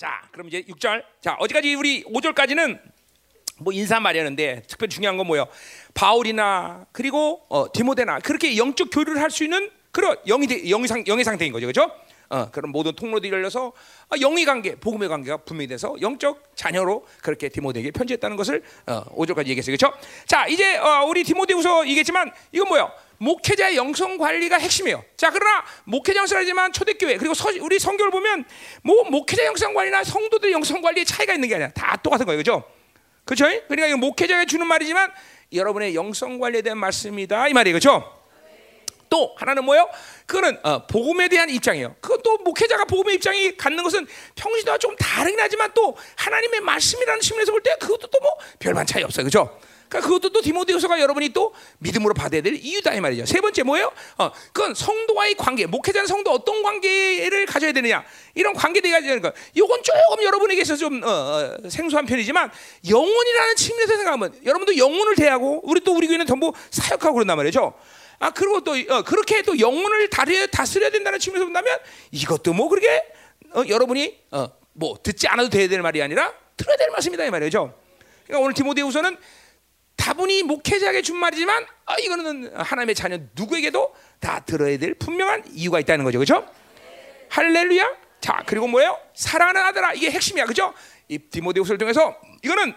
자, 그럼 이제 6절. 자, 어디까지 우리 5절까지는 뭐 인사 말이었는데 특별히 중요한 건 뭐예요? 바울이나 그리고 어, 디모데나 그렇게 영적 교류를 할 수 있는 그런 영이 상 영의 상태인 거죠, 그렇죠? 어, 그런 모든 통로들이 열려서 어, 영의 관계, 복음의 관계가 분명히 돼서 영적 자녀로 그렇게 디모데에게 편지했다는 것을 어, 5절까지 얘기했어요, 그렇죠? 자, 이제 어, 우리 디모데후서 얘기했지만 이건 뭐예요? 목회자의 영성 관리가 핵심이에요. 자, 그러나 목회자 영성이지만 초대교회 그리고 서, 우리 성경을 보면 뭐 목회자 영성 관리나 성도들 영성 관리에 차이가 있는 게 아니라 다 똑같은 거예요, 그렇죠? 그렇죠? 그러니까 이거 목회자가 주는 말이지만 여러분의 영성 관리에 대한 말씀이다 이 말이에요, 그렇죠? 또 하나는 뭐예요? 그거는 어, 복음에 대한 입장이에요. 그것도 목회자가 복음의 입장이 갖는 것은 평소와 좀 다르긴 하지만 또 하나님의 말씀이라는 측면에서 볼 때 그것도 또 뭐 별반 차이 없어요, 그렇죠? 그러니까 그것도 또 디모데후서가 여러분이 또 믿음으로 받아야 될 이유다 이 말이죠. 세 번째 뭐예요? 어, 그건 성도와의 관계. 목회자는 성도 어떤 관계를 가져야 되느냐 이런 관계대가 되는 거. 이건 조금 여러분에게 있어서 좀 어, 어, 생소한 편이지만 영혼이라는 측면에서 생각하면 여러분도 영혼을 대하고 우리 또 우리 교회는 전부 사역하고 그런단 말이죠. 아 그리고 또 어, 그렇게 또 영혼을 다려 다스려야 된다는 측면에서 본다면 이것도 뭐 그렇게 어, 여러분이 어, 뭐 듣지 않아도 돼야 될 말이 아니라 들어야 될 말씀이다 이 말이죠. 그러니까 오늘 디모데후서는 다분히 목회자에게 준 말이지만 아, 이거는 하나님의 자녀 누구에게도 다 들어야 될 분명한 이유가 있다는 거죠, 그렇죠? 할렐루야. 자 그리고 뭐예요? 사랑하는 아들아 이게 핵심이야, 그렇죠? 이 디모데후서를 통해서 이거는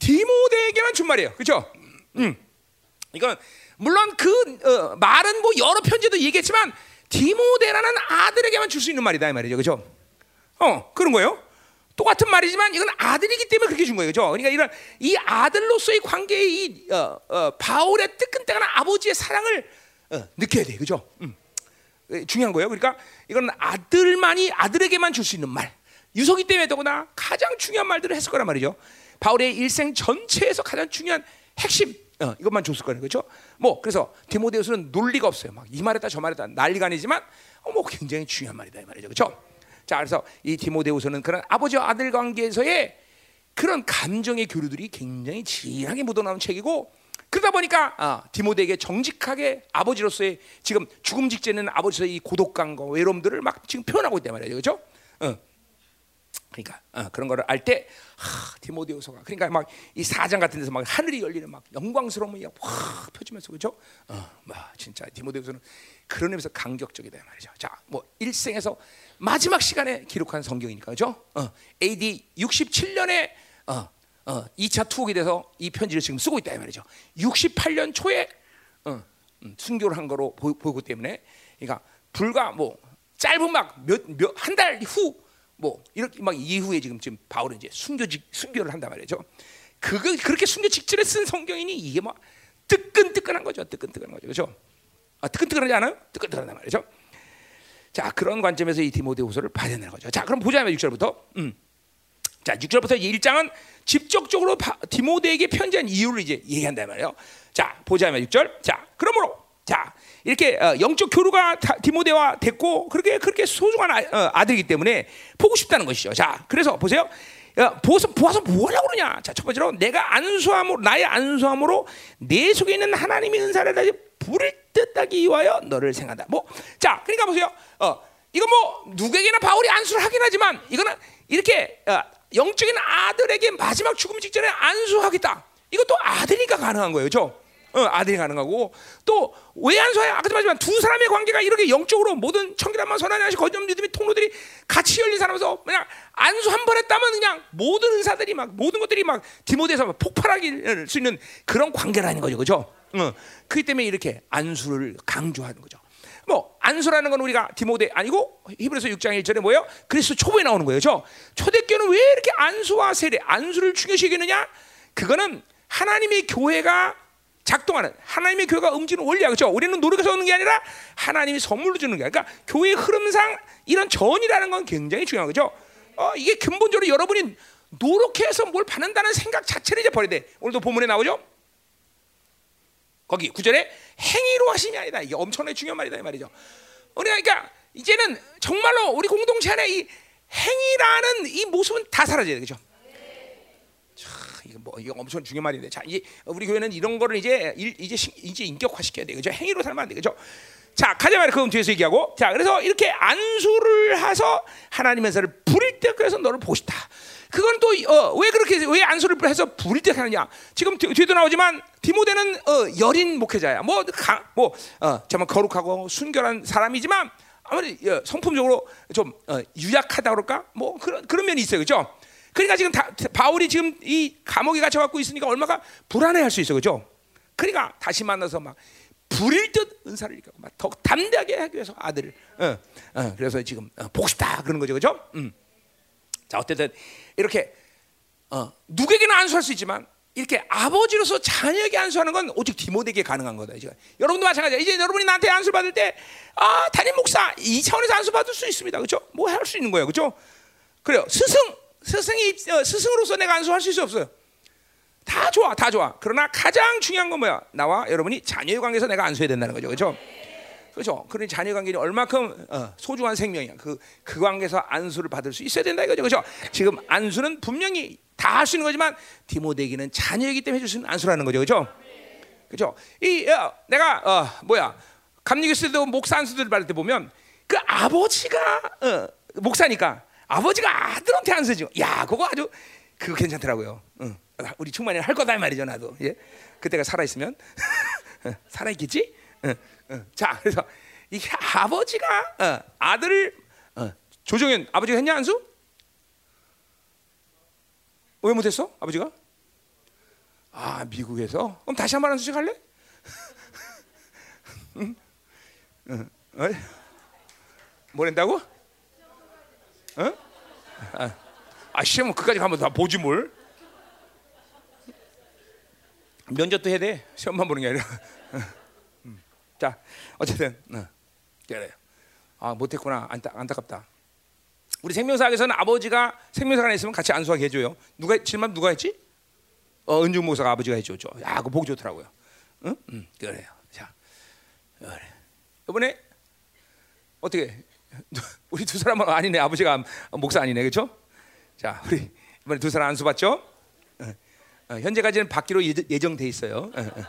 디모데에게만 준 말이에요, 그렇죠? 음, 이건 물론 그 어, 말은 뭐 여러 편지도 얘기했지만 디모데라는 아들에게만 줄 수 있는 말이다 이 말이죠, 그렇죠? 어 그런 거예요. 똑같은 말이지만 이건 아들이기 때문에 그렇게 준 거예요, 그렇죠? 그러니까 이런 이 아들로서의 관계의 이 어, 어, 바울의 뜨끈뜨끈한 아버지의 사랑을 어, 느껴야 돼, 그렇죠? 음. 중요한 거예요. 그러니까 이건 아들만이 아들에게만 줄 수 있는 말. 유서기 때문에 더구나 가장 중요한 말들을 했을 거란 말이죠. 바울의 일생 전체에서 가장 중요한 핵심 어, 이것만 줬을 거예요, 그렇죠? 뭐 그래서 디모데후서는 논리가 없어요. 막 이 말했다 저 말했다 난리가 아니지만 어, 뭐 굉장히 중요한 말이다 이 말이죠, 그렇죠? 자, 그래서 이 디모데후서는 그런 아버지와 아들 관계에서의 그런 감정의 교류들이 굉장히 진하게 묻어나온 책이고 그러다 보니까 아, 디모데에게 정직하게 아버지로서의 지금 죽음 직전에는 아버지로서의 이 고독감과 외로움들을 막 지금 표현하고 있단 말이에요, 그렇죠? 어. 그러니까 어, 그런 거를 알 때 디모데후서가 그러니까 막 이 사장 같은 데서 막 하늘이 열리는 막 영광스러움이 확 펴지면서 그렇죠? 어, 막 진짜 디모데후서는 그런 의미에서 강격적이다 말이죠. 자, 뭐 일생에서 마지막 시간에 기록한 성경이니까 그죠? 어, AD 67년에 어, 어, 2차 투옥이 돼서 이 편지를 지금 쓰고 있다 이 말이죠. 68년 초에 어, 음, 순교를 한 거로 보, 보이기 때문에 그러니까 불과 뭐 짧은 막 몇 몇 한 달 후 뭐 이렇게 막 이후에 지금 지금 바울은 이제 순교 순교를 한단 말이죠. 그거 그렇게 순교 직전에 쓴 성경이니 이게 뭐 뜨끈뜨끈한 거죠. 뜨끈뜨끈한 거죠. 그렇죠? 아, 뜨끈뜨끈하지 않아요? 뜨끈뜨끈한 말이죠. 자 그런 관점에서 이 디모데후서를 봐야 되는 거죠. 자 그럼 보자 면 6절부터. 음. 자 6절부터 1장은 직접적으로 바, 디모데에게 편지한 이유를 이제 얘기한단 말이에요. 자 보자 면 6절. 자 그러므로 자 이렇게 어, 영적 교류가 다, 디모데와 됐고 그렇게 그렇게 소중한 아, 어, 아들이기 때문에 보고 싶다는 것이죠. 자 그래서 보세요. 야, 보아서 보아서 뭐 하려고 그러냐? 자, 첫 번째로 내가 안수함으로 나의 안수함으로 내 속에 있는 하나님의 은사를 다시 불을 뜻하기 위하여 너를 생각한다. 뭐, 자, 그러니까 보세요. 어, 이거 뭐 누구에게나 바울이 안수를 하긴 하지만 이거는 이렇게 어, 영적인 아들에게 마지막 죽음 직전에 안수하겠다. 이것도 아들이니까 가능한 거예요, 죠? 어, 아들이 가능하고 또왜 안수해? 아까도 말했지만 두 사람의 관계가 이렇게 영적으로 모든 청기란만 선한이 하시 거점 믿음의 통로들이 같이 열린 사람에서 그냥 안수 한 번 했다면 그냥 모든 은사들이 막 모든 것들이 막 디모데에서 폭발하기 수 있는 그런 관계라는 거죠, 그죠? 어, 그렇기 때문에 이렇게 안수를 강조하는 거죠. 뭐 안수라는 건 우리가 디모데 아니고 히브리서 6장 1절에 뭐예요? 그리스도 초보에 나오는 거예요. 죠 초대교는 왜 이렇게 안수와 세례, 안수를 중요시 여기느냐? 그거는 하나님의 교회가 작동하는 하나님의 교회가 움직이는 원리야. 그렇죠? 우리는 노력해서 오는 게 아니라 하나님이 선물로 주는 거야. 그러니까 교회 흐름상 이런 전이라는 건 굉장히 중요한 거죠. 어, 이게 근본적으로 여러분이 노력해서 뭘 받는다는 생각 자체를 이제 버려야 돼. 오늘도 본문에 나오죠? 거기 구절에 행위로 하심이 아니다. 이게 엄청나게 중요한 말이다 이 말이죠. 우리가 그러니까 이제는 정말로 우리 공동체 안에 이 행위라는 이 모습은 다 사라져야 되죠. 자, 이거 뭐 이거 엄청 중요한 말인데. 자 이제 우리 교회는 이런 거를 이제 일, 이제 시, 이제 인격화 시켜야 돼 그죠? 행위로 살면 안 돼. 그죠? 자 가자 말이야. 그건 뒤에서 얘기하고. 자 그래서 이렇게 안수를 해서 하나님의 사를 부릴 때 그래서 너를 보고 싶다. 그건 또왜 그렇게 왜 안수를 해서 부릴 때 하느냐? 지금 뒤, 뒤도 나오지만 디모데는 어, 여린 목회자야. 뭐뭐 뭐, 어, 정말 거룩하고 순결한 사람이지만 아무리 어, 성품적으로 좀 어, 유약하다 그럴까? 뭐 그런 그런 면이 있어요. 그죠 그러니까 지금 다, 바울이 지금 이 감옥에 갇혀 갖고 있으니까 얼마가 불안해할 수 있어, 그죠? 그러니까 다시 만나서 막 불일 듯 은사를 일으키고 막더 담대하게 하기 위해서 아들을. 어, 어, 그래서 지금 어, 보고 싶다 그런 거죠, 그죠? 음. 자 어쨌든 이렇게 어, 누구에게나 안수할 수 있지만 이렇게 아버지로서 자녀에게 안수하는 건 오직 디모데에게 가능한 거다. 지금 여러분도 마찬가지야. 이제 여러분이 나한테 안수 받을 때, 아 담임 목사 이 차원에서 안수 받을 수 있습니다. 그렇죠? 뭐 할 수 있는 거예요, 그렇죠? 그래요. 스승 스승이 어, 스승으로서 내가 안수할 수 없어요? 다 좋아, 다 좋아. 그러나 가장 중요한 건 뭐야? 나와 여러분이 자녀의 관계에서 내가 안수해야 된다는 거죠, 그렇죠? 그렇죠. 그런 자녀 관계는 얼마큼 어, 소중한 생명이야. 그, 그 관계에서 안수를 받을 수 있어야 된다 이거죠. 그렇죠? 지금 안수는 분명히 다 할 수 있는 거지만 디모데에게는 자녀이기 때문에 해줄 수 있는 안수라는 거죠. 그렇죠? 그렇죠? 이 어, 내가 어, 뭐야? 감리교스 때도 목사 안수들 받을 때 보면 그 아버지가 어, 목사니까 아버지가 아들한테 안 쓰죠. 야, 그거 아주 그거 괜찮더라고요. 응. 우리 충만히 할 거다 말이죠, 나도. 예. 그때가 살아 있으면 살아 있겠지? 응. 응. 자, 그래서 이 아버지가 어, 아들을 어, 조정현 아버지가 했냐 안수? 왜 못했어? 아버지가? 아 미국에서? 그럼 다시 한 번 안수씩 할래? 응? 응. 어? 뭐랬다고? 어? 아, 아 시험은 그까지 가면 다 보지 뭘? 면접도 해야 돼. 시험만 보는 게 아니라. 음. 자, 어쨌든 어. 그래요. 아 못했구나. 안타, 안타깝다. 우리 생명사학에서는 아버지가 생명사가 있으면 같이 안수하게 해줘요. 누가 질문 누가 했지? 어, 은중 목사가 아버지가 해줘죠. 야, 그 보기 좋더라고요. 응? 응, 그래요. 자, 그래. 이번에 어떻게 우리 두 사람은 아니네. 아버지가 목사 아니네. 그렇죠? 자, 우리 이번에 두 사람 안수 받죠? 어, 어, 현재까지는 받기로 예정돼 있어요. 어, 어,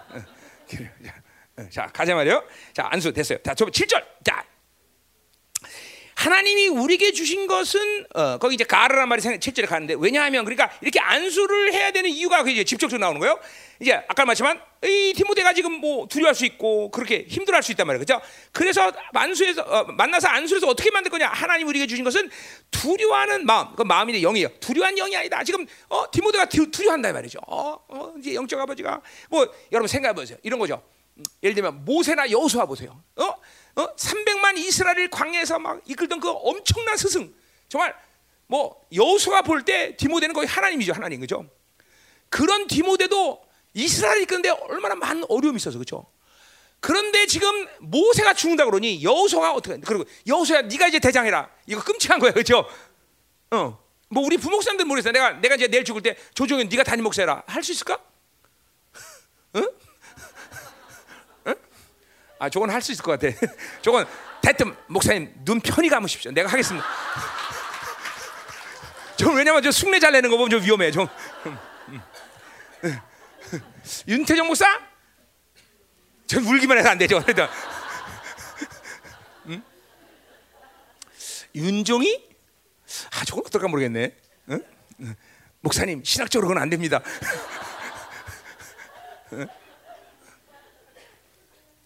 어. 자, 가자 말이요. 자, 안수 됐어요. 자, 7절. 자, 하나님이 우리에게 주신 것은 어, 거기 이제 가르란 말이 7절에 가는데 왜냐하면 그러니까 이렇게 안수를 해야 되는 이유가 이제 직접적으로 나오는 거예요. 이제 아까 말했지만 이 디모데가 지금 뭐 두려워할 수 있고 그렇게 힘들어할 수 있단 말이에요. 그렇죠? 그래서 만수에서 어, 만나서 안수에서 어떻게 만들 거냐? 하나님 우리에게 주신 것은 두려워하는 마음. 그 마음이 영이에요. 두려워한 영이 아니다. 지금 어, 디모데가 두, 두려워한다 말이죠. 어, 어, 이제 영적 아버지가 뭐 여러분 생각해 보세요. 이런 거죠. 음, 예를 들면 모세나 여호수아 보세요. 어? 어? 300만 이스라엘 광야에서 막 이끌던 그 엄청난 스승. 정말 뭐 여호수아 볼때 디모데는 거의 하나님이죠. 하나님. 그죠? 그런 디모데도 이스라엘이 이끄는데 얼마나 많은 어려움이 있어서 그렇죠? 그런데 지금 모세가 죽는다 그러니 여호수아가 어떻게 그리고 여호수아 네가 이제 대장해라. 이거 끔찍한 거야. 그렇죠? 어. 뭐 우리 부목사님들 모르겠어. 내가 내가 이제 내일 죽을 때 조종현 네가 담임 목사라 할 수 있을까? 응? 아, 저건 할 수 있을 것 같아. 저건 대뜸 목사님 눈 편히 감으십시오. 내가 하겠습니다. 저 왜냐면 저 숭례 잘 내는 거 보면 좀 위험해. 좀 윤태정 목사? 저 울기만 해서 안 되죠. 응? 윤종이? 아, 저건 어떨까 모르겠네. 응? 목사님 신학적으로 그건 안 됩니다.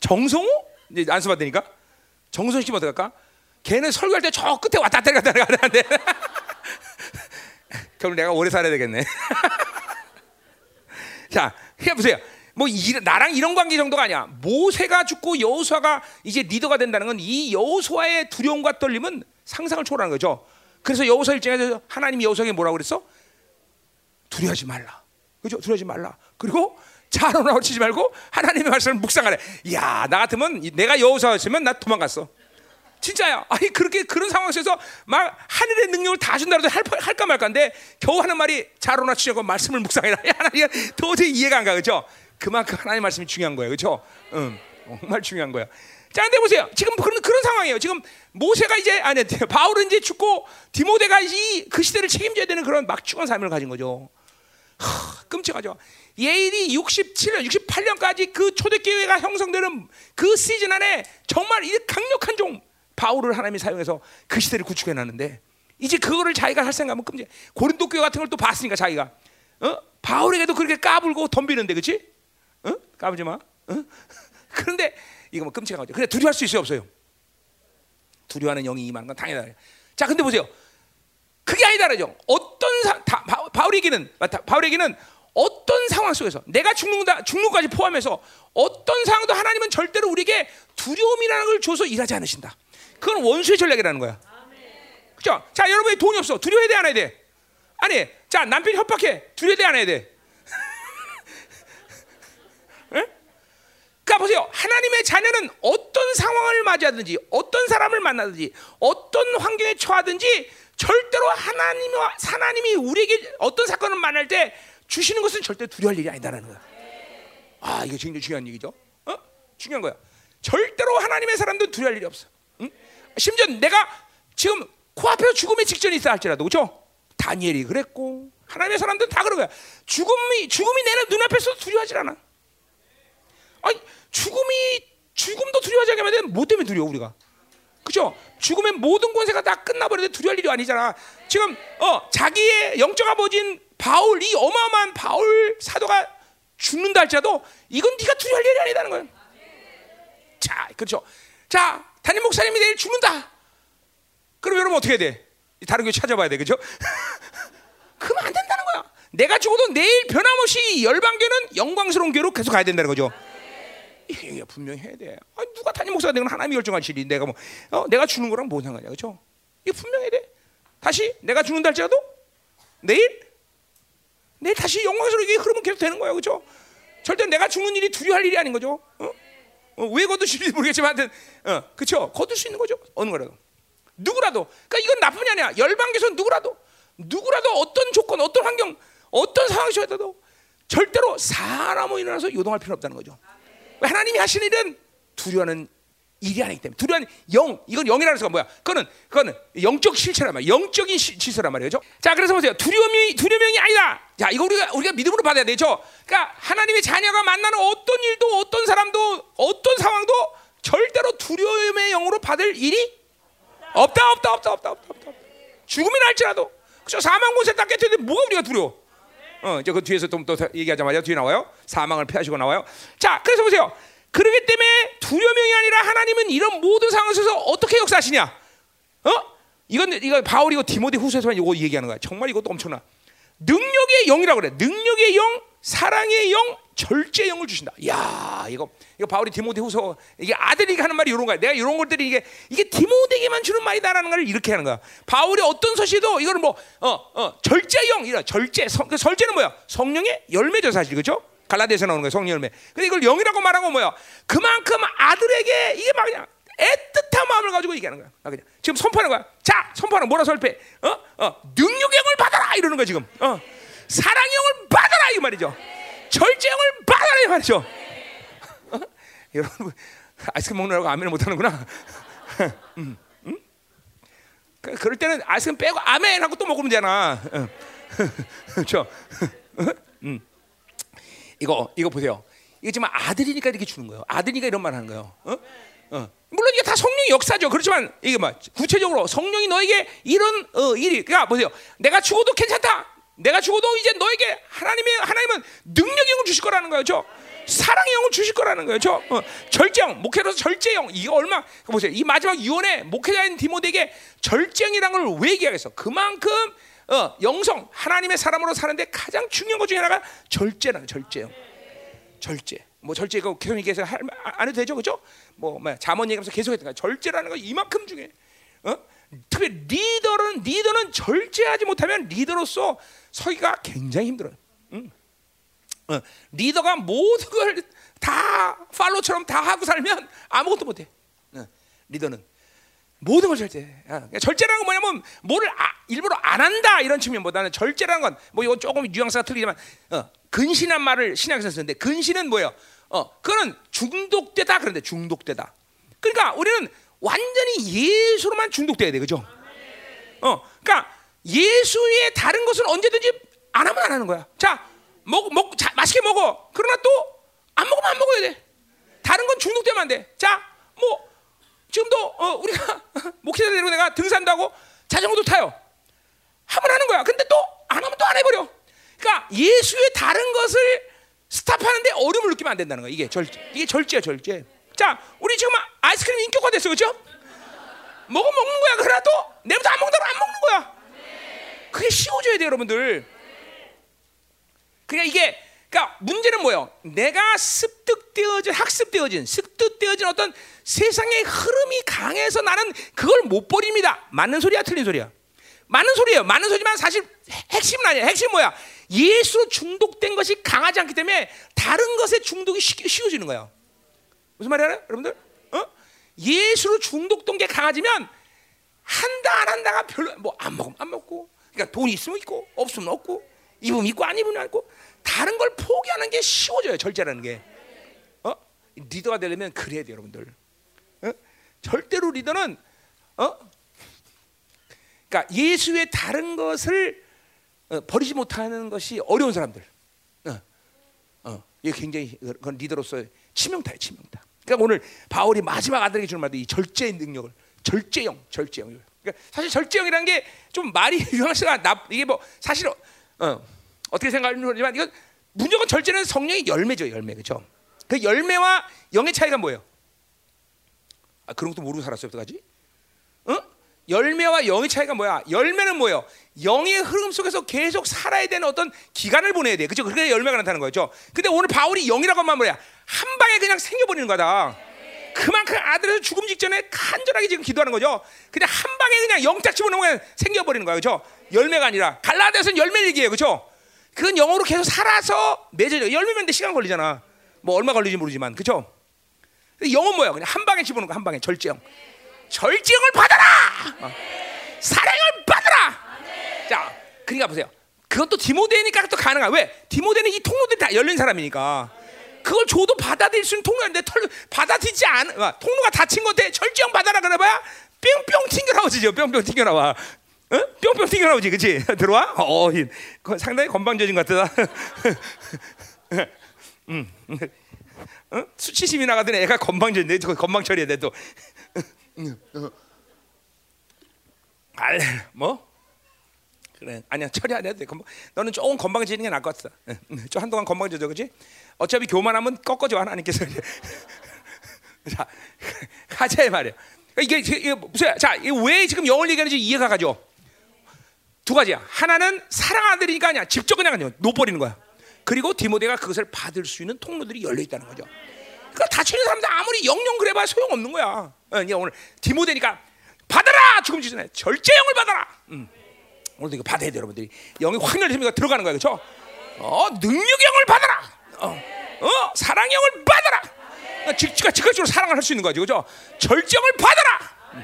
정성호 이제 안수 받으니까 정성 씨면 어떡할까? 걔는 설교할 때 저 끝에 왔다 갔다 갔다 하는데 결국 내가 오래 살아야 되겠네. 자, 해 보세요. 뭐 이, 나랑 이런 관계 정도가 아니야. 모세가 죽고 여호수아가 이제 리더가 된다는 건 이 여호수아의 두려움과 떨림은 상상을 초월하는 거죠. 그래서 여호수아 일장에서 하나님이 여호수아에게 뭐라고 그랬어? 두려워하지 말라. 그죠? 두려워하지 말라. 그리고 자로나고 치지 말고 하나님의 말씀을 묵상하래. 야, 나 같으면 내가 여호사였으면 나 도망갔어. 진짜야. 아니 그렇게 그런 상황 속에서 막 하늘의 능력을 다 준다고 할, 할까 말까인데 겨우 하는 말이 자로나 치려고 말씀을 묵상해라. 하나님 도저히 이해가 안 가. 그죠? 그만큼 하나님의 말씀이 중요한 거예요. 그죠? 응. 정말 중요한 거야. 자, 근데 보세요. 지금 그런 그런 상황이에요. 지금 모세가 이제 아니 바울은 이제 죽고 디모데가 이 그 시대를 책임져야 되는 그런 막중한 삶을 가진 거죠. 하, 끔찍하죠. 예일이 67년, 68년까지 그 초대교회가 형성되는 그 시즌 안에 정말 이 강력한 종 바울을 하나님이 사용해서 그 시대를 구축해 놨는데 이제 그거를 자기가 할 생각하면 끔찍해. 고린도 교회 같은 걸 또 봤으니까 자기가 어? 바울에게도 그렇게 까불고 덤비는데 그렇지? 어? 까불지 마. 어? 그런데 이거 뭐 끔찍한 거죠. 그래 두려워할 수 있어요 없어요? 두려워하는 영이 임하는 건 당연하다. 자, 근데 보세요. 그게 아니다 그죠? 어떤 사, 다, 바, 울에게는 바울에게는 어떤 상황 속에서 내가 죽는다 죽는까지 포함해서 어떤 상황도 하나님은 절대로 우리에게 두려움이라는 걸 줘서 일하지 않으신다. 그건 원수의 전략이라는 거야. 그죠? 자, 여러분이 돈이 없어. 두려워해야 돼, 안 해야 돼? 아니, 자, 남편이 협박해. 두려워해야 돼, 안 해야 돼? 그러니까 보세요. 하나님의 자녀는 어떤 상황을 맞이하든지, 어떤 사람을 만나든지, 어떤 환경에 처하든지, 절대로 하나님과 하나님이 우리에게 어떤 사건을 만날 때 주시는 것은 절대 두려워할 일이 아니다라는 거야. 아, 이게 굉장히 중요한 얘기죠. 어? 중요한 거야. 절대로 하나님의 사람도 두려워할 일이 없어. 응? 심지어 내가 지금 코앞에서 죽음의 직전에 있다 할지라도 그렇죠? 다니엘이 그랬고 하나님의 사람들은 다 그런 거야. 죽음이 죽음이 내 눈앞에서 두려워하지 않아. 아니 죽음이 죽음도 두려워하지 않게 만드는 뭐 때문에 두려워 우리가? 그죠? 죽음의 모든 권세가 다 끝나버리는데 두려워할 일이 아니잖아. 지금 어 자기의 영적 아버지인 바울 이 어마어마한 바울 사도가 죽는다 할지라도 이건 네가 두려워할 일이 아니다는 거예요. 자, 그렇죠. 자, 담임 목사님이 내일 죽는다. 그럼 여러분 어떻게 해야 돼? 다른 교회 찾아봐야 돼, 그죠? 그러면 안 된다는 거야. 내가 죽어도 내일 변함없이 열방교는 영광스러운 교로 계속 가야 된다는 거죠. 이게 분명히 해야 돼. 아, 누가 담임 목사가 되건 하나님이 결정할 일이 내가 뭐 어, 내가 죽는 거랑 뭔 상관이야, 그렇죠? 이게 분명해야 돼. 다시 내가 죽는다 할지라도 내일 내일 다시 영광스럽게 흐르면 계속 되는 거야, 그렇죠? 절대 내가 죽는 일이 두려워할 일이 아닌 거죠. 어? 어, 왜 거두실지 모르겠지만, 어, 그렇죠? 거둘 수 있는 거죠. 어느 거라도. 누구라도. 그러니까 이건 나쁜이 아니야. 열방에서 누구라도, 누구라도 어떤 조건, 어떤 환경, 어떤 상황이 처해도 절대로 사람으로 일어나서 요동할 필요 없다는 거죠. 하나님이 하시는 일은 두려워하는 일이 아니기 때문에 두려운 영 이건 영이라는 것가 뭐야? 그거는 그거는 영적 실체란 말이야. 영적인 시, 질서란 말이죠. 자, 그래서 보세요. 두려움이 두려움이 아니다. 자, 이거 우리가 우리가 믿음으로 받아야 되죠. 그러니까 하나님의 자녀가 만나는 어떤 일도 어떤 사람도 어떤 상황도 절대로 두려움의 영으로 받을 일이 없다, 없다, 없다, 없다, 없다, 없다. 죽음이 날지라도 그죠? 사망 곳에 딱 깨트는데 뭐가 우리가 두려워? 어, 이제 그 뒤에서 좀또 얘기하자마자 뒤에 나와요. 사망을 피하시고 나와요. 자, 그래서 보세요. 그러기 때문에 두려움이 아니라 하나님은 이런 모든 상황에서 어떻게 역사하시냐? 어? 이건 이거 바울이고 디모데 후서에서 이거 얘기하는 거야. 정말 이것도 엄청나. 능력의 영이라고 그래. 능력의 영, 사랑의 영, 절제 영을 주신다. 야, 이거 이거 바울이 디모데 후서 이게 아들이 하는 말이 이런 거야. 내가 이런 것들이 이게 이게 디모데에게만 주는 말이다라는 걸 이렇게 하는 거야. 바울이 어떤 서시도 이거를 뭐어 어, 절제 영 이라 절제 성, 그 절제는 뭐야? 성령의 열매죠 사실 그죠? 갈라디아서 나오는 거예요 성령 열매. 근데 이걸 영이라고 말한 건 뭐야? 그만큼 아들에게 이게 막 그냥 애틋한 마음을 가지고 얘기하는 거야. 그냥 지금 선포하는 거야. 자, 선포하는 뭐라 설패? 어, 어, 능력의 영을 받아라 이러는 거야 지금. 어, 사랑의 영을 받아라 이 말이죠. 절제 영을 받아라 이 말이죠. 어? 여러분 아이스크림 먹느라고 아멘을 못 하는구나. 음, 음? 그, 그럴 때는 아이스크림 빼고 아멘 하고 또 먹으면 되잖아. 그렇죠? 음. 이거 이거 보세요. 이거 지금 아들이니까 이렇게 주는 거예요. 아들이니까 이런 말 하는 거예요. 어? 어. 물론 이게 다 성령의 역사죠. 그렇지만 이게 뭐 구체적으로 성령이 너에게 이런 어, 일이 그러니까 보세요. 내가 죽어도 괜찮다. 내가 죽어도 이제 너에게 하나님의 하나님은 능력의 영을 주실 거라는 거죠. 사랑의 영을 주실 거라는 거죠. 어, 절제형 목회로서 절제형 이게 얼마 보세요. 이 마지막 유언에 목회자인 디모데에게 절제형이라는 걸왜 얘기하겠어? 그만큼 어, 영성 하나님의 사람으로 사는데 가장 중요한 것 중에 하나가 절제라는 절제요. 절제. 뭐 절제 이거 계속 얘기해서 할, 안 해도 되죠, 그죠? 뭐, 뭐 자문 얘기하면서 계속 했던 거 절제라는 거 이만큼 중요해. 어? 특히 리더는 리더는 절제하지 못하면 리더로서 서기가 굉장히 힘들어요. 응. 어, 리더가 모든 걸 다 팔로처럼 다 하고 살면 아무것도 못해. 어, 리더는 모든 걸 절제. 어, 절제라는 건 뭐냐면 뭐를 아, 일부러 안 한다 이런 측면보다는 절제라는 건 뭐 이건 조금 뉘앙스가 틀리지만 어, 근신한 말을 신약에서 쓰는데 근신은 뭐예요? 어, 그거는 중독되다 그런데 중독되다. 그러니까 우리는 완전히 예수로만 중독돼야 돼, 그죠? 어, 그러니까 예수 의 다른 것은 언제든지 안 하면 안 하는 거야. 자, 먹, 먹, 자, 맛있게 먹어. 그러나 또 안 먹으면 안 먹어야 돼. 다른 건 중독되면 안 돼. 자, 뭐 지금도 어, 우리가 목회자 데리고 내가 등산도 하고 자전거도 타요. 하면 하는 거야. 근데 또 안 하면 또 안 해버려. 그러니까 예수의 다른 것을 스탑하는데 어려움을 느끼면 안 된다는 거야. 이게 절제. 이게 절제야, 절제. 자, 우리 지금 아이스크림 인격화 됐어, 그렇죠? 먹어 먹는 거야. 그러나 또 내부터 안 먹는다고 안 먹는 거야. 그게 쉬워져야 돼, 여러분들. 그러니까 이게 그러니까 문제는 뭐예요? 내가 습득되어진 학습되어진 습득되어진 어떤 세상의 흐름이 강해서 나는 그걸 못 버립니다. 맞는 소리야, 틀린 소리야? 맞는 소리예요. 맞는 소리지만 사실 핵심은 아니야. 핵심 뭐야? 예수 중독된 것이 강하지 않기 때문에 다른 것에 중독이 쉬, 쉬워지는 거야. 무슨 말이야, 여러분들? 어? 예수로 중독된 게 강해지면 한다 안 한다가 별로 뭐 안 먹으면 안 먹고, 그러니까 돈이 있으면 있고 없으면 없고, 입으면 있고 안 입으면 안 입고, 다른 걸 포기하는 게 쉬워져요. 절제라는 게. 어? 리더가 되려면 그래야 돼, 여러분들. 어? 절대로 리더는 어? 그러니까 예수의 다른 것을 어, 버리지 못하는 것이 어려운 사람들. 어, 어, 이게 굉장히 그건 리더로서 치명타예요, 치명타. 그러니까 오늘 바울이 마지막 아들에게 주는 말도 이 절제의 능력을 절제형, 절제형. 그러니까 사실 절제형이라는 게 좀 말이 유황스가 나 이게 뭐 사실 어, 어떻게 생각하는지 모르지만 이건 무조건 절제는 성령의 열매죠, 열매 그렇죠? 그 열매와 영의 차이가 뭐예요? 아 그런 것도 모르고 살았어요, 어떡하지? 어? 열매와 영의 차이가 뭐야? 열매는 뭐예요? 영의 흐름 속에서 계속 살아야 되는 어떤 기간을 보내야 돼. 그죠? 그게 열매가 나타나는 거죠. 근데 오늘 바울이 영이라고 하면 뭐야? 한 방에 그냥 생겨버리는 거다. 그만큼 아들에서 죽음 직전에 간절하게 지금 기도하는 거죠. 그냥 한 방에 그냥 영딱 집어넣으면 생겨버리는 거야. 그죠? 열매가 아니라. 갈라디아서는 열매 얘기예요. 그죠? 그건 영어로 계속 살아서 맺어져. 열매면 시간 걸리잖아. 뭐 얼마 걸리지 모르지만. 그죠? 영은 뭐야? 그냥 한 방에 집어넣는 거, 한 방에. 절제형. 절제형을 받아라! 어. 사랑을 받아라! 자, 그러니까 보세요. 그것도 디모데니까 또 가능한. 왜? 디모데는 이 통로들이 다 열린 사람이니까. 그걸 줘도 받아들일 수 있는 통로인데 털, 받아들이지 않, 어, 통로가 닫힌 건데 절제형 받아라 그래봐야 뿅뿅 튕겨나오지죠. 뿅뿅 튕겨나와. 어? 뿅뿅 튕겨나오지, 그치? 들어와? 어, 상당히 건방져진 것 같다. 음, 어? 수치심이 나가던 애가 건방져인데 건방 처리해야 돼 또. 알, 뭐? 그래, 아니야 처리 안 해도 돼. 너는 조금 건방지는 게 나을 것 같아. 좀 한동안 건방져져, 그렇지? 어차피 교만하면 꺾어줘 하나님께서. 자, 가자 말이야. 이게, 이게 무슨? 자, 왜 지금 영을 얘기하는지 이해가 가죠. 두 가지야. 하나는 사랑하들이니까 아니야. 직접 그냥 그냥 놓버리는 거야. 그리고 디모데가 그것을 받을 수 있는 통로들이 열려 있다는 거죠. 그러니까 다치는 사람들 아무리 영영 그래봐야 소용 없는 거야. 어, 이제 오늘 디모데니까 받아라 죽음 지전에 절제 영을 받아라. 음. 오늘도 이거 받아야 돼 여러분들이 영이 확 열리면 들어가는 거야 그렇죠? 어 능력 영을 받아라. 어, 어 사랑 영을 받아라. 어, 즉, 즉각적으로 사랑을 할 수 있는 거죠 그렇죠? 절정을 받아라. 음.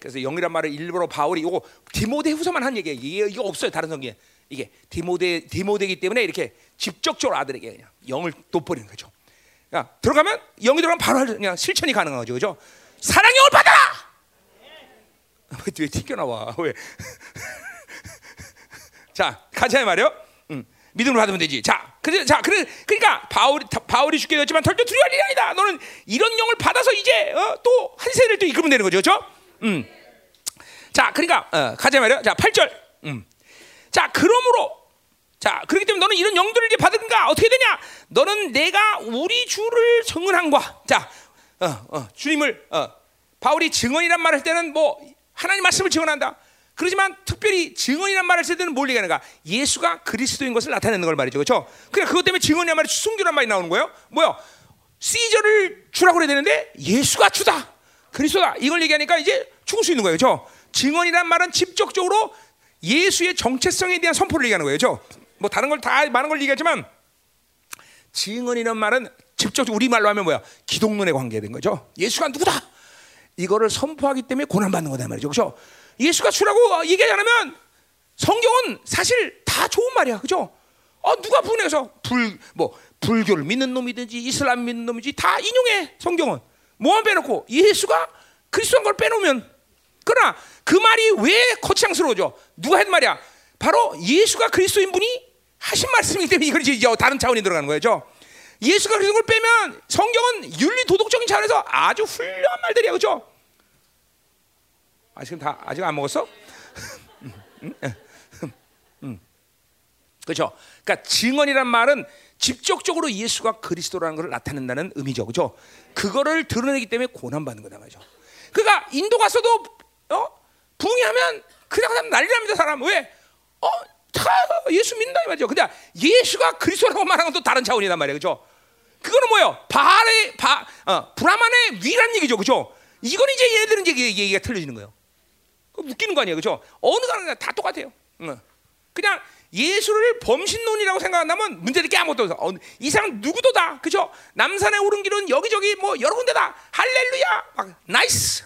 그래서 영이란 말을 일부러 바울이 이거 디모데 후서만 한 얘기예요. 이게, 없어요 다른 성경에. 이게 디모데 디모데기 때문에 이렇게 직접적으로 아들에게 그냥 영을 돋버리는 거죠. 야, 들어가면 영이 들어가면 바로 그냥 실천이 가능한 거죠. 그죠? 사랑 영을 받아라. 왜 튀겨 나와? 왜? 자, 가자 말이요. 음, 믿음을 받으면 되지. 자, 그래, 자, 그래, 그러니까 바울이 바울이 죽게 되었지만 절대 두려워할 일이 아니다. 너는 이런 영을 받아서 이제 어, 또한 세대를 또 이끌면 되는 거죠, 그렇죠? 음. 자, 그러니까 어, 가자 말이요. 자, 8절. 음. 자, 그러므로 자, 그렇기 때문에 너는 이런 영들을 이제 받은가 어떻게 되냐? 너는 내가 우리 주를 증언한과 자, 어, 어, 주님을 어, 바울이 증언이란 말을 할 때는 뭐 하나님 말씀을 증언한다. 그렇지만 특별히 증언이란 말을 쓸 때는 뭘 얘기하는가? 예수가 그리스도인 것을 나타내는 걸 말이죠. 그렇죠? 그래 그것 때문에 증언이란 말이 순교란 말이 나오는 거예요. 뭐야? 시저를 주라고 그래야 되는데 예수가 주다. 그리스도다. 이걸 얘기하니까 이제 죽을 수 있는 거예요. 그렇죠? 증언이란 말은 직접적으로 예수의 정체성에 대한 선포를 얘기하는 거예요. 그렇죠? 뭐 다른 걸 다 많은 걸 얘기하지만 증언이라는 말은 직접 우리 말로 하면 뭐야? 기독론에 관계된 거죠. 예수가 누구다? 이거를 선포하기 때문에 고난 받는 거다 말이죠. 그렇죠? 예수가 주라고 얘기하지 않으면 성경은 사실 다 좋은 말이야. 그죠? 어, 누가 분해서 불, 뭐, 불교를 믿는 놈이든지 이슬람 믿는 놈이지 다 인용해. 성경은. 뭐만 빼놓고 예수가 그리스도인 걸 빼놓으면 그러나 그 말이 왜 거창스러워져? 누가 한 말이야? 바로 예수가 그리스도인 분이 하신 말씀이기 때문에 이걸 이제 다른 차원이 들어가는 거죠. 예수가 그런 걸 빼면 성경은 윤리 도덕적인 차원에서 아주 훌륭한 말들이야, 그렇죠? 아 지금 다 아직 안 먹었어? 그렇죠? 그러니까 증언이란 말은 직접적으로 예수가 그리스도라는 것을 나타낸다는 의미죠, 그렇죠? 그거를 드러내기 때문에 고난 받는 거다 말이죠. 그러니까 인도 가서도 어 붕이하면 그냥 사람 난리 납니다, 사람 왜? 어, 다 예수 믿는다 이 말이죠. 근데 예수가 그리스도라고 말하는 건 또 다른 차원이단 말이에요, 그렇죠? 그거는 뭐예요? 바알의 바, 어, 브라만의 위란 얘기죠, 그렇죠? 이건 이제 얘네들은 이제 얘기가 틀려지는 거예요. 웃기는 거 아니에요, 그렇죠? 어느 가는 다 똑같아요. 응. 그냥 예수를 범신론이라고 생각한다면 문제될 게 아무것도 없어. 어, 이 사람 누구도 다, 그죠? 남산의 오른 길은 여기저기 뭐 여러 군데다 할렐루야, 막 나이스,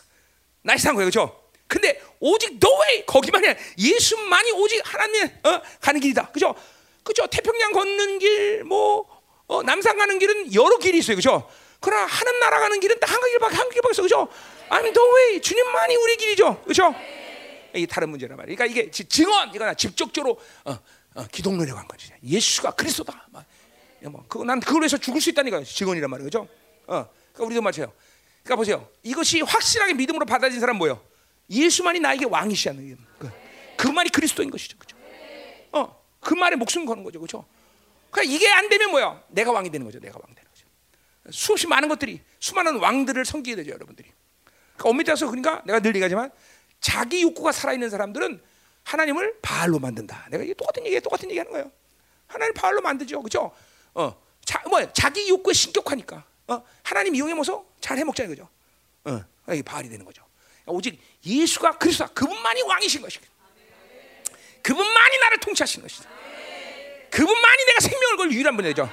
나이스한 거예요, 그죠? 근데 오직 너의 거기만 해 예수만이 오직 하나님 어, 가는 길이다, 그죠? 그죠? 태평양 걷는 길, 뭐 어, 남산 가는 길은 여러 길이 있어요, 그죠? 그러나 하늘 나라 가는 길은 딱 한 길밖에 한 길밖에 없어, 그죠? 아니 너왜 주님만이 우리 길이죠, 그죠? 이게 다른 문제란 말이야. 그러니까 이게 증언 이거나 직접적으로 어, 어, 기독론에 간 거지. 예수가 그리스도다. 막, 뭐, 그거 난 그걸 위해서 죽을 수 있다니까 증언이란 말이에요, 그죠? 어, 그러니까 우리도 마찬가지예요. 그러니까 보세요. 이것이 확실하게 믿음으로 받아진 사람 뭐요? 예수만이 나에게 왕이시하는 그, 그 말이 그리스도인 것이죠, 그죠? 어, 그 말에 목숨 거는 거죠, 그죠? 그러니까 이게 안 되면 뭐야? 내가 왕이 되는 거죠, 내가 왕 되는 거죠. 수없이 많은 것들이 수많은 왕들을 섬기게 되죠, 여러분들이. 그러니까 엄밀히 따서 그러니까 내가 늘 얘기하지만 자기 욕구가 살아있는 사람들은 하나님을 바알로 만든다. 내가 이게 똑같은 얘기, 똑같은 얘기하는 거예요. 하나님 바알로 만들죠, 그죠? 어, 자, 뭐 자기 욕구에 신격하니까. 어, 하나님 이용해 먹어서 잘 해먹자 이거죠. 어, 이게 바알이 되는 거죠. 오직 예수가 그리스도 그분만이 왕이신 것이고, 그분만이 나를 통치하시는 것이다. 그분만이 내가 생명을 걸 유일한 분이죠.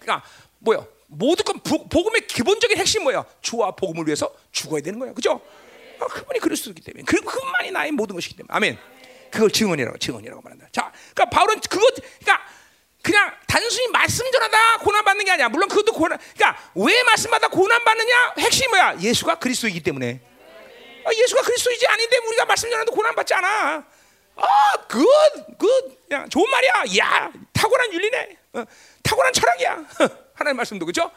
그러니까 뭐요? 모든 건 복음의 기본적인 핵심 뭐예요? 주와 복음을 위해서 죽어야 되는 거예요, 그죠? 아, 그분이 그리스도이기 때문에 그 그분만이 나의 모든 것이기 때문에 아멘. 그걸 증언이라고 증언이라고 말한다. 자, 그러니까 바울은 그것 그러니까 그냥 단순히 말씀 전하다 고난 받는 게 아니야. 물론 그것도 고난. 그러니까 왜 말씀마다 고난 받느냐? 핵심이 뭐야? 예수가 그리스도이기 때문에. 아, 예수가 그리스도이지 아닌데 우리가 말씀 전하도 고난 받지 않아. 아, good, good. 야, 좋은 말이야. 야, 탁월한 윤리네. 어, 탁월한 철학이야. 하나님 말씀도 그죠?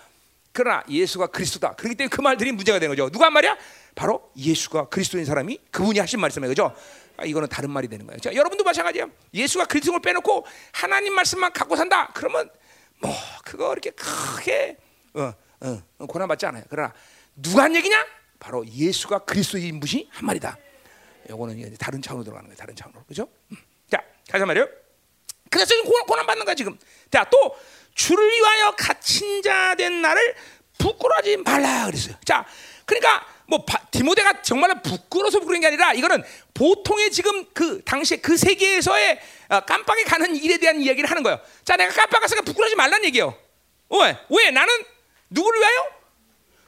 그러나 예수가 그리스도다. 그렇기 때문에 그 말들이 문제가 되는 거죠. 누가 한 말이야? 바로 예수가 그리스도인 사람이 그분이 하신 말씀이에요. 그죠? 아, 이거는 다른 말이 되는 거예요. 자, 여러분도 마찬가지예요. 예수가 그리스도를 빼놓고 하나님 말씀만 갖고 산다. 그러면 뭐 그거 이렇게 크게 어, 어, 어 고난 받지 않아요. 그러나 누가 한 얘기냐? 바로 예수가 그리스도인 분이 한 말이다. 이거는 다른 차원으로 들어가는 거예요. 다른 차원으로. 그죠? 음. 자, 가자 말이요. 그래서 지금 고난 받는 거야 지금. 자, 또 주를 위하여 갇힌 자 된 나를 부끄러워하지 말라 그랬어요. 자, 그러니까 뭐 디모데가 정말 부끄러워서 부끄러운 게 아니라 이거는 보통의 지금 그 당시에 그 세계에서의 어, 깜빡이 가는 일에 대한 이야기를 하는 거예요. 자, 내가 깜빡 가서 부끄러워하지 말란 얘기예요. 왜? 왜? 나는 누구를 위하여?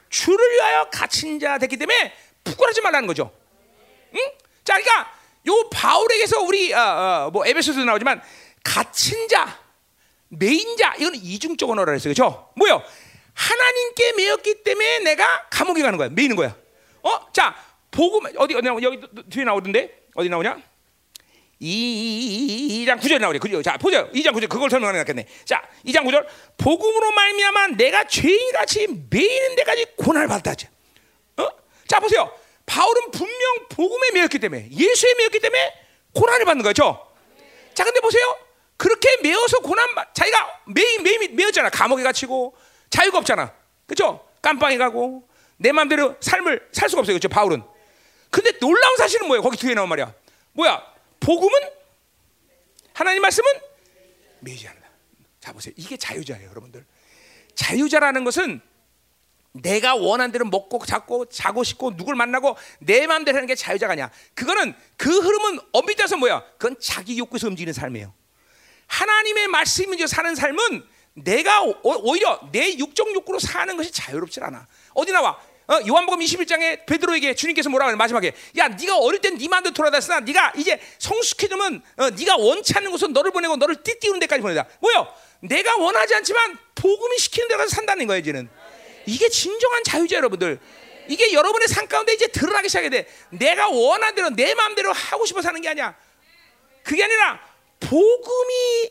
주를 위하여 갇힌 자 됐기 때문에 부끄러워하지 말라는 거죠. 응? 자, 그러니까 요 바울에게서 우리 어, 어, 뭐 에베소서도 나오지만 갇힌 자, 메인자 이건 이중적 언어라 했어요. 그렇죠? 뭐요? 하나님께 매였기 때문에 내가 감옥에 가는 거야. 매이는 거야. 어? 자, 복음 어디 어디 여기 뒤에 나오던데 어디 나오냐? 2장 9절 나오네. 그죠? 자, 보죠. 2장 9절 그걸 설명하는 겠네. 자, 2장 9절. 복음으로 말미암아 내가 죄인같이 매이는 데까지 고난을 받았다. 어? 자, 보세요. 바울은 분명 복음에 매였기 때문에 예수에 매였기 때문에 고난을 받는 거죠. 자, 근데 보세요. 그렇게 매어서 고난 자기가 매이 매이 매였잖아. 감옥에 갇히고 자유가 없잖아. 그죠? 깜빵에 가고 내 마음대로 삶을 살 수가 없어요. 그죠? 바울은. 근데 놀라운 사실은 뭐예요? 거기 뒤에 나온 말이야. 뭐야? 복음은 하나님 말씀은 매이지 않는다. 자 보세요. 이게 자유자예요, 여러분들. 자유자라는 것은 내가 원한 대로 먹고 잡고 자고 싶고 누굴 만나고 내 마음대로 하는 게 자유자가 아니야. 그거는 그 흐름은 엄밀히 따서 뭐야? 그건 자기 욕구에서 움직이는 삶이에요. 하나님의 말씀이 사는 삶은 내가 오히려 내 육적 욕구로 사는 것이 자유롭지 않아. 어디 나와? 어, 요한복음 21장에 베드로에게 주님께서 뭐라 그래 마지막에 야 네가 어릴 땐네 마음대로 돌아다녔으나 네가 이제 성숙해지면 어, 네가 원치 않는 곳은 너를 보내고 너를 띠띠우는 데까지 보내다. 뭐요? 내가 원하지 않지만 복음이 시키는 데 가서 산다는 거예요, 이제는. 이게 진정한 자유자 여러분들. 이게 여러분의 삶 가운데 이제 드러나기 시작해 돼. 내가 원하는 대로 내 마음대로 하고 싶어 사는 게 아니야. 그게 아니라 복음이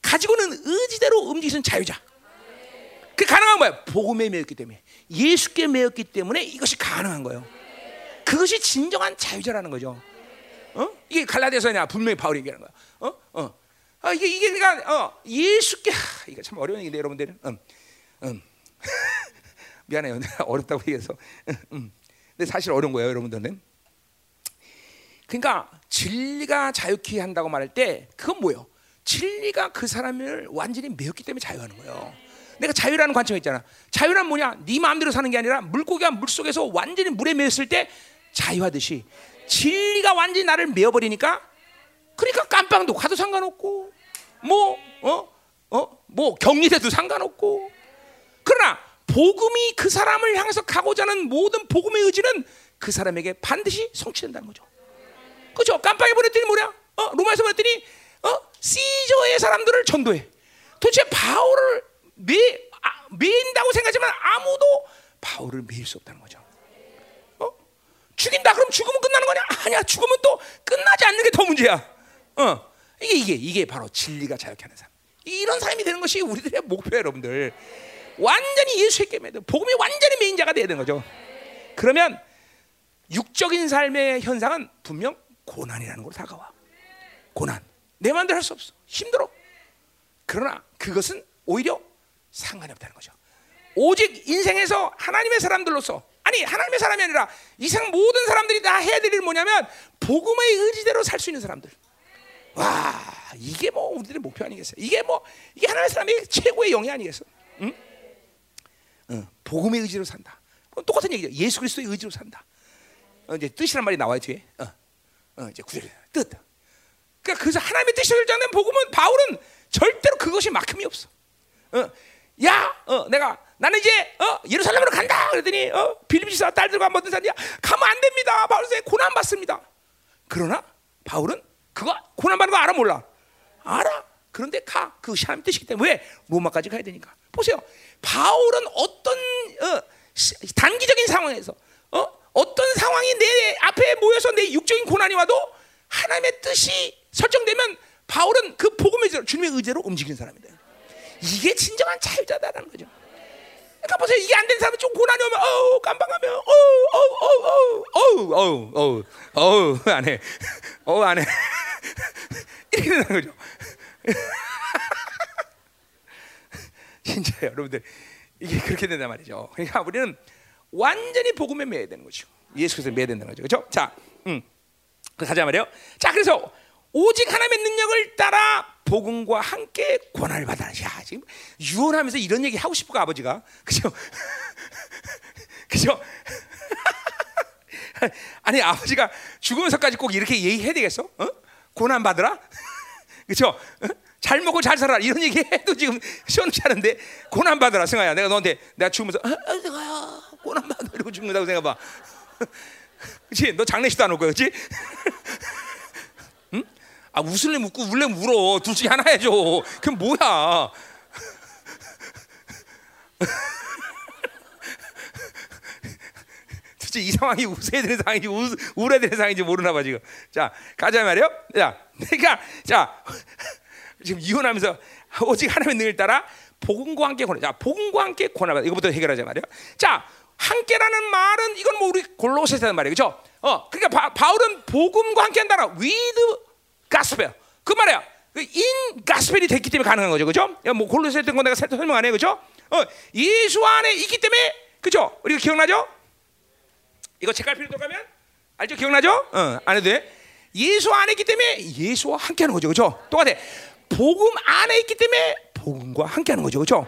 가지고는 의지대로 움직이는 자유자. 그 가능한 거야. 복음에 매였기 때문에 예수께 매였기 때문에 이것이 가능한 거예요. 그것이 진정한 자유자라는 거죠. 어? 이게 갈라디아서냐 분명히 바울이 얘기하는 거야. 어? 어. 아, 이게 이게 그러니까 어, 예수께 하, 이거 참 어려운 얘기인데 여러분들은 음, 음. 미안해요. 어렵다고 얘기해서. 음, 음. 근데 사실 어려운 거예요, 여러분들은. 그러니까 진리가 자유케 한다고 말할 때 그건 뭐예요? 진리가 그 사람을 완전히 매였기 때문에 자유하는 거예요. 내가 자유라는 관점이 있잖아. 자유란 뭐냐? 네 마음대로 사는 게 아니라 물고기가 물 속에서 완전히 물에 매였을 때 자유하듯이 진리가 완전히 나를 메어버리니까 그러니까 깜빵도 가도 상관없고 뭐 어? 어? 뭐 격리돼도 상관없고 그러나 복음이 그 사람을 향해서 가고자 하는 모든 복음의 의지는 그 사람에게 반드시 성취된다는 거죠. 그렇죠? 깜빵에 보냈더니 뭐냐? 어? 로마에서 보냈더니 어? 시저의 사람들을 전도해. 도대체 바울을 매, 아, 매인다고 생각하지만 아무도 바울을 매일 수 없다는 거죠. 어? 죽인다 그럼 죽으면 끝나는 거냐? 아니야. 죽으면 또 끝나지 않는 게 더 문제야. 어. 이게 이게 이게 바로 진리가 자유케 하는 사람. 이런 사람이 되는 것이 우리들의 목표예요, 여러분들. 완전히 예수에게 매도 복음이 완전히 메인자가 돼야 되는 거죠. 그러면 육적인 삶의 현상은 분명 고난이라는 걸 다가와. 고난. 내 마음대로 할 수 없어. 힘들어. 그러나 그것은 오히려 상관이 없다는 거죠. 오직 인생에서 하나님의 사람들로서 아니 하나님의 사람이 아니라 이상 모든 사람들이 다 해야 될 일은 뭐냐면 복음의 의지대로 살 수 있는 사람들. 와 이게 뭐 우리들의 목표 아니겠어요? 이게 뭐 이게 하나님의 사람의 최고의 영이 아니겠어? 응? 응, 복음의 의지로 산다. 똑같은 얘기죠. 예수 그리스도의 의지로 산다. 어, 이제 뜻이란 말이 나와요 뒤에. 어, 어, 이제 구절 뜻. 그러니까 그래서 하나님의 뜻이 결정된 복음은 바울은 절대로 그것이 막힘이 없어. 어, 야, 어, 내가 나는 이제 어, 예루살렘으로 간다. 그랬더니 어, 빌립지사 딸들과 모든 사람이 가면 안 됩니다. 바울세 고난 받습니다. 그러나 바울은 그거 고난 받는 거 알아 몰라? 알아. 그런데 가. 그것이 하나님 뜻이기 때문에 왜 로마까지 가야 되니까. 보세요. 바울은 어떤 어, 단기적인 상황에서 어, 어떤 상황이 내 앞에 모여서 내 육적인 고난이 와도 하나님의 뜻이 설정되면 바울은 그 복음의 주님의 의지로 움직이는 사람이다. 이게 진정한 자유자다라는 거죠. 그러니까 보세요. 이게 안 되는 사람은 좀 고난이 오면 어우 깜빡하면 어우 어우 어우 어우 어우 어우 어우 안 해. 어우 안 해. 이렇게 되는 거죠. 진짜 여러분들 이게 그렇게 된단 말이죠. 그러니까 우리는 완전히 복음에 매야 되는 거죠. 예수 그리스도에 매야 된다는 거죠. 그렇죠? 자, 음. 가자 말이요. 자, 그래서 오직 하나님의 능력을 따라 복음과 함께 권한을 받아. 야, 지금 유언하면서 이런 얘기 하고 싶을까 아버지가? 그죠? 그죠? 아니 아버지가 죽으면서까지 꼭 이렇게 얘기해야 되겠어? 어? 고난 받으라? 그죠? 어? 잘 먹고 잘 살아 이런 얘기 해도 지금 시원치 않은데 고난 받으라 승아야 내가 너한테 내가 죽으면서 아, 승아야 고난 받아 이러고 죽는다고 생각해봐 그치? 너 장례식도 안 올 거야 그치? 응? 아 웃을래 웃고 울래 울어 둘 중에 하나 해줘 그럼 뭐야 도대체 이 상황이 웃어야 되는 상황인지 우, 울어야 되는 상황인지 모르나 봐 지금 자 가자 말이요 자 그러니까 자 지금 이혼하면서 오직 하나님의 능을 따라 복음과 함께 권하. 자, 복음과 함께 권하. 이거부터 해결하자 말이야. 자, 함께라는 말은 이건 뭐 우리 골로새서는 그렇죠? 어, 그러니까 바, 울은 복음과 함께 한다라. Gospel. 그 말이야. 인 가스펠이 됐기 때문에 가능한 거죠, 그렇죠? 뭐 골로새 했던 거 내가 설명 안 해, 그렇죠? 어, 예수 안에 있기 때문에, 그렇죠? 우리가 기억나죠? 이거 책갈 필요도 가면 알죠? 기억나죠? 어, 안 해도 돼. 예수 안에 있기 때문에 예수와 함께 하는 거죠, 그렇죠? 똑같아. 복음 안에 있기 때문에 복음과 함께 하는 거죠, 그렇죠?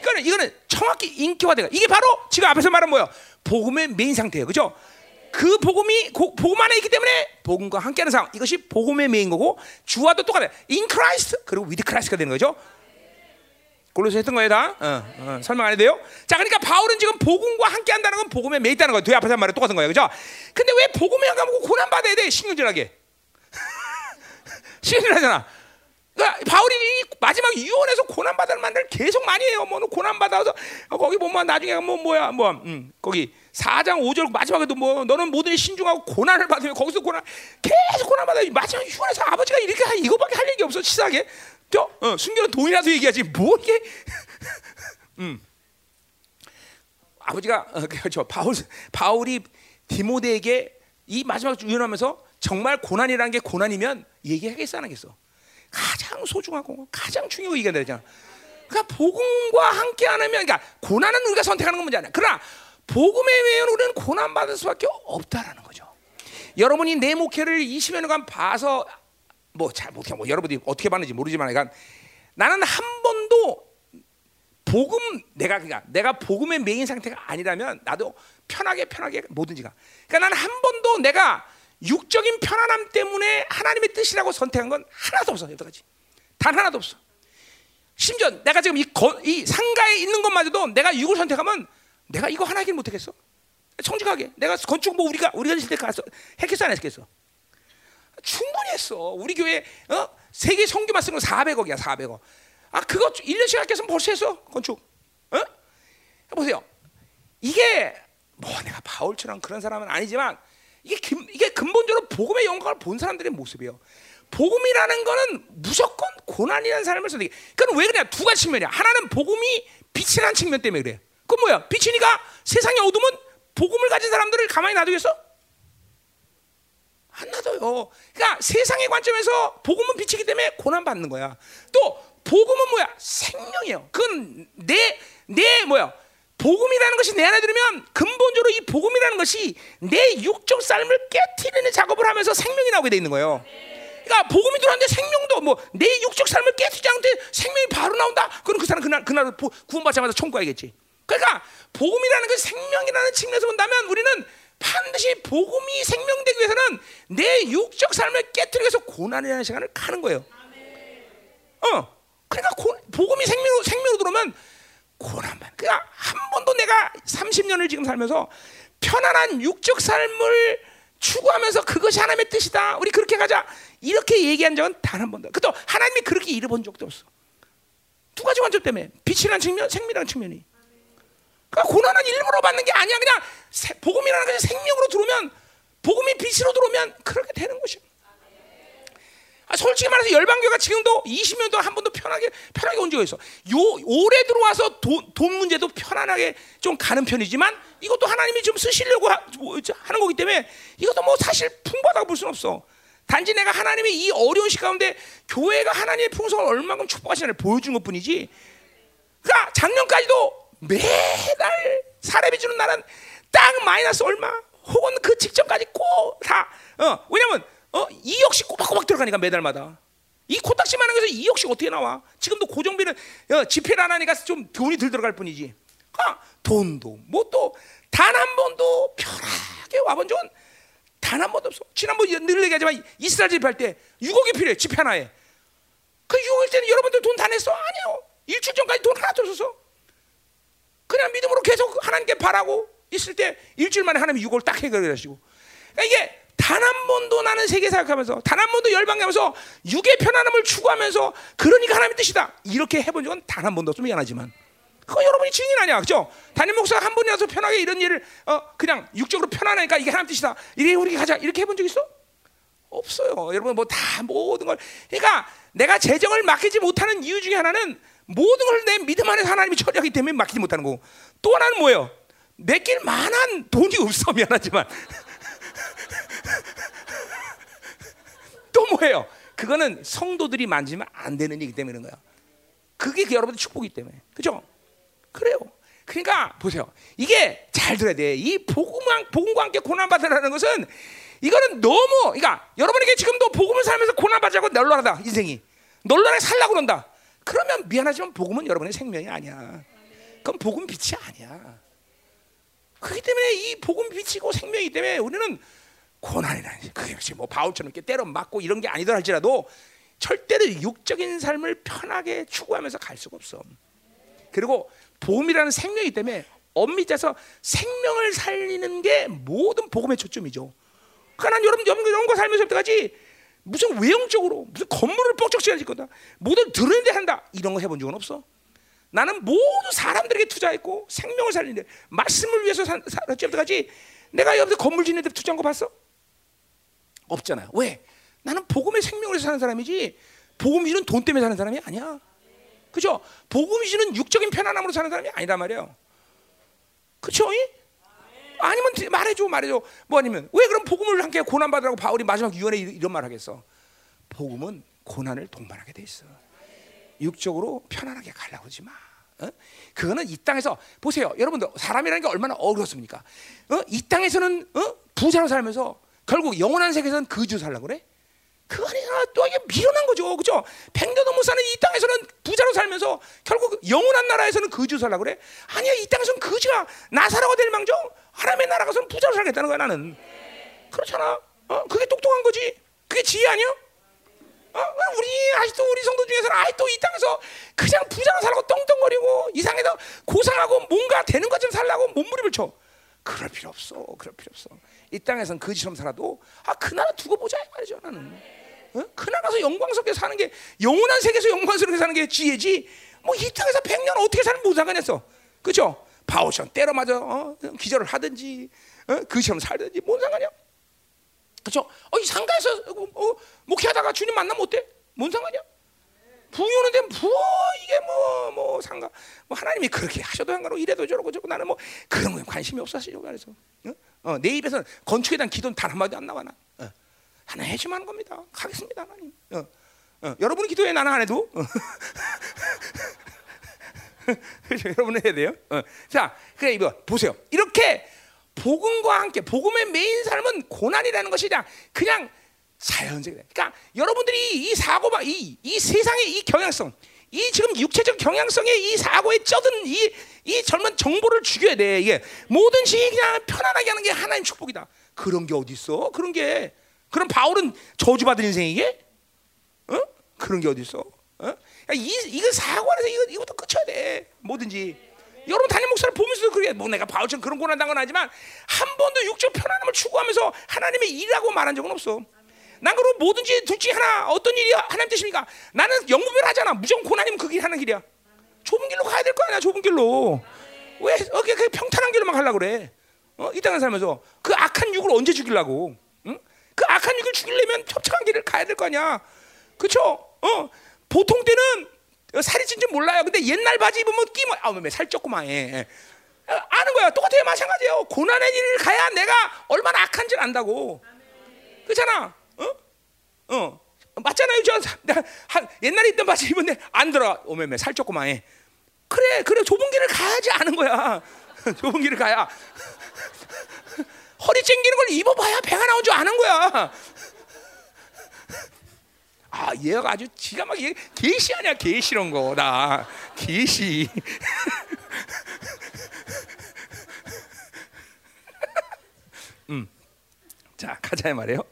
그러니까 이거는 정확히 인격화돼가. 이게 바로 지금 앞에서 말한 뭐예요? 복음에 매인 상태예요, 그렇죠? 그 복음이 고, 복음 안에 있기 때문에 복음과 함께하는 상황. 이것이 복음에 매인 거고 주와도 똑같아요. in Christ 그리고 with Christ가 되는 거죠. 골로새 했던 거예요 다 어, 어, 설명 안 해도 돼요. 자, 그러니까 바울은 지금 복음과 함께한다는 건 복음에 매 있다는 거예요. 뒤에 앞에서 말해 똑같은 거예요, 그렇죠? 근데 왜 복음에 안 가면 고난 받아야 돼? 신경질하게. 신경질하잖아. 그러니까 바울이 마지막 유언에서 고난 받을 만들 계속 많이 해요. 뭐 고난 받아서 거기 보면 나중에 뭐 뭐야 뭐 음, 거기 4장 5절 마지막에도 뭐 너는 모든 신중하고 고난을 받으면 거기서 고난 계속 고난 받아. 마지막 유언에서 아버지가 이렇게 한 이거밖에 할 얘기 없어 치사하게 저 어, 순교는 돈이라도 얘기하지 뭐 이게 음. 아버지가 어, 그렇죠 바울 바울이 디모데에게 이 마지막 유언하면서 정말 고난이라는 게 고난이면 얘기하겠어 안 하겠어 가장 소중하고 가장 중요하고 얘기가 되잖아. 그러니까 복음과 함께 안 하면 그러니까 고난은 우리가 선택하는 건 문제 아니야. 그러나 복음에 의해 우리는 고난 받을 수밖에 없다라는 거죠. 여러분이 내 목회를 20여 년간 봐서 뭐 잘 못해 뭐 여러분이 어떻게 봤는지 모르지만 그러니까 나는 한 번도 복음 내가 그러니까 내가 복음의 메인 상태가 아니라면 나도 편하게 편하게 뭐든지가 그러니까 나는 한 번도 내가 육적인 편안함 때문에 하나님의 뜻이라고 선택한 건 하나도 없어 여태까지. 단 하나도 없어. 심지어 내가 지금 이, 거, 이 상가에 있는 것마저도 내가 육을 선택하면 내가 이거 하나 하길 못하겠어. 성직하게. 내가 건축 뭐 우리가 우리가 있을 때 가서 했겠어 안 했겠어? 충분히 했어. 우리 교회 어? 세계 성교만 쓰는 거 400억이야 400억. 아 그거 1년씩 할겠으면 벌써 했어 건축. 어? 보세요. 이게 뭐 내가 바울처럼 그런 사람은 아니지만 이게 금, 이게 근본적으로 복음의 영광을 본 사람들의 모습이에요. 복음이라는 거는 무조건 고난이라는 삶을 선택해. 그건 왜 그래? 두 가지 측면이야. 하나는 복음이 빛이라는 측면 때문에 그래. 그 뭐야? 빛이니까 세상의 어둠은 복음을 가진 사람들을 가만히 놔두겠어? 안 놔둬요. 그러니까 세상의 관점에서 복음은 빛이기 때문에 고난 받는 거야. 또 복음은 뭐야? 생명이에요. 그건 내 내 뭐야? 복음이라는 것이 내 안에 들으면 근본적으로 이 복음이라는 것이 내 육적 삶을 깨트리는 작업을 하면서 생명이 나오게 돼 있는 거예요. 그러니까 복음이 들어왔는데 생명도 뭐 내 육적 삶을 깨트리지 않는데 생명이 바로 나온다. 그럼 그 사람 그날 그날 구원받자마자 천국 가야겠지. 그러니까 복음이라는 것이 생명이라는 측면에서 본다면 우리는 반드시 복음이 생명되기 위해서는 내 육적 삶을 깨뜨리기 위해서 고난이라는 시간을 가는 거예요. 어, 그러니까 고, 복음이 생명으로 생명으로 들어오면 고난만. 그러니까 한 번도 내가 30년을 지금 살면서 편안한 육적 삶을 추구하면서 그것이 하나님의 뜻이다. 우리 그렇게 가자. 이렇게 얘기한 적은 단 한 번도. 그또 하나님이 그렇게 일해본 적도 없어. 두 가지 관점 때문에 빛이라는 측면, 생명이라는 측면이. 그러니까 고난은 일부러 받는 게 아니야. 그냥 복음이라는 것이 생명으로 들어오면 복음이 빛으로 들어오면 그렇게 되는 것이야. 아, 솔직히 말해서 열방교가 지금도 20년 동안 한 번도 편하게 편하게 온 적이 있어. 요 올해 들어와서 돈, 돈 문제도 편안하게 좀 가는 편이지만 이것도 하나님이 좀 쓰시려고 하, 뭐, 는 거기 때문에 이것도 뭐 사실 풍부하다고 볼 수는 없어. 단지 내가 하나님의 이 어려운 시 가운데 교회가 하나님의 풍성을 얼마큼 축복하시나를 보여준 것뿐이지. 그러니까 작년까지도 매달 사례비 주는 날은 딱 마이너스 얼마 혹은 그 직전까지 꼭 다. 어, 왜냐면 어? 2억씩 꼬박꼬박 들어가니까 매달마다. 이 코딱지 많은 것에서 2억씩 어떻게 나와? 지금도 고정비는 어, 집회를 안 하니까 좀 돈이 덜 들어갈 뿐이지. 아, 돈도 뭐 또 단 한 번도 편하게 와본 적은 단 한 번도 없어. 지난번 늘 얘기하지만 이스라엘 집회할 때 6억이 필요해 집회 하나에. 그 6억일 때는 여러분들 돈 다 냈어? 아니요. 일주일 전까지 돈 하나도 없었어. 그냥 믿음으로 계속 하나님께 바라고 있을 때 일주일 만에 하나님이 6억을 딱 해결해 가시고. 그러니까 이게 단 한 번도 나는 세계 사역하면서 단 한 번도 열방하면서 육의 편안함을 추구하면서 그러니까 하나님의 뜻이다. 이렇게 해본 적은 단 한 번도 없으면 미안하지만. 그거 여러분이 증인 아니야. 그죠? 담임 목사가 한 번이라도 편하게 이런 일을 어 그냥 육적으로 편안하니까 이게 하나님 뜻이다. 이래 우리 가자. 이렇게 해본 적 있어? 없어요. 여러분 뭐 다 모든 걸. 그러니까 내가 재정을 맡기지 못하는 이유 중에 하나는 모든 걸 내 믿음 안에서 하나님이 처리하기 때문에 맡기지 못하는 거고. 또 하나는 뭐예요? 내길 만한 돈이 없어. 미안하지만 또 뭐예요? 그거는 성도들이 만지면 안 되는 얘기 때문에 그런 거야. 그게 그 여러분들 축복이기 때문에. 그죠? 그래요. 그러니까 보세요. 이게 잘 들어야 돼. 이 복음과, 복음과 함께 고난받으라는 것은 이거는 너무 그러니까 여러분에게 지금도 복음을 살면서 고난받자고 널널하다 인생이. 널널하게 살라고 그런다. 그러면 미안하지만 복음은 여러분의 생명이 아니야. 그건 복음 빛이 아니야. 그렇기 때문에 이 복음 빛이고 생명이기 때문에 우리는 고난이라는 그게 역시 뭐 바울처럼 이렇게 때려 맞고 이런 게 아니더라 할지라도 절대로 육적인 삶을 편하게 추구하면서 갈 수가 없어. 그리고 복음이라는 생명이기 때문에 엄밀히 따서 생명을 살리는 게 모든 복음의 초점이죠. 그러니까 난 여러분 여러분과 살면서 때까지 무슨 외형적으로 무슨 건물을 뻑적지게 질 거다. 모든 드러내야 한다. 이런 거 해본 적은 없어. 나는 모두 사람들에게 투자했고 생명을 살리는 데 말씀을 위해서 살았지 때까지 내가 여기서 건물 짓는 데 투자한 거 봤어? 없잖아요. 왜? 나는 복음의 생명을 사는 사람이지 복음 주는 돈 때문에 사는 사람이 아니야. 그죠? 복음 주는 육적인 편안함으로 사는 사람이 아니란 말이에요. 그쵸? 이? 아니면 드- 말해줘, 말해줘. 뭐 아니면 왜 그럼 복음을 함께 고난 받으라고 바울이 마지막 유언에 이- 이런 말 하겠어? 복음은 고난을 동반하게 돼 있어. 육적으로 편안하게 가려고 그러지 마. 어? 그거는 이 땅에서 보세요, 여러분들 사람이라는 게 얼마나 어렵습니까? 어? 이 땅에서는 어? 부자로 살면서 결국 영원한 세계에서는 거지로 살라고 그래? 그거 아니라 또 이게 미련한 거죠, 그죠? 백년도 못 사는 이 땅에서는 부자로 살면서 결국 영원한 나라에서는 거지로 살라고 그래? 아니야, 이 땅에서는 거지가 나사라가 될 망정 하나님의 나라 가서는 부자로 살겠다는 거야 나는. 그렇잖아. 어? 그게 똑똑한 거지. 그게 지혜 아니야? 어? 우리 아직도 우리 성도 중에서는 아직도 이 땅에서 그냥 부자로 살고 떵떵거리고 이상해서 고상하고 뭔가 되는 것처럼 살라고 몸부림을 쳐. 그럴 필요 없어. 그럴 필요 없어. 이 땅에선 거지처럼 살아도 아 그 나라 두고 보자 이 말이죠 나는. 어? 그 나라에서 영광스럽게 사는 게 영원한 세계에서 영광스럽게 사는 게 지혜지. 뭐 이 땅에서 백년 어떻게 살면 무슨 상관했어. 그죠? 바오션 때려 맞아 어? 기절을 하든지 어? 그처럼 살든지 뭔 상관이야? 그렇죠? 어, 이 상가에서 어, 어, 목회하다가 주님 만나면 어때? 뭔 상관이야? 부이 오는데 뭐 이게 뭐뭐 상가 뭐 하나님이 그렇게 하셔도 상관없고 이래도 저러고 저러고 나는 뭐 그런 거에 관심이 없어 사실 그래서 어? 어, 내 입에서는 건축에 대한 기도는 단 한마디 안 나와 나 어. 하나 해주면 하는 겁니다 가겠습니다 하나님 어. 어, 여러분이 기도해 나는 안 해도 어. 그렇죠? 여러분은 해야 돼요 어. 자 그래 이거 보세요 이렇게 복음과 함께 복음의 메인 삶은 고난이라는 것이 그냥 그냥 자연적이다. 그러니까 여러분들이 이 사고가 이, 이 세상의 이 경향성, 이 지금 육체적 경향성의 이 사고에 쩌든 이, 이 젊은 정보를 죽여야 돼. 이게 뭐든지 그냥 편안하게 하는 게 하나님 축복이다. 그런 게 어디 있어? 그런 게 그럼 바울은 저주받은 인생이게? 어? 그런 게 어디 있어? 어? 그러니까 이 이거 사고 안에서 이거 이것도 끝쳐야 돼. 뭐든지. 여러분 담임 목사를 보면서도 그래 뭐 내가 바울처럼 그런 고난 당건 하지만 한 번도 육적 편안함을 추구하면서 하나님의 일이라고 말한 적은 없어. 난 그럼 뭐든지 둘 중에 하나 어떤 일이 하나님 뜻입니까? 나는 영무별 하잖아. 무조건 고난이면 그길 하는 길이야. 좁은 길로 가야 될 거 아니야. 좁은 길로. 왜 어, 그, 그 평탄한 길로만 가려고 그래? 어, 이 땅에 살면서 그 악한 육을 언제 죽이려고? 응? 그 악한 육을 죽이려면 협착한 길을 가야 될 거 아니야. 그렇죠? 어, 보통 때는 어, 살이 찐줄 몰라요. 근데 옛날 바지 입으면 끼면 아, 왜살 쪘구만. 예, 예. 어, 아는 거야. 똑같아요. 마찬가지예요. 고난의 길을 가야 내가 얼마나 악한지를 안다고. 그렇잖아. 어? 어. 맞잖아요. 저 나, 한, 옛날에 있던 바지 입은데 안 들어. 오메메 살 쪘구만. 예. 그래, 그래. 좁은 길을 가야지 아는 거야. 좁은 길을 가야. 허리 찡기는 걸 입어봐야 배가 나온 줄 아는 거야. 아, 얘가 아주 기가 막히게 계시 아니야, 계시 이런 거. 나 계시. 음. 자, 가자 말이에요.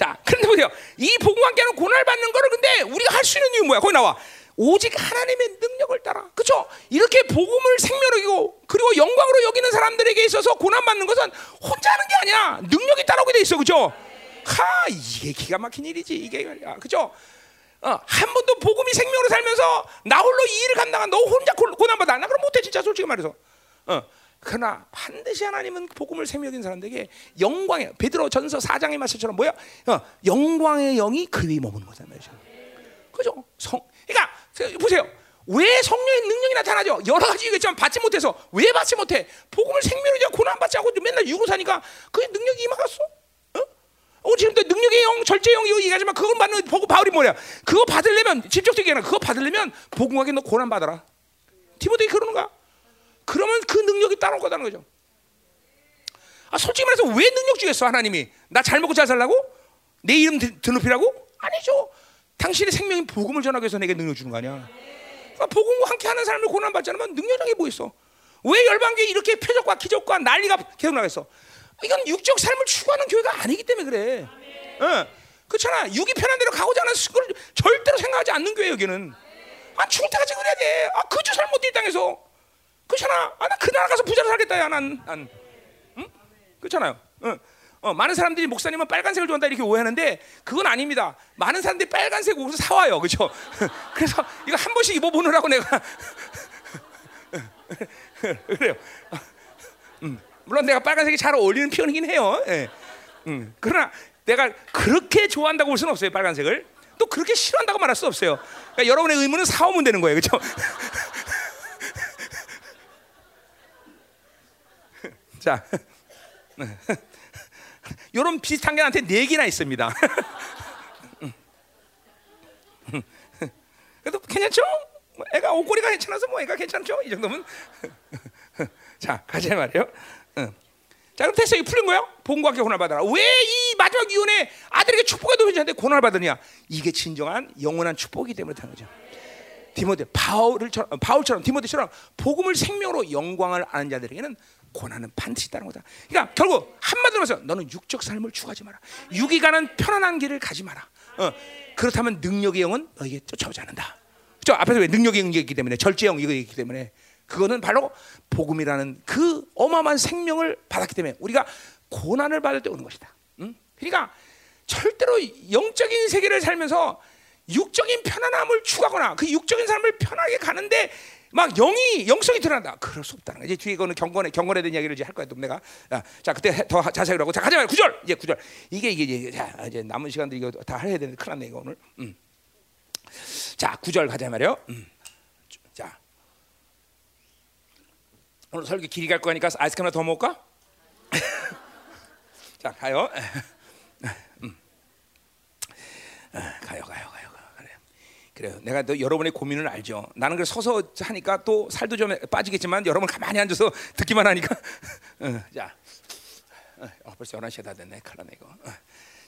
자, 그런데 보세요. 이 함께하는 고난을 받는 거를 근데 우리가 할 수 있는 이유 뭐야? 거기 나와. 오직 하나님의 능력을 따라. 그렇죠? 이렇게 복음을 생명으로 여기고 그리고 영광으로 여기는 사람들에게 있어서 고난 받는 것은 혼자 하는 게 아니야. 능력이 따라오게 돼 있어. 그렇죠? 하, 이게 기가 막힌 일이지. 이게. 그렇죠? 어, 한 번도 복음이 생명으로 살면서 나 홀로 이 일을 감당한 너 혼자 고- 고난받아. 나 그럼 못해 진짜 솔직히 말해서. 어. 그러나 반드시 하나님은 복음을 생명인 사람들에게 영광의 베드로 전서 4장의 말씀처럼 뭐야? 어, 영광의 영이 그리 머무는 거잖아요. 그죠? 성, 그러니까 저, 보세요. 왜 성령의 능력이 나타나죠? 여러 가지 얘기했지만 받지 못해서 왜 받지 못해? 복음을 생명으로 이제 고난 받지 않고 맨날 유고 사니까 그 능력이 임하겠어? 어? 어 지금 또 능력의 영, 절제 영 이거 얘기하지만 그걸 받는 보고 바울이 뭐냐? 그거 받으려면 직접적인 게 그거 받으려면 복음하게 너 고난 받아라. 디모데이 그러는가? 그러면 그 능력이 따라올 거다는 거죠. 아 솔직히 말해서 왜 능력 주겠어 하나님이? 나 잘 먹고 잘 살라고? 내 이름 드- 드높이라고? 아니죠. 당신의 생명인 복음을 전하기 위해서 내게 능력 주는 거 아니야. 그러니까 복음과 함께하는 삶을 고난 않으면 능력이 뭐 있어? 왜 열방교회 이렇게 표적과 기적과 난리가 계속 나겠어? 이건 육적 삶을 추구하는 교회가 아니기 때문에 그래. 어, 그렇잖아. 육이 편한 대로 가고자 하는 걸 절대로 생각하지 않는 교회 여기는. 아 죽을 때까지 그래야 돼. 아 그주 삶 못해 이 땅에서. 그렇잖아. 아 나 그 나라 가서 부자로 살겠다 야 난. 난. 응? 그렇잖아요. 어. 어, 많은 사람들이 목사님은 빨간색을 좋아한다 이렇게 오해하는데 그건 아닙니다. 많은 사람들이 빨간색 옷을 사와요, 그렇죠? 그래서 이거 한 번씩 입어보느라고 내가 그래요. 음, 물론 내가 빨간색이 잘 어울리는 편이긴 해요. 예. 음, 그러나 내가 그렇게 좋아한다고 볼 수는 없어요, 빨간색을. 또 그렇게 싫어한다고 말할 수 없어요. 그러니까 여러분의 의무는 사오면 되는 거예요, 그렇죠? 자, 이런 비슷한 게 나한테 네 개나 있습니다. 그래도 괜찮죠? 뭐 애가 옷걸이가 괜찮아서 뭐 애가 괜찮죠? 이 정도면 자 가자 말이에요. 응. 자 그럼 됐어 이 풀린 거예요? 본과 고난 받아라. 왜 이 마지막 유언에 아들에게 축복해도 괜찮은데 고난을 받느냐? 이게 진정한 영원한 축복이기 때문에 그런 거죠. 디모데 바울을 바울처럼 디모데처럼 복음을 생명으로 영광을 아는 자들에게는 고난은 반드시 있다는 거다. 그러니까 결국 한마디로 해서 너는 육적 삶을 추구하지 마라. 육이 가는 편안한 길을 가지 마라. 어. 그렇다면 능력의 영은 너에게 쫓아오지 않는다. 저 앞에서 왜 능력의 영이 있기 때문에 절제 영 이거 있기 때문에 그거는 바로 복음이라는 그 어마어마한 생명을 받았기 때문에 우리가 고난을 받을 때 오는 것이다. 응? 그러니까 절대로 영적인 세계를 살면서 육적인 편안함을 추구하거나 그 육적인 삶을 편하게 가는데 막 영이 영성이 드러난다. 그럴 수 없다는. 이제 뒤에 거는 경건에 경건에 대한 이야기를 이제 할 거야. 또 내가 자, 자 그때 더 자세히 하고 자 가자 말 구절 이제 구절 이게 이게 이제 자 이제 남은 시간들 이거 다 해야 되는데 큰일 났네 이거 오늘. 음. 자 구절 가자 말이요. 음. 자 오늘 설교 길이 갈 거니까 아이스크림 하나 더 먹을까? 자 가요. 음. 가요 가요 가요. 그래요. 내가 또 여러분의 고민을 알죠. 나는 그 서서 하니까 또 살도 좀 빠지겠지만 여러분 가만히 앉아서 듣기만 하니까. 어, 자, 어, 벌써 11시가 다 됐네. 큰일 났네 이거. 어.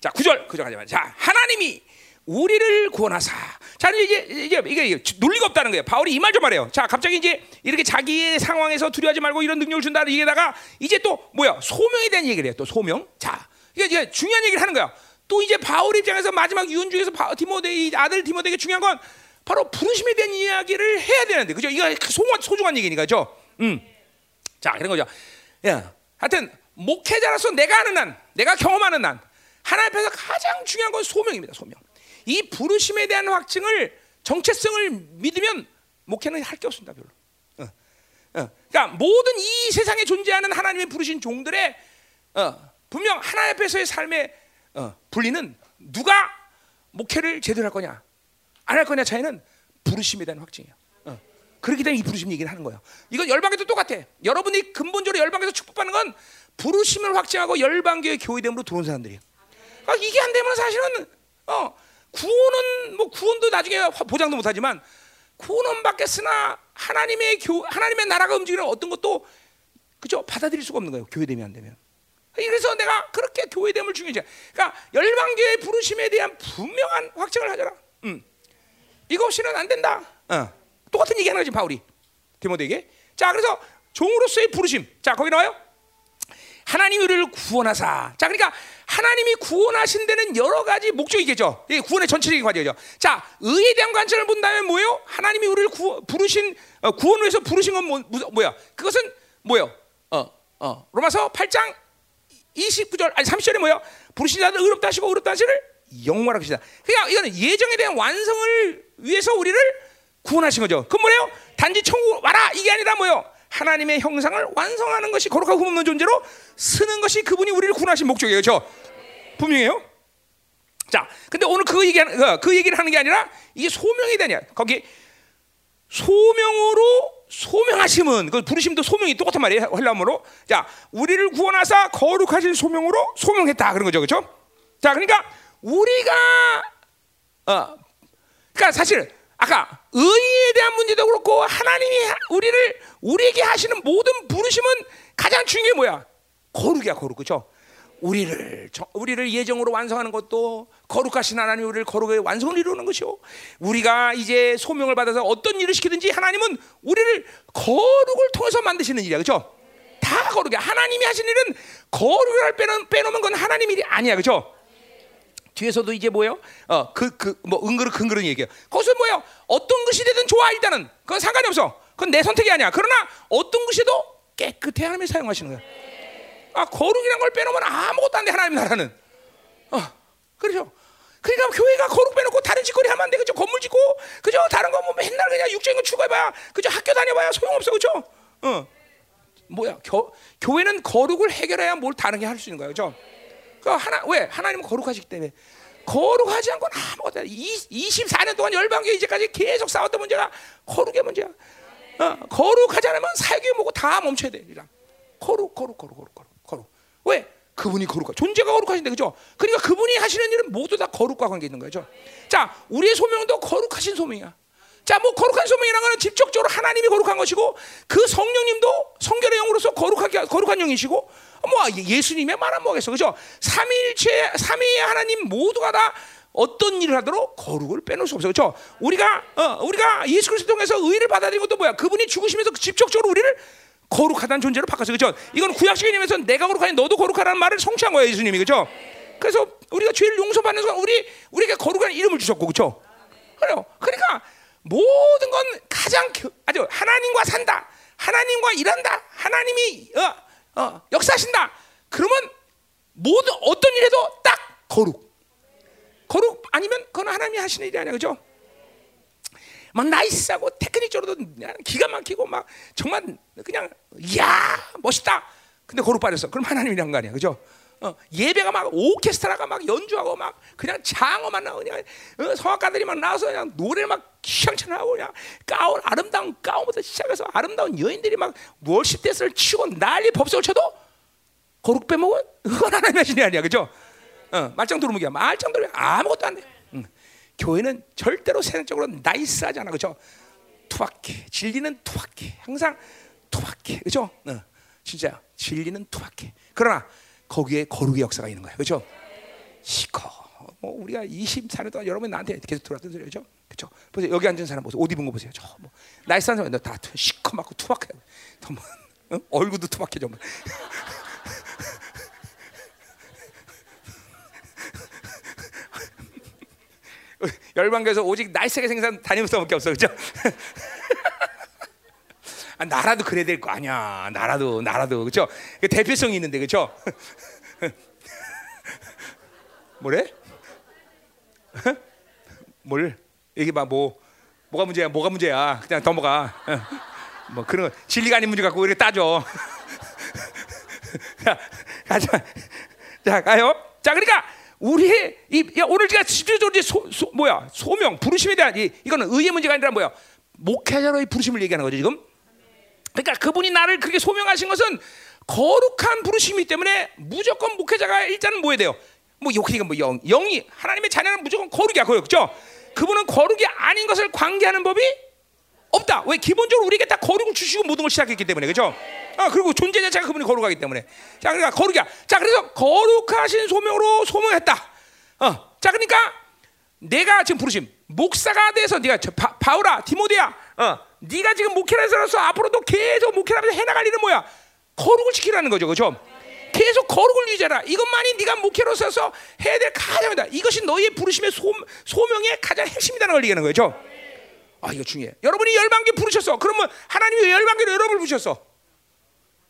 자, 9절. 9절 가자. 자, 하나님이 우리를 구원하사. 자, 이제 이게 이게 논리가 없다는 거예요. 바울이 이 말 좀 말해요. 자, 갑자기 이제 이렇게 자기의 상황에서 두려워하지 말고 이런 능력을 준다. 이게다가 이제 또 뭐야? 소명에 대한 얘기를 해요. 또 소명. 자, 이게 이제 중요한 얘기를 하는 거야. 또 이제 바울 입장에서 마지막 유언 중에서 디모데 아들 디모데에게 중요한 건 바로 부르심에 대한 이야기를 해야 되는데 그죠? 이거 소중한, 소중한 얘기니까 죠. 음. 자 그런 거죠. 야, 하여튼 목회자로서 내가 아는 난, 내가 경험하는 난 하나님 앞에서 가장 중요한 건 소명입니다. 소명. 이 부르심에 대한 확증을 정체성을 믿으면 목회는 할 게 없습니다. 별로. 어. 어. 그러니까 모든 이 세상에 존재하는 하나님의 부르신 종들의 어, 분명 하나님 앞에서의 삶의 어, 분리는 누가 목회를 제대로 할 거냐 안 할 거냐 차이는 부르심에 대한 확증이야. 어. 그렇기 때문에 이 부르심 얘기를 하는 거예요. 이건 열방에도 똑같아. 여러분이 근본적으로 열방에서 축복받는 건 부르심을 확증하고 열방교회 교회됨으로 들어온 사람들이에요. 그러니까 이게 안 되면 사실은 어, 구원은 뭐 구원도 나중에 보장도 못하지만 구원은 받겠으나 하나님의 교 하나님의 나라가 움직이는 어떤 것도 그죠 받아들일 수가 없는 거예요. 교회됨이 안 되면. 그래서 내가 그렇게 교회됨을 중요시. 그러니까 열방교회 부르심에 대한 분명한 확증을 하져라. 음. 이거 없이는 안 된다. 어. 똑같은 얘기 하는 거지 바울이 디모데에게. 자, 그래서 종으로서의 부르심. 자, 거기 나와요. 하나님이 우리를 구원하사. 자, 그러니까 하나님이 구원하신 데는 여러 가지 목적이겠죠. 이게 구원의 전체적인 과정이죠. 자, 의에 대한 관점을 본다면 뭐예요? 하나님이 우리를 구, 부르신 어, 구원을 위해서 부르신 건 뭐, 뭐야? 그것은 뭐예요? 어, 어. 로마서 8장 29절 아니 30절에 뭐야? 부르신 자들 의롭다 하시고 의롭다 하시를 영원하게 하시다. 그러니까 이거는 예정에 대한 완성을 위해서 우리를 구원하신 거죠. 그 뭐예요? 단지 천국 와라 이게 아니라 뭐요? 하나님의 형상을 완성하는 것이 거룩하고 흠없는 존재로 쓰는 것이 그분이 우리를 구원하신 목적이에요. 그렇죠? 분명해요. 자, 근데 오늘 그 얘기하는 그, 그 얘기를 하는 게 아니라 이게 소명이 되냐? 거기 소명으로 소명하심은 그 부르심도 소명이 똑같은 말이에요. 헬라어로. 자, 우리를 구원하사 거룩하신 소명으로 소명했다 그런 거죠. 그렇죠? 자, 그러니까 우리가 어 그러니까 사실 아까 의에 대한 문제도 그렇고 하나님이 우리를 우리에게 하시는 모든 부르심은 가장 중요한 게 뭐야? 거룩이야, 거룩. 그렇죠? 우리를 우리를 예정으로 완성하는 것도 거룩하신 하나님 우리를 거룩의 완성을 이루는 것이요. 우리가 이제 소명을 받아서 어떤 일을 시키든지 하나님은 우리를 거룩을 통해서 만드시는 일이야, 그렇죠? 다 거룩이야. 하나님이 하신 일은 거룩을 빼놓, 빼놓으면 건 하나님 일이 아니야, 그렇죠? 뒤에서도 이제 뭐요? 어, 그, 그, 뭐, 은그릇, 근그릇 얘기야. 거기서 뭐요? 어떤 것이 되든 좋아, 일단은. 그건 상관이 없어. 그건 내 선택이 아니야. 그러나 어떤 것이도 깨끗해 하나님이 사용하시는 거야. 아, 거룩이란 걸 빼놓으면 아무것도 안 돼, 하나님 나라는. 어, 그렇죠. 그러니까 교회가 거룩 빼놓고 다른 짓거리 하면 안 돼, 그죠? 건물 짓고, 그죠? 다른 거 뭐 맨날 그냥 육적인 거 추구해봐야, 그죠? 학교 다녀봐야 소용없어, 그죠? 어. 뭐야, 교, 교회는 거룩을 해결해야 뭘 다른 게 할 수 있는 거야, 그죠? 그 하나, 왜? 하나님은 거룩하시기 때문에. 거룩하지 않고는 아무것도 24년 동안 열방교 이제까지 계속 싸웠던 문제가 거룩의 문제야. 어, 거룩하지 않으면 사역이 뭐고 다 멈춰야 돼. 이랑 거룩, 거룩, 거룩, 거룩, 거룩, 거룩. 왜? 그분이 거룩하, 존재가 거룩하신데 그죠? 그러니까 그분이 하시는 일은 모두 다 거룩과 관계 있는 거죠. 자, 우리의 소명도 거룩하신 소명이야. 자, 뭐 거룩한 소명이라는 것은 직접적으로 하나님이 거룩한 것이고 그 성령님도 성결의 영으로서 거룩하게 거룩한 영이시고 뭐 예수님의 말은 뭐겠어, 그죠? 삼위일체, 삼위의 하나님 모두가 다 어떤 일을 하도록 거룩을 빼놓을 수 없어, 그렇죠? 우리가 어, 우리가 예수 그리스도 통해서 의를 받아들인 것도 뭐야? 그분이 죽으시면서 직접적으로 우리를 거룩하다는 존재로 바꿨어, 그렇죠? 이건 구약식 개념에서 내가 거룩하니 너도 거룩하라는 말을 성취한 거예요, 예수님이, 그렇죠? 그래서 우리가 죄를 용서받는 순간 우리 우리에게 거룩한 이름을 주셨고, 그렇죠? 그래요. 그러니까 모든 건 가장 아주 하나님과 산다, 하나님과 일한다, 하나님이 어, 어, 역사하신다. 그러면 모든 어떤 일에도 딱 거룩. 거룩 아니면 그건 하나님이 하시는 일이 아니야, 그죠? 막 나이스하고 테크닉적으로도 기가 막히고 막 정말 그냥 이야 멋있다. 근데 거룩 빠졌어. 그럼 하나님이란 거 아니야, 그죠? 어, 예배가 막 오케스트라가 막 연주하고 막 그냥 장어만 나오고 그냥 어, 성악가들이 막 나와서 그냥 노래를 막 휘황찬하고 그냥 가운 아름다운 가운부터 시작해서 아름다운 여인들이 막 월십 대스를 치고 난리 법석을 쳐도 거룩 빼먹은 그건 하나님의 신이 아니야, 그죠? 어, 말짱 도루묵이야. 말짱 도루묵 아무것도 안 돼. 응. 교회는 절대로 세상적으로 나이스하지 않아, 그죠? 투박해. 진리는 투박해. 항상 투박해, 그죠? 어, 진짜 진리는 투박해. 그러나 거기에 거룩의 역사가 있는 거야, 그죠? 시커. 뭐 우리가 24년 동안 여러분 나한테 계속 들어왔던 소리죠, 그죠? 보세요, 여기 앉은 사람 보세요, 옷 입은 거 보세요. 저 뭐 나이스한 사람 다 시커멓고 투박해. 뭐, 어? 얼굴도 투박해 정말. 열방교에서 오직 날쌔게 생산 다니면서밖에 없어, 그죠? 아, 나라도 그래야 될 거 아니야. 나라도 나라도 그죠? 그 대표성이 있는데 그죠? 뭐래? 뭘 얘기 봐 뭐 뭐가 문제야? 뭐가 문제야? 그냥 넘어가. 뭐 그런 거, 진리가 아닌 문제 갖고 이렇게 따져. 자, 가자. 자, 가요. 자, 그러니까 우리의 이 야, 오늘 제가 집중적으로 소, 소, 뭐야 소명 부르심에 대한 이 이거는 의의 문제가 아니라 뭐야 목회자로의 부르심을 얘기하는 거죠 지금. 그러니까 그분이 나를 그렇게 소명하신 것은 거룩한 부르심이기 때문에 무조건 목회자가 일단은 뭐야 돼요? 뭐 욕하니까 뭐 영, 영이 하나님의 자녀는 무조건 거룩이야 거룩 그죠? 그분은 거룩이 아닌 것을 관계하는 법이 없다. 왜 기본적으로 우리에게 다 거룩을 주시고 모든 걸 시작했기 때문에 그죠? 아 그리고 존재 자체가 그분이 거룩하기 때문에 자 그러니까 거룩이야. 자 그래서 거룩하신 소명으로 소명했다. 어, 자 그러니까 내가 지금 부르심 목사가 돼서 네가 저, 바, 바울아 디모데야, 어, 네가 지금 목회라서 앞으로도 계속 목회하면서 해나갈 일은 뭐야? 거룩을 지키라는 거죠, 그죠? 계속 거룩을 유지하라. 이것만이 네가 목회로서 해야 될 가장이다. 이것이 너희의 부르심의 소, 소명의 가장 핵심이라는 걸 얘기하는 거죠. 아 이거 중요해. 여러분이 열방계 부르셨어. 그러면 하나님이 열방계로 여러분을 부르셨어.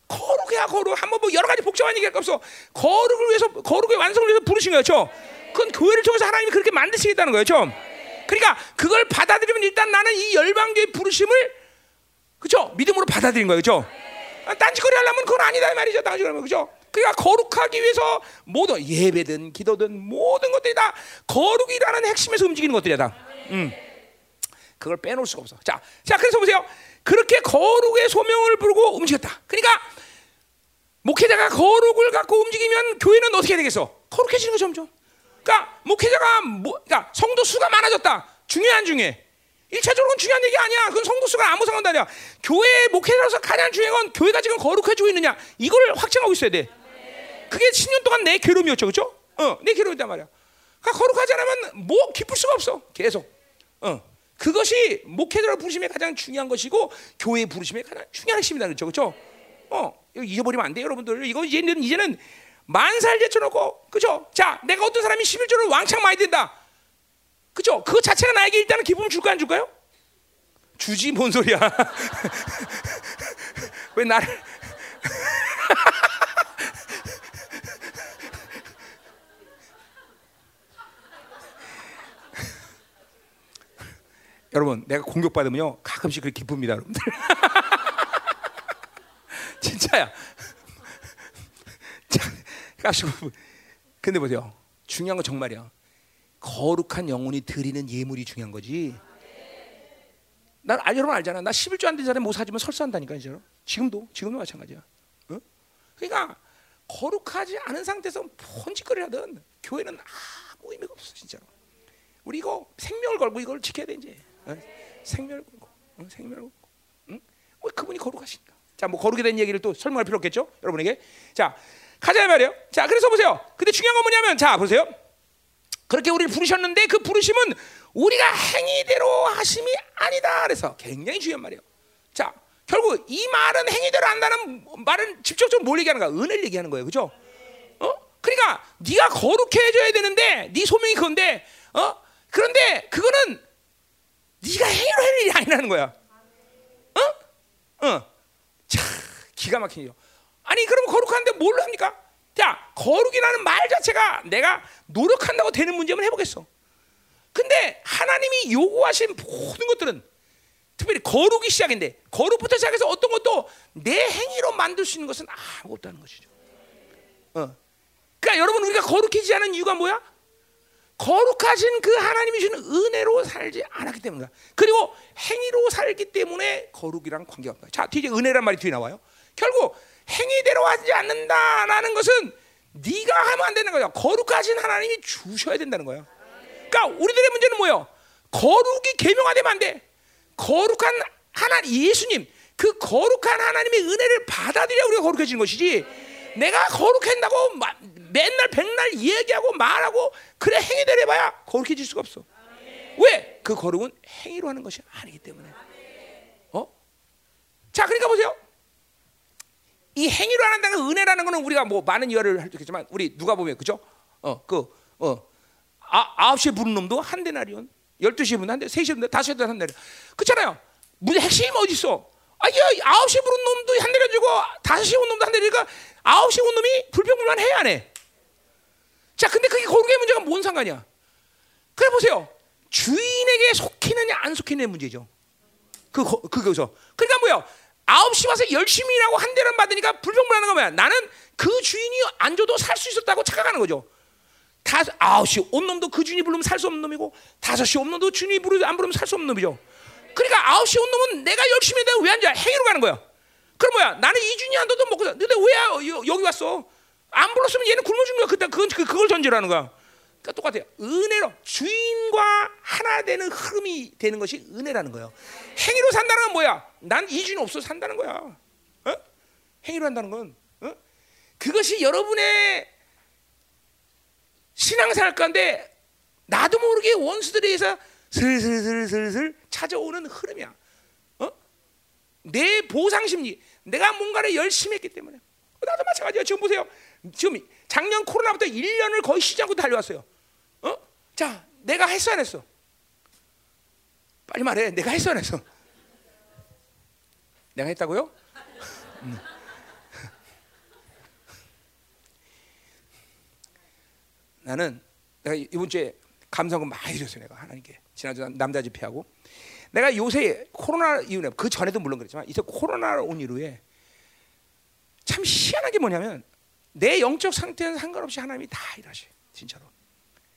거룩해야 거룩. 한번 뭐 여러 가지 복잡한 얘기할 거 없어. 거룩을 위해서 거룩의 완성을 위해서 부르신 거죠. 그건 교회를 통해서 하나님이 그렇게 만드시겠다는 거죠. 그러니까 그걸 받아들이면 일단 나는 이 열방계의 부르심을 그죠? 믿음으로 받아들인 거예요. 그죠? 딴짓거리 하려면 그건 아니다 이 말이죠. 딴짓거리 그죠? 그러니까 거룩하기 위해서 모든 예배든 기도든 모든 것들이 다 거룩이라는 핵심에서 움직이는 것들이야 다. 음. 그걸 빼놓을 수가 없어. 자, 자 그래서 보세요. 그렇게 거룩의 소명을 부르고 움직였다. 그러니까 목회자가 거룩을 갖고 움직이면 교회는 어떻게 되겠어? 거룩해지는 거죠, 점점. 그러니까 목회자가 뭐, 그러니까 성도 수가 많아졌다. 중요한 중에. 일차적으로는 중요한 얘기 아니야. 그건 성도 수가 아무 상관도 아니야. 교회 목회자로서 가장 중요한 건 교회가 지금 거룩해지고 있느냐. 이걸 확증하고 있어야 돼. 그게 10년 동안 내 괴로움이었죠, 그렇죠? 어, 내 괴로움이단 말이야. 그러니까 거룩하지 않으면 뭐 기쁠 수가 없어. 계속. 어. 그것이 목회자로 부르심의 가장 중요한 것이고 교회 부르심의 가장 중요한 핵심이다 그렇죠, 그렇죠? 어, 잊어버리면 안 돼요, 여러분들. 이거 이제는 이제는 만살 제쳐놓고, 그죠? 자, 내가 어떤 사람이 11조를 왕창 많이 든다, 그죠? 그 자체가 나에게 일단은 기쁨을 줄까 안 줄까요? 주지 뭔 소리야? 왜 나를? 여러분, 내가 공격받으면요 가끔씩 그렇게 기쁩니다, 여러분들. 진짜야. 근데 보세요. 중요한 건 정말이야. 거룩한 영혼이 드리는 예물이 중요한 거지. 난 알, 여러분 알잖아. 나 11조 안 된 사람이 뭐 사주면 설사한다니까 이제. 지금도 지금도 마찬가지야. 어? 그러니까 거룩하지 않은 상태에서 폰짓거리 하든 교회는 아무 의미가 없어 진짜로. 우리 이거 생명을 걸고 이걸 지켜야 돼 이제. 걸고, 어? 생명을 걸고. 응? 어, 그분이 거룩하시니까. 자, 뭐 거룩에 대한 얘기를 또 설명할 필요 없겠죠, 여러분에게. 자, 가자 말이에요. 자, 그래서 보세요. 근데 중요한 건 뭐냐면, 자, 보세요. 그렇게 우리를 부르셨는데 그 부르심은 우리가 행위대로 하심이 아니다. 그래서 굉장히 중요한 말이에요. 자, 결국 이 말은 행위대로 한다는 말은 직접적으로 뭘 얘기하는 거야? 은혜를 얘기하는 거예요. 그죠? 어? 그러니까 네가 거룩해져야 되는데 네 소명이 그건데 어? 그런데 그거는 네가 행위로 할 일이 아니라는 거야. 어? 어. 자, 기가 막히죠. 아니, 그럼 거룩한데 뭘 합니까? 자, 거룩이라는 말 자체가 내가 노력한다고 되는 문제면 해보겠어. 근데 하나님이 요구하신 모든 것들은 특별히 거룩이 시작인데 거룩부터 시작해서 어떤 것도 내 행위로 만들 수 있는 것은 아무것도 없다는 것이죠. 어. 그러니까 여러분 우리가 거룩해지지 않은 이유가 뭐야? 거룩하신 그 하나님이 주는 은혜로 살지 않았기 때문이다. 그리고 행위로 살기 때문에 거룩이랑 관계가 없다. 자, 뒤에 은혜란 말이 뒤에 나와요. 결국 행위대로 하지 않는다라는 것은 네가 하면 안 되는 거야. 거룩하신 하나님이 주셔야 된다는 거야. 그러니까 우리들의 문제는 뭐예요? 거룩이 계명화되면 안 돼. 거룩한 하나님 예수님 그 거룩한 하나님의 은혜를 받아들여 우리가 거룩해지는 것이지. 내가 거룩한다고 맨날 백날 얘기하고 말하고 그래 행위대로 해봐야 거룩해질 수가 없어. 왜? 그 거룩은 행위로 하는 것이 아니기 때문에. 어? 자, 그러니까 보세요. 이 행위로 한다는 은혜라는 거는 우리가 뭐 많은 이해를 할 수 있겠지만 우리 누가 보면 그죠? 어, 그 어. 아, 아홉 시에 부른 놈도 한 데나리온. 열두 시에 부른 한 대, 세 시에 부른 다섯 시에 한 데나리온. 그렇잖아요. 문제 핵심이 어디 있어? 아, 이 아홉 시에 부른 놈도 한 대려주고 다섯 시에 온 놈도 한 대리니까 아홉 시에 온 놈이 불평불만 해야 안 해. 자, 근데 그게 거룩의 문제가 뭔 상관이야? 그래 보세요. 주인에게 속히느냐 안 속히느냐 문제죠. 그, 그, 거기서. 그러니까 뭐야? 아홉 시 와서 열심히 일하고 한 대를 받으니까 불평불하는 거 뭐야? 나는 그 주인이 안 줘도 살 수 있었다고 착각하는 거죠. 다 아홉 시온 놈도 그 주인이 부르면 살 수 없는 놈이고 다섯 시온 놈도 주인이 부르 안 부르면 살 수 없는 놈이죠. 그러니까 아홉 시온 놈은 내가 열심히 해도 왜안 줘? 행위로 가는 거야. 그럼 뭐야? 나는 이 주인이 안 줘도 먹고 근데 왜 여기 왔어? 안 불렀으면 얘는 굶어 죽는 거야. 그때 그건 그걸 전제라는 거야. 그러니까 똑같아요. 은혜로 주인과 하나 되는 흐름이 되는 것이 은혜라는 거예요. 행위로 산다는 건 뭐야? 난이 주인 없어 산다는 거야. 어? 행위로 한다는 건 어? 그것이 여러분의 신앙생활 가운데 나도 모르게 원수들에 의해서 슬슬슬슬슬 찾아오는 흐름이야. 어? 내 보상 심리. 내가 뭔가를 열심히 했기 때문에. 나도 마찬가지야. 지금 보세요. 지금 작년 코로나부터 1년을 거의 쉬지 않고 달려왔어요. 어? 자, 내가 했어 안 했어? 빨리 말해. 내가 했어 안 했어? 내가 했다고요? 음. 나는 내가 이번 주에 감사금 많이 드렸어요. 내가 하나님께 지난주 남자 집회하고 내가 요새 코로나 이후에 그 전에도 물론 그랬지만 이제 코로나 온 이후에 참 희한한 게 뭐냐면 내 영적 상태는 상관없이 하나님이 다 일하셔. 진짜로.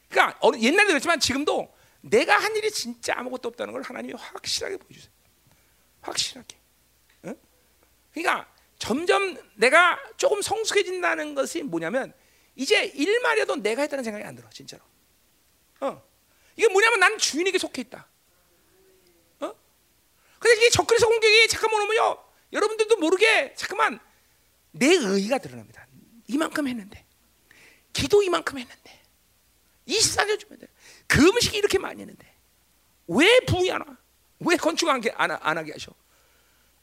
그러니까 옛날에 그랬지만 지금도 내가 한 일이 진짜 아무것도 없다는 걸 하나님이 확실하게 보여주세요. 확실하게. 응? 그러니까 점점 내가 조금 성숙해진다는 것이 뭐냐면 이제 일만 해도 내가 했다는 생각이 안 들어 진짜로. 어. 이게 뭐냐면 난 주인에게 속해 있다. 어? 근데 이게 적그리스 공격이 잠깐만 오면요. 여러분들도 모르게 잠깐만 내 의의가 드러납니다. 이만큼 했는데 기도 이만큼 했는데 24년 주면 돼. 그 음식이 이렇게 많이 했는데 왜 부흥이 안 와? 왜 건축 안, 안, 안 하게 하셔?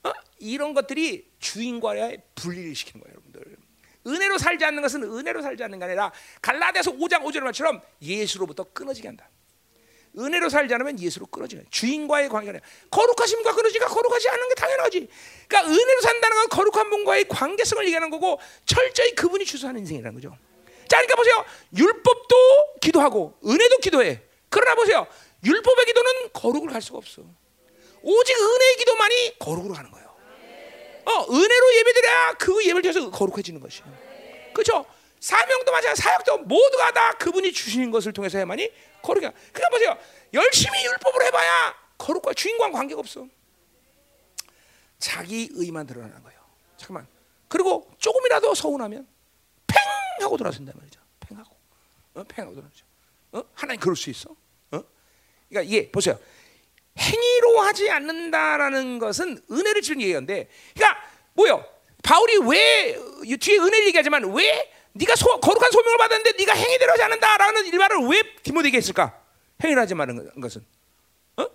어? 이런 것들이 주인과의 분리를 시키는 거예요, 여러분들. 은혜로 살지 않는 것은 은혜로 살지 않는 게 아니라 갈라디아서 5장 5절 말처럼 예수로부터 끊어지게 한다. 은혜로 살지 않으면 예수로 끊어지는 주인과의 관계가 거룩하심과 끊어지가 거룩하지 않은 게 당연하지. 그러니까 은혜로 산다는 건 거룩한 분과의 관계성을 얘기하는 거고 철저히 그분이 주소하는 인생이라는 거죠. 자, 그러니까 보세요. 율법도 기도하고 은혜도 기도해. 그러나 보세요. 율법의 기도는 거룩을 갈 수가 없어. 오직 은혜의 기도만이 거룩으로 가는 거예요. 어, 은혜로 예배드려야 그 예배를 통해서 거룩해지는 것이에요. 그렇죠? 사명도 마찬가지, 사역도 모두가 다 그분이 주시는 것을 통해서 해야만이 거룩이. 그러니까 보세요. 열심히 율법을 해봐야 거룩과 주인과 관계가 없어. 자기 의만 드러나는 거예요. 잠깐만. 그리고 조금이라도 서운하면 팽 하고 돌아선단 말이죠. 팽 하고, 어? 팽 하고 돌아서. 어? 하나님 그럴 수 있어? 어? 그러니까 이게 보세요. 행위로 하지 않는다라는 것은 은혜를 주는 얘기인데, 그러니까 뭐요? 바울이 왜 뒤에 은혜를 얘기하지만 왜 네가 소, 거룩한 소명을 받았는데 네가 행위대로 하지 않는다라는 일말을 왜 디모데에게 했을까? 행위를 하지 말는 것은 어?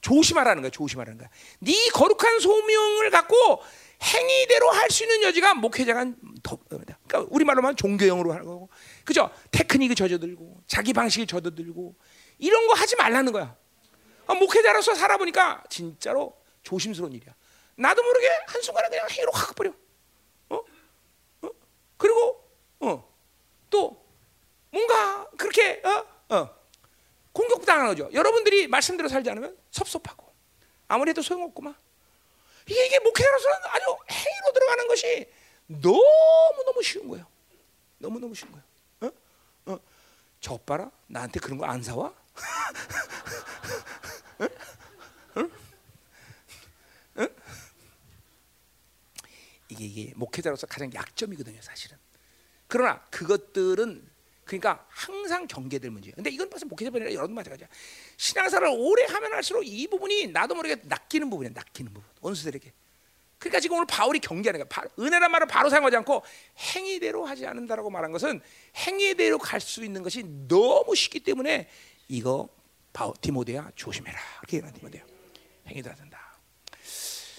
조심하라는 거야. 조심하라는 거야. 네 거룩한 소명을 갖고 행위대로 할 수 있는 여지가 목회자가 더 그러니까 우리 말로 하면 종교형으로 하는 거고, 그죠? 테크닉이 젖어들고 자기 방식이 젖어들고 이런 거 하지 말라는 거야. 어, 목회자로서 살아보니까 진짜로 조심스러운 일이야. 나도 모르게 한 순간에 그냥 행위로 확 버려. 어? 또 뭔가 그렇게 어? 어. 공격당하는 거죠. 여러분들이 말씀대로 살지 않으면 섭섭하고 아무래도 소용없구만. 이게, 이게 목회자로서는 아주 행위로 들어가는 것이 너무 너무 쉬운 거예요. 너무 너무 쉬운 거예요. 어? 어. 저 봐라 나한테 그런 거 안 사와? 응? 응? 응? 이게 이게 목회자로서 가장 약점이거든요, 사실은. 그러나 그것들은 그러니까 항상 경계될 문제예요. 근데 이건 벌써 목회자뿐 아니라 여러분 마찬가지야. 신앙사를 오래 하면 할수록 이 부분이 나도 모르게 낚이는 부분이야. 낚이는 부분. 원수들에게. 그러니까 지금 오늘 바울이 경계하는 거야. 은혜란 말을 바로 사용하지 않고 행위대로 하지 않는다라고 말한 것은 행위대로 갈 수 있는 것이 너무 쉽기 때문에 이거 바울 디모데야 조심해라. 이렇게 얘기하는 디모데야. 행위대로 된다.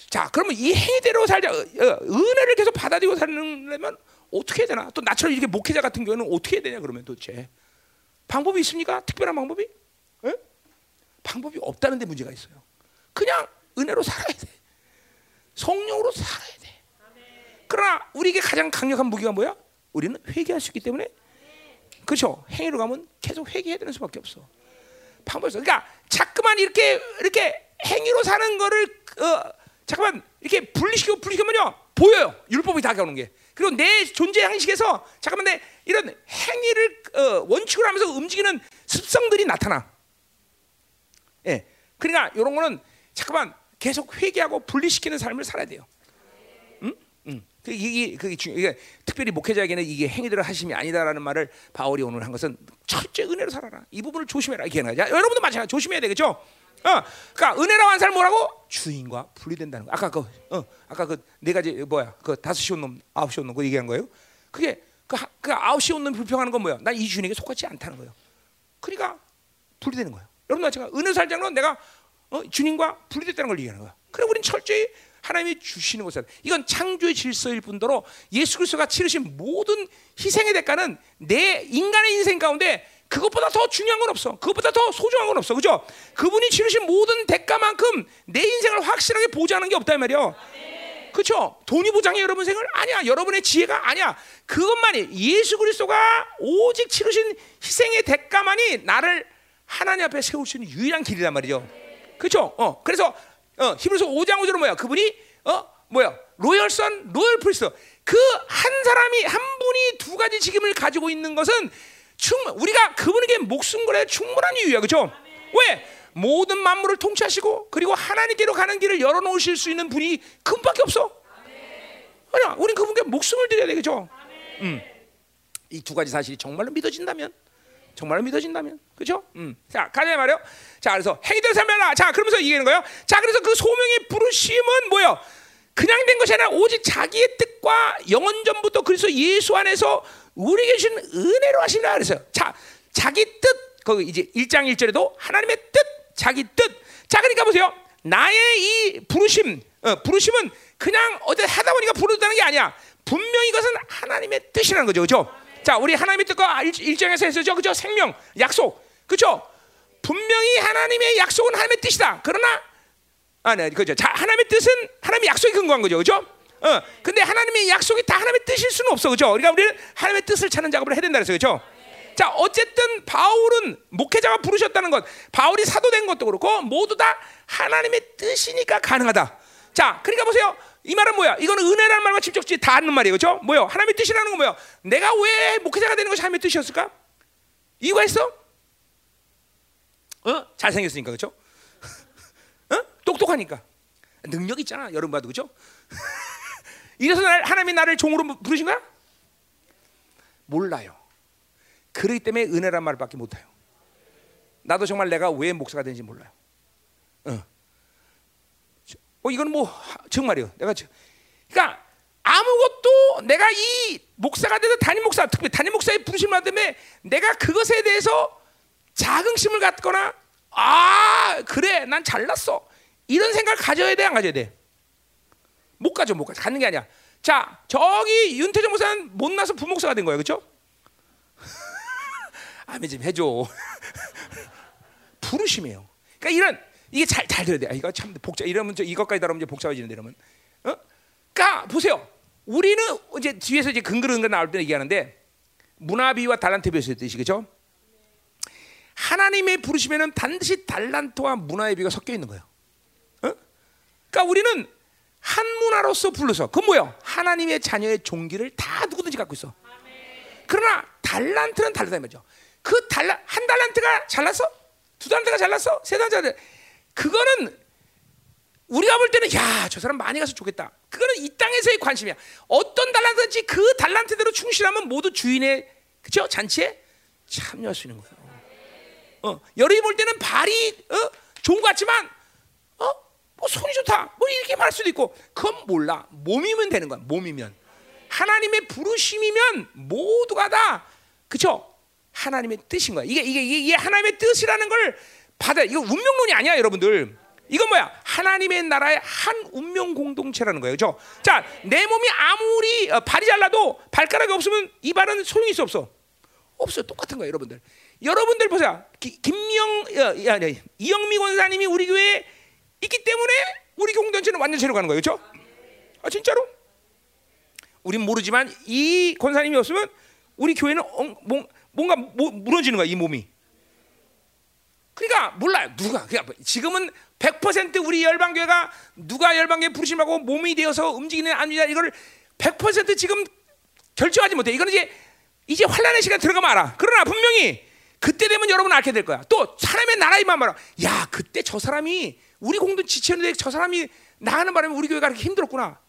자, 그러면 이 행위대로 살자. 어, 은혜를 계속 받아들이고 살려면 어떻게 해야 되나? 또 나처럼 이렇게 목회자 같은 경우는 어떻게 해야 되냐 그러면 도대체 방법이 있습니까? 특별한 방법이? 에? 방법이 없다는 데 문제가 있어요. 그냥 은혜로 살아야 돼. 성령으로 살아야 돼. 그러나 우리에게 가장 강력한 무기가 뭐야? 우리는 회개할 수 있기 때문에 그렇죠. 행위로 가면 계속 회개해야 되는 수밖에 없어. 방법이 없어. 그러니까 자꾸만 이렇게 이렇게 행위로 사는 거를 어, 잠깐만 이렇게 분리시키고 분리시키면요 보여요. 율법이 다가오는 게. 그리고 내 존재 양식에서 잠깐만 내 이런 행위를 어, 원칙으로 하면서 움직이는 습성들이 나타나. 예. 그러니까 이런 거는 잠깐만 계속 회개하고 분리시키는 삶을 살아야 돼요. 응? 응. 그 이게 그게 중 이게 특별히 목회자에게는 이게 행위들을 하심이 아니다라는 말을 바울이 오늘 한 것은 철저히 은혜로 살아라. 이 부분을 조심해라 이게 거야. 여러분도 마찬가지 조심해야 되겠죠. 어, 그러니까 은혜라고 한 사람 뭐라고? 주인과 분리된다는 거. 아까 그, 어, 아까 그 네 가지 뭐야? 그 다섯 시온 놈, 아홉 시온 놈, 그 얘기한 거예요. 그게 그, 그 아홉 시온 놈 불평하는 건 뭐야? 난 이 주인에게 속하지 않다는 거예요. 그러니까 분리되는 거예요. 여러분 마찬가 은혜 살자는 내가 어, 주님과 분리됐다는 걸 얘기하는 거야. 그래 우리는 철저히 하나님이 주시는 것을 이건 창조의 질서일 뿐더러 예수 그리스도가 치르신 모든 희생의 대가는 내 인간의 인생 가운데 그것보다 더 중요한 건 없어. 그것보다 더 소중한 건 없어. 그죠? 그분이 치르신 모든 대가만큼 내 인생을 확실하게 보장하는 게 없다 이 말이요. 그렇죠? 돈이 보장해 여러분 생을 아니야. 여러분의 지혜가 아니야. 그것만이 예수 그리스도가 오직 치르신 희생의 대가만이 나를 하나님 앞에 세울 수 있는 유일한 길이란 말이죠. 그렇죠? 어. 그래서 어, 히브리서 5장 5절은 뭐야? 그분이 어 뭐야? royal son royal priest. 그 한 사람이 한 분이 두 가지 직임을 가지고 있는 것은 충분 우리가 그분에게 목숨 걸기에 충분한 이유야. 그렇죠? 왜? 모든 만물을 통치하시고 그리고 하나님께로 가는 길을 열어 놓으실 수 있는 분이 그분밖에 없어. 아니야. 우린 그분께 목숨을 드려야 되겠죠. 음. 이 두 가지 사실이 정말로 믿어진다면 정말로 믿어진다면 그죠? 음. 자 가자 말이요. 자 그래서 행위대로 살면라. 자 그러면서 얘기하는 거예요. 자 그래서 그 소명의 부르심은 뭐요? 그냥 된 것이 아니라 오직 자기의 뜻과 영원 전부터 그래서 예수 안에서 우리에게 주신 은혜로 하시라 그랬어요. 자 자기 뜻 거기 이제 1장 1절에도 하나님의 뜻 자기 뜻. 자 그러니까 보세요. 나의 이 부르심 어, 부르심은 그냥 어디 하다 보니까 부르다는 게 아니야. 분명히 이것은 하나님의 뜻이라는 거죠. 그죠? 자, 우리 하나님의 뜻과 일정에서 했었죠. 그죠? 생명, 약속. 그죠? 분명히 하나님의 약속은 하나님의 뜻이다. 그러나 아, 네, 그죠. 자, 하나님의 뜻은 하나님의 약속이 근거한 거죠. 그죠? 어. 근데 하나님의 약속이 다 하나님의 뜻일 수는 없어. 그죠? 그러니까 우리는 하나님의 뜻을 찾는 작업을 해야 된다 그랬어요. 그죠? 자, 어쨌든 바울은 목회자가 부르셨다는 것, 바울이 사도된 것도 그렇고 모두 다 하나님의 뜻이니까 가능하다. 자, 그러니까 보세요. 이 말은 뭐야? 이거는 은혜라는 말과 직접지 다 하는 말이에요. 그렇죠? 뭐요? 하나님의 뜻이라는 건 뭐야? 내가 왜 목회자가 되는 것이 하나님의 뜻이었을까? 이유가 있어? 어? 잘생겼으니까 그렇죠? 어? 똑똑하니까 능력 있잖아 여러분 봐도 그렇죠? 이래서 날, 하나님이 나를 종으로 부르신 거야? 몰라요. 그렇기 때문에 은혜란 말밖에 못해요. 나도 정말 내가 왜 목사가 되는지 몰라요. 어. 어 이건 뭐 정말이요. 내가 그러니까 아무것도 내가 이 목사가 돼서 담임 목사, 특히 담임 목사의 부르심을 받으면 내가 그것에 대해서 자긍심을 갖거나 아 그래 난 잘났어 이런 생각을 가져야 돼 안 가져야 돼? 못 가져 못 가져 갖는 게 아니야. 자 저기 윤태정 목사는 못 나서 부목사가 된 거예요, 그렇죠? 아멘 좀 해줘. 부르심이에요. 그러니까 이런 이게 잘 잘 들어야 돼. 아, 이거 참 복잡. 이러면 저 이것까지 다루면 이제 복잡해지는데 이러면. 어? 그러니까 보세요. 우리는 이제 뒤에서 이제 근근근근 나올 때 얘기하는데 문화비와 달란트 비였을 뜻이 그죠? 하나님의 부르시면은 반드시 달란트와 문화의 비가 섞여 있는 거예요. 어? 그러니까 우리는 한 문화로서 불러서 그 뭐야? 하나님의 자녀의 종기를 다 누구든지 갖고 있어. 그러나 달란트는 다르다 말이죠. 그 달란 한 달란트가 잘났어? 두 달란트가 잘났어? 세 달란트 그거는 우리가 볼 때는 야 저 사람 많이 가서 좋겠다. 그거는 이 땅에서의 관심이야. 어떤 달란트인지 그 달란트대로 충실하면 모두 주인의 그죠 잔치에 참여할 수 있는 거예요. 어, 여러분이 볼 때는 발이 어, 좋은 것 같지만 어, 뭐 손이 좋다. 뭐 이렇게 말할 수도 있고 그건 몰라. 몸이면 되는 거야. 몸이면 하나님의 부르심이면 모두가 다 그죠? 하나님의 뜻인 거야. 이게 이게 이게 하나님의 뜻이라는 걸 받아. 이거 운명론이 아니야, 여러분들. 이건 뭐야? 하나님의 나라의 한 운명 공동체라는 거예요. 그죠? 자, 내 몸이 아무리 어, 발이 잘라도 발가락이 없으면 이 발은 소용이 있어 없어? 없어요. 똑같은 거예요, 여러분들. 여러분들 보세요. 기, 김명 야, 이영미 권사님이 우리 교회에 있기 때문에 우리 공동체는 완전체로 가는 거예요. 그렇죠? 아, 진짜로? 우린 모르지만 이 권사님이 없으면 우리 교회는 엉, 뭐, 뭔가 뭐, 무너지는 거야, 이 몸이. 그러니까 몰라요. 누가 그러니까 지금은 100% 우리 열방교회가 누가 열방교회 부르심하고 몸이 되어서 움직이는 아니냐 이걸 100% 지금 결정하지 못해. 이거는 이제 이제 환란의 시간 들어가면 알아. 그러나 분명히 그때 되면 여러분 알게 될 거야. 또 사람의 나라이만 말아. 야 그때 저 사람이 우리 공동 지치는데 저 사람이 나가는 바람에 우리 교회가 그렇게 힘들었구나.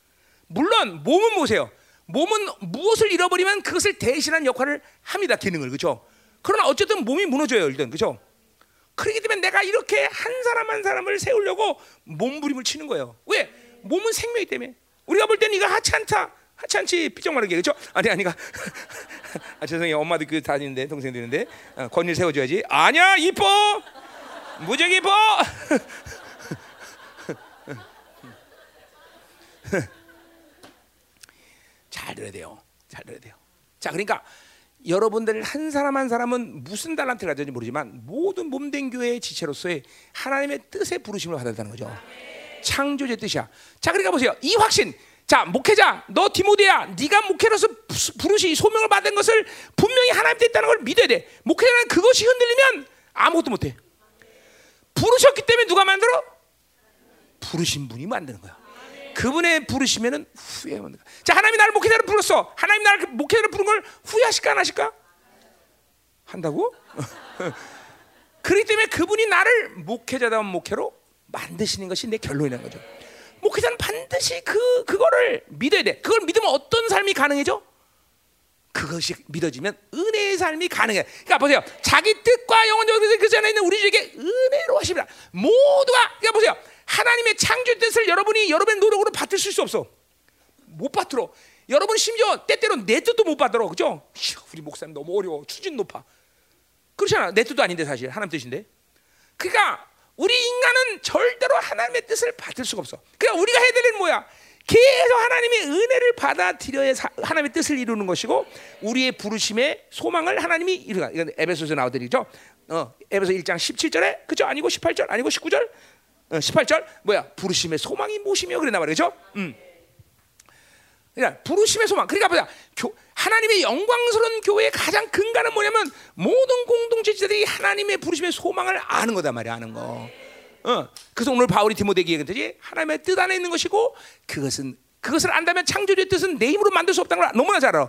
물론 몸은 보세요. 몸은 무엇을 잃어버리면 그것을 대신한 역할을 합니다. 기능을 그렇죠. 그러나 어쨌든 몸이 무너져요 일단 그렇죠. 그렇기 때문에 내가 이렇게 한 사람 한 사람을 세우려고 몸부림을 치는 거예요. 왜? 몸은 생명이 때문에. 우리가 볼 때는 이거 하찮다. 치 하찮지 삐쩍 마르게 그렇죠? 아니 아니가. 아 죄송해요. 엄마도 그 다니는데 동생들인데 어, 건일 세워줘야지. 아니야 이뻐. 무지하게 이뻐. 잘 들어야 돼요. 잘 들어야 돼요. 자, 그러니까 여러분들 한 사람 한 사람은 무슨 달란트를 가졌는지 모르지만 모든 몸된 교회의 지체로서의 하나님의 뜻에 부르심을 받았다는 거죠. 창조의 뜻이야. 자, 그러니까 보세요. 이 확신. 자, 목회자, 너 디모데야, 네가 목회로서 부르시 소명을 받은 것을 분명히 하나님 뜻다는 걸 믿어야 돼. 목회자는 그것이 흔들리면 아무것도 못 해. 부르셨기 때문에 누가 만들어? 부르신 분이 만드는 거야. 그분의 부르시면은 거야. 자, 하나님이 나를 목회자로 불렀어. 하나님 나를 목회자로 부른 걸 후회하실까 안 하실까? 한다고? 그렇기 때문에 그분이 나를 목회자다운 목회로 만드시는 것이 내 결론이라는 거죠. 목회자는 반드시 그 그거를 믿어야 돼. 그걸 믿으면 어떤 삶이 가능해져? 그것이 믿어지면 은혜의 삶이 가능해. 그러니까 보세요. 자기 뜻과 영원적 그 안에 있는 우리 중에 은혜로 하십니다. 모두가 그러니까 보세요. 하나님의 창조 뜻을 여러분이 여러분의 노력으로 받을 수 없어. 못 받들어. 여러분 심지어 때때로 내 뜻도 못 받들어. 그죠? 우리 목사님 너무 어려워. 추진 높아. 그렇잖아. 내 뜻도 아닌데 사실 하나님 뜻인데. 그러니까 우리 인간은 절대로 하나님의 뜻을 받을 수가 없어. 그러니까 우리가 해야 될 일은 뭐야? 계속 하나님의 은혜를 받아들여야 하나님의 뜻을 이루는 것이고 우리의 부르심의 소망을 하나님이 이루가. 이건 에베소서 나오더니죠. 어, 에베소 1장 17절에 그죠? 아니고 18절 아니고 19절 18절 어, 뭐야? 부르심의 소망이 무엇이며 그랬나 말이죠. 음. 그러니까 부르심의 소망. 그러니까? 교, 하나님의 영광스러운 교회의 가장 근간은 뭐냐면 모든 공동체들이 하나님의 부르심의 소망을 아는 거다 말이야. 아는 거. 어. 그래서 오늘 바울이 디모데에게 얘기했듯이 하나님의 뜻 안에 있는 것이고 그것은 그것을 안다면 창조주의 뜻은 내 힘으로 만들 수 없다는 걸 너무나 잘 알아.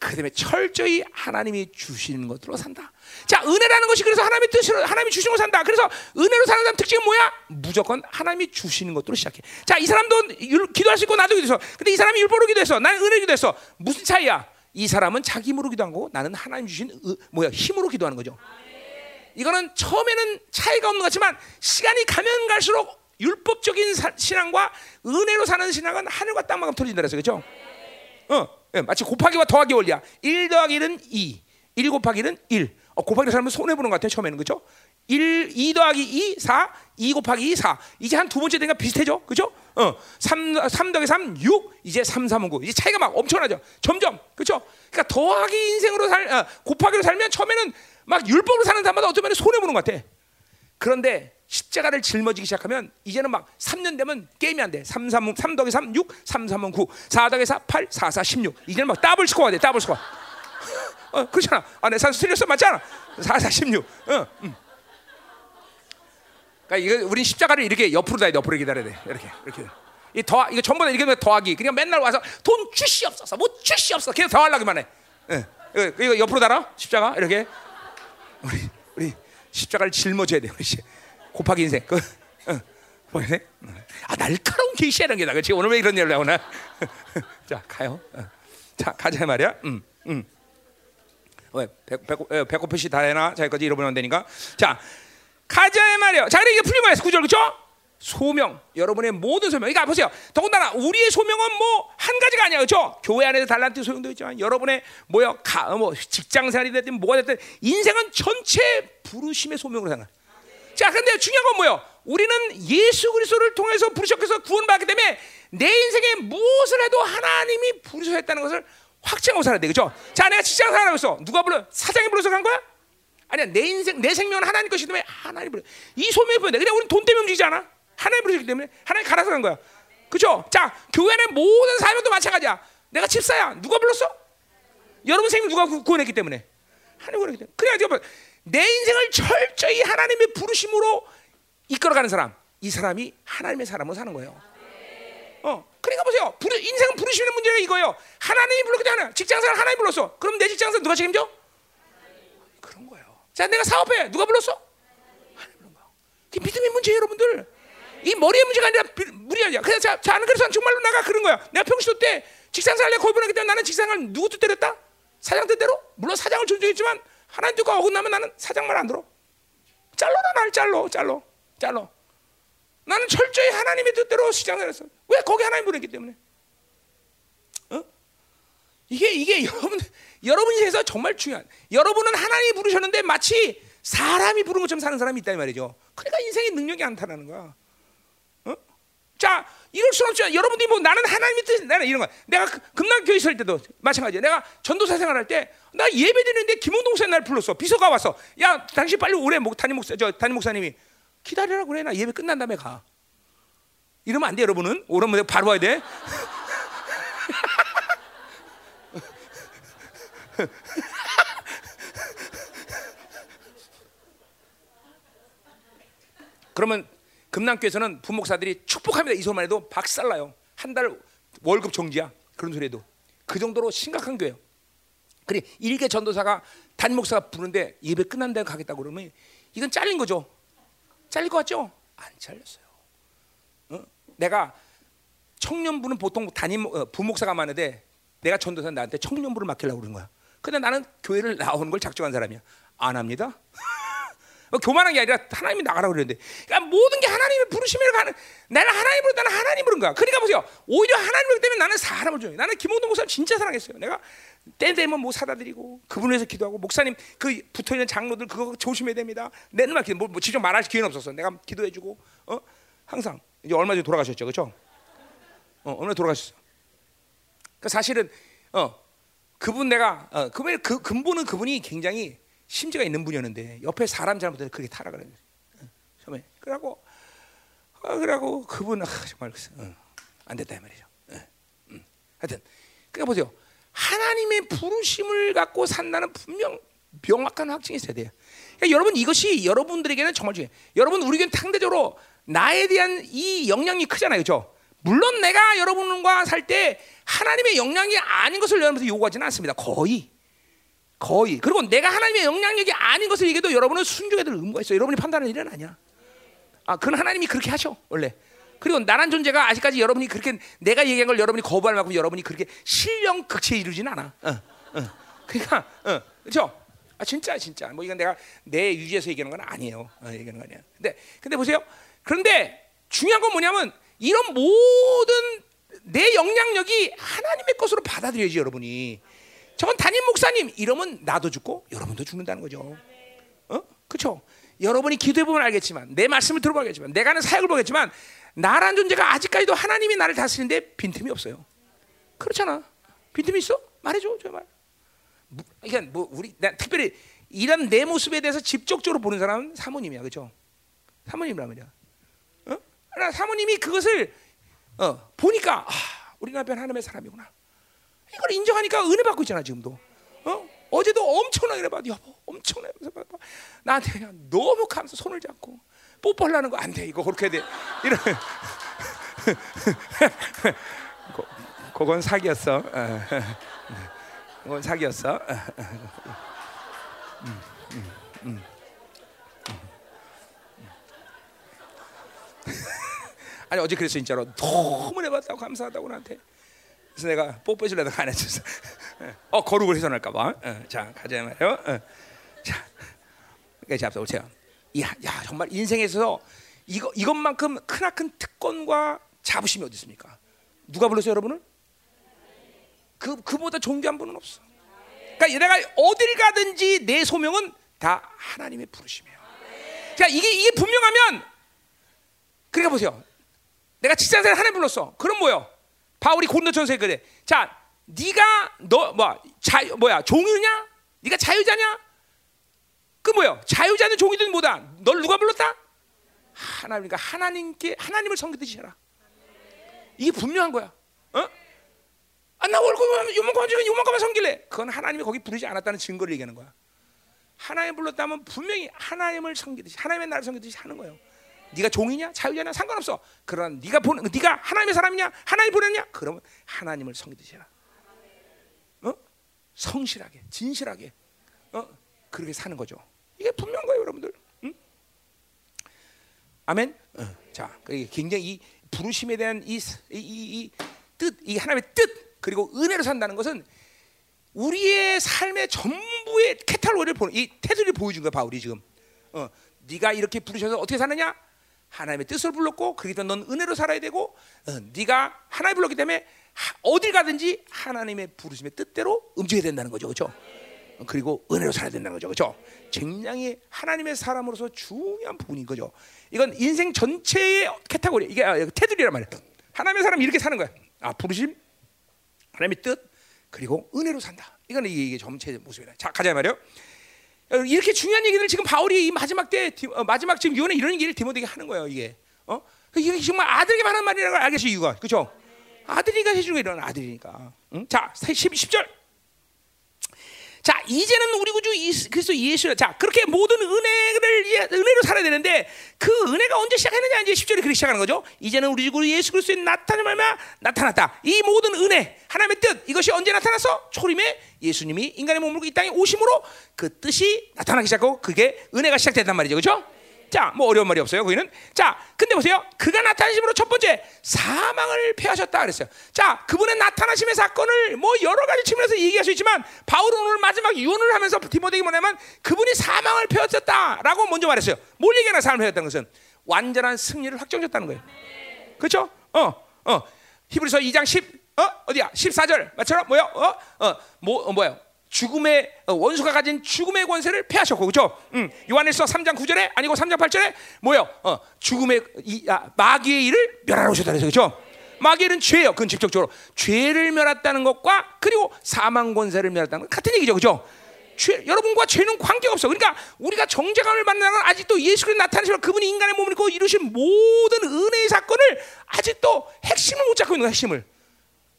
그 다음에 철저히 하나님이 주시는 것으로 산다. 자, 은혜라는 것이 그래서 하나님의 뜻으로 하나님이 주시는 걸 산다. 그래서 은혜로 사는 사람 특징은 뭐야? 무조건 하나님이 주시는 것으로 시작해. 자, 이 사람도 율, 기도할 수 있고 나도 기도했어. 근데 이 사람이 율법으로 기도했어. 나는 은혜 기도했어. 무슨 차이야? 이 사람은 자기 힘으로 기도한 거고 나는 하나님 주신 의, 뭐야 힘으로 기도하는 거죠. 이거는 처음에는 차이가 없는 것 같지만 시간이 가면 갈수록 율법적인 사, 신앙과 은혜로 사는 신앙은 하늘과 땅만큼 틀린다 그랬어. 그렇죠? 어, 예, 마치 곱하기와 더하기 원리야. 1 더하기 1은 2. 1 곱하기 1은 1. 어, 곱하기를 살면 손해 보는 것 같아. 처음에는. 그렇죠? 1 2 더하기 2 4. 2 곱하기 2 4. 이제 한 두 번째 되니까 비슷해져. 그렇죠? 어. 3 3 더하기 3 6. 이제 3 3은 9. 이제 차이가 막 엄청나죠. 점점. 그렇죠? 그러니까 더하기 인생으로 살 어, 곱하기로 살면 처음에는 막 율법으로 사는 사람마다 어쩌면 손해 보는 것 같아. 그런데 십자가를 짊어지기 시작하면 이제는 막 3년 되면 게임이 안 돼. 3, 3, 3 더하기 3, 6, 3, 3은 9, 4 더하기 4, 8, 4, 4, 16. 이제는 막 double score가 돼, double score. 어, 그렇잖아. 아, 내 산수 틀렸어. 맞잖아. 4, 4, 16. 어, 음. 그러니까 이거 우린 십자가를 이렇게 옆으로 다야 돼, 옆으로 기다려야 돼. 이렇게, 이렇게. 이 더, 이거 전부 다 이렇게 더하기. 그냥 맨날 와서 돈 주시 없어서, 뭐 주시 없어. 그냥 더하려기만 해. 예. 이거, 이거 옆으로 달아? 십자가? 이렇게. 우리, 우리 십자가를 짊어져야 돼. 우리. 곱하기 인생. 그, 어, 뭐네? 아 날카로운 계시라는 게다. 그렇지? 오늘 왜 이런 일을 하나? 자 가요. 어. 자 가자 말이야. 음, 음. 왜 배, 배, 배, 배꼽 표시 다 해놔. 자기까지 잃어버리면 안 되니까. 자 가자 말이야. 자 이게 거야. 구절 그렇죠? 소명 여러분의 모든 소명. 그러니까 보세요. 더군다나 우리의 소명은 뭐 한 가지가 아니야, 그렇죠? 교회 안에서 달란트 소명도 있지만 여러분의 뭐야, 가, 뭐 직장 생활이 됐든 뭐가 됐든 인생은 전체 부르심의 소명으로 생각. 자, 근데 중요한 건 뭐예요? 우리는 예수 그리스도를 통해서 부르셨해서 구원받기 때문에 내 인생에 무엇을 해도 하나님이 부르셨다는 것을 확증하고 살아야 돼, 그렇죠? 자, 내가 직장 생활하고 있어. 누가 불러? 사장이 불러서 간 거야? 아니야, 내 인생, 내 생명은 하나님 것이기 때문에 하나님 불러. 이 소명이 보여. 그냥 우리는 돈 때문에 움직이지 않아. 하나님 부르셨기 때문에 하나님 갈아서 간 거야. 그렇죠? 자, 교회는 모든 사명도 마찬가지야. 내가 집사야. 누가 불렀어? 여러분 생명 누가 구 원했기 때문에. 하나님 구원했기 때문에. 그래야 내 인생을 철저히 하나님의 부르심으로 이끌어가는 사람, 이 사람이 하나님의 사람으로 사는 거예요. 어, 그러니까 보세요. 부르, 인생은 부르시는 문제가 이거예요. 하나님이 불렀기 때문에 직장생활 하나님 불렀어. 그럼 내 직장생활 누가 책임져? 그런 거예요. 자, 내가 사업해. 누가 불렀어? 하나님 부른 거. 그 믿음의 문제예요, 여러분들. 이 머리의 문제가 아니라 아니야. 그래서 자, 자, 그래서 정말로 내가 그런 거야. 내가 평시도 때 내가 거의 보냈기 때문에 나는 직장을 누구 뜻대로 했다? 사장 뜻대로? 물론 사장을 존중했지만 하나님 뜻과 어긋나면 나는 사장 말 안 들어. 잘라라 날 잘로 잘로 잘로. 나는 철저히 하나님의 뜻대로 시장을 했어. 왜 거기 하나님 보냈기 때문에. 어? 이게 이게 여러분 여러분 인생에서 정말 중요한. 여러분은 하나님이 부르셨는데 마치 사람이 부른 것처럼 사는 사람이 있다 이 말이죠. 그러니까 인생의 능력이 안 타라는 거야. 어? 자, 이럴 수는 없죠. 여러분들이 뭐 나는 하나님의 뜻, 나는 이런 거. 내가 그 금남 교회 있을 때도 마찬가지야. 내가 전도사 생활할 때 나 예배 드리는데 김홍동 목사님 날 불렀어. 비서가 왔어. 야, 당신 빨리 오래 목 담임 목사, 저 담임 목사님이 기다리라고 그래. 나 예배 끝난 다음에 가. 이러면 안 돼, 여러분은. 오랜만에 바로 와야 돼. 그러면 금남교에서는 부목사들이 축복합니다. 이 소리만 해도 박살나요. 한 달 월급 정지야. 그런 소리 해도. 그 정도로 심각한 교회예요. 그래 일개 전도사가 담임 목사가 부르는데 예배 끝난 데 가겠다고 그러면 이건 잘린 거죠. 잘릴 것 같죠? 안 잘렸어요. 어? 내가 청년부는 보통 담임 어, 부목사가 많은데 내가 전도사 나한테 청년부를 맡기려고 그러는 거야. 근데 나는 교회를 나오는 걸 작정한 사람이야. 안 합니다. 어, 교만한 게 아니라 하나님이 나가라고 그랬는데. 그러니까 모든 게 하나님의 부르심으로 가는 나는 하나님 부른 나는 하나님 부른 거야. 그러니까 보세요. 오히려 하나님 부르기 때문에 나는 사람을 좋아해 나는 김홍동 목사님 진짜 사랑했어요. 내가 때 되면 뭐 사다 드리고 그분을 위해서 기도하고 목사님 그 붙어 있는 장로들 그거 조심해야 됩니다. 내는 막 뭐, 뭐 직접 말할 기회는 없었어. 내가 기도해 주고 어? 항상 이제 얼마 전에 돌아가셨죠. 그렇죠 어 얼마 돌아가셨어. 그 사실은 어 그분 내가 어 그분 그 근본은 그분이 굉장히 심지가 있는 분이었는데 옆에 사람 잘못해서 그렇게 타락을 했어요. 처음에 그러고 어, 그러고 그분 아, 정말 어, 안 됐다 이 말이죠. 어, 음. 하여튼 그러니까 보세요. 하나님의 부르심을 갖고 산다는 분명 명확한 확증이 있어야 돼요. 그러니까 여러분 이것이 여러분들에게는 정말 중요해요. 여러분 우리에게는 상대적으로 나에 대한 이 영향이 크잖아요, 그렇죠? 물론 내가 여러분과 살 때 하나님의 영향이 아닌 것을 여러분한테 요구하지는 않습니다. 거의. 거의. 그리고 내가 하나님의 영향력이 아닌 것을 얘기해도 여러분은 순종해야 될 의무가 있어요. 여러분이 판단하는 일은 아니야. 아, 그건 하나님이 그렇게 하셔, 원래. 그리고 나란 존재가 아직까지 여러분이 그렇게 내가 얘기한 걸 여러분이 거부할 만큼 여러분이 그렇게 신령 극치에 이르진 않아. 어, 어. 그러니까, 어, 그렇죠? 아 진짜 진짜. 뭐 이건 내가 내 유지에서 얘기하는 건 아니에요. 어, 얘기하는 거 아니야. 근데 근데 보세요. 그런데 중요한 건 뭐냐면 이런 모든 내 영향력이 하나님의 것으로 받아들여야지 여러분이. 저건 담임 목사님 이러면 나도 죽고 여러분도 죽는다는 거죠. 어? 그렇죠? 여러분이 기도해 보면 알겠지만 내 말씀을 들어보면 알겠지만 내가 하는 사역을 보겠지만 나란 존재가 아직까지도 하나님이 나를 다스리는데 빈틈이 없어요. 그렇잖아. 빈틈이 있어? 말해줘, 저 말. 그러니까 뭐 우리 나 특별히 이런 내 모습에 대해서 직접적으로 보는 사람은 사모님이야, 그렇죠? 사모님이란 말이야. 어? 사모님이 그것을 어, 보니까 아, 우리 남편 하나님의 사람이구나. 이걸 인정하니까 은혜 받고 있잖아 지금도. 어? 어제도 엄청나게 받 여보, 엄청나게 받 나한테 그냥 너무 감사 손을 잡고 뽀뽀하려는 거 안 돼. 이거 그렇게 돼. 이런. 거, 그건 사기였어. 그건 사기였어. 아니 어제 그랬어 진짜로 너무 내봤다고 감사하다고 나한테. 그래서 내가 뽀뽀해주려다가 안 해줬어. 어 거룩을 훼손할까봐. 어, 자 가자 말이요. 어. 자, 그러니까 잡숴 보세요. 야, 야 정말 인생에서 이거 이것만큼 크나큰 특권과 자부심이 어디 있습니까? 누가 불렀어요, 여러분을? 그 그보다 존귀한 분은 없어. 그러니까 내가 어딜 가든지 내 소명은 다 하나님의 부르심이에요. 자, 이게 이게 분명하면 그러니까 보세요. 내가 직장생활 하나님 불렀어. 그럼 뭐요? 바울이 고린도전서에 그래. 자, 네가 너 뭐 자유 뭐야 종이냐? 네가 자유자냐? 그 뭐야? 자유자는 종이든 뭐다? 널 누가 불렀다? 하나님과 하나님께 하나님을 섬기듯이 해라. 이게 분명한 거야. 어? 아, 나 월급 요만큼 지금 요만큼만 섬길래. 그건 하나님이 거기 부르지 않았다는 증거를 얘기하는 거야. 하나님 불렀다면 분명히 하나님을 섬기듯이 하나님의 나를 섬기듯이 하는 거예요. 네가 종이냐 자유자냐 상관없어. 그러나 네가 보는 네가 하나님의 사람이냐 하나님 보냈냐 그러면 하나님을 섬기듯이 해라. 어? 성실하게 진실하게 어? 그렇게 사는 거죠. 이게 분명한 거예요, 여러분들. 응? 아멘. 어. 자, 굉장히 이 부르심에 대한 이, 이, 이, 뜻, 이 하나님의 뜻 그리고 은혜로 산다는 것은 우리의 삶의 전부의 캐탈로그를 보는 이 테두리를 보여준 거야 바울이 지금. 어, 네가 이렇게 부르셔서 어떻게 사느냐? 하나님의 뜻을 불렀고 그렇기 때문에 넌 은혜로 살아야 되고 어, 네가 하나님 불렀기 때문에 하, 어딜 가든지 하나님의 부르심의 뜻대로 움직여야 된다는 거죠, 그렇죠? 그리고 은혜로 살아야 된다는 거죠, 그렇죠? 굉장히 하나님의 사람으로서 중요한 부분인 거죠. 이건 인생 전체의 캐타고리 이게 아, 테두리란 말이야. 하나님의 사람 이렇게 사는 거야. 아 부르심, 하나님의 뜻, 그리고 은혜로 산다. 이건 이게, 전체 모습이다. 자 가자 말이요. 이렇게 중요한 얘기를 지금 바울이 이 마지막 때 어, 마지막 지금 요한에 이런 얘기를 디모데에게 하는 거예요. 이게 어 이게 정말 아들에게 말하는 말이라는 걸 알겠어 이유가 그렇죠? 아들이니까 해주는 거 이런 아들이니까. 응? 자 10, 10절 자 이제는 우리 구주 그리스도 예수 자 그렇게 모든 은혜를 은혜로 살아야 되는데 그 은혜가 언제 시작했느냐 이제 10절에 그렇게 시작하는 거죠. 이제는 우리 구주 예수 그리스도의 나타남 얼마 나타났다. 이 모든 은혜 하나님의 뜻 이것이 언제 나타났어? 초림에 예수님이 인간의 몸을 이 땅에 오심으로 그 뜻이 나타나기 시작하고 그게 은혜가 시작됐단 말이죠, 그렇죠? 자, 뭐 어려운 말이 없어요. 거기는. 자, 근데 보세요. 그가 나타나심으로 첫 번째 사망을 패하셨다 그랬어요. 자, 그분의 나타나심의 사건을 뭐 여러 가지 측면에서 얘기할 수 있지만 바울은 오늘 마지막 유언을 하면서 디모데에게 뭐냐면 그분이 사망을 패하셨다라고 먼저 말했어요. 뭘 얘기하나 사망을 패했다는 것은 완전한 승리를 확정졌다는 거예요. 그렇죠? 어, 어. 히브리서 2장 10 어? 어디야? 14절. 맞처럼 뭐야? 어? 어, 뭐 어, 뭐야? 죽음의 어, 원수가 가진 죽음의 권세를 패하셨고 그렇죠? 음, 요한일서 3장 9절에 아니고 3장 8절에 뭐요? 어, 죽음의 이, 아, 마귀의 일을 멸하러 오셨다 그래서 그렇죠? 일은 죄예요. 그건 직접적으로 죄를 멸했다는 것과 그리고 사망 권세를 멸했다는 것 같은 얘기죠. 그렇죠? 죄, 여러분과 죄는 관계없어. 그러니까 우리가 정죄감을 받는 건 아직도 예수 그리스도 나타나시면 그분이 인간의 몸을 입고 이루신 모든 은혜의 사건을 아직도 핵심을 못 잡고 있는 거야, 핵심을.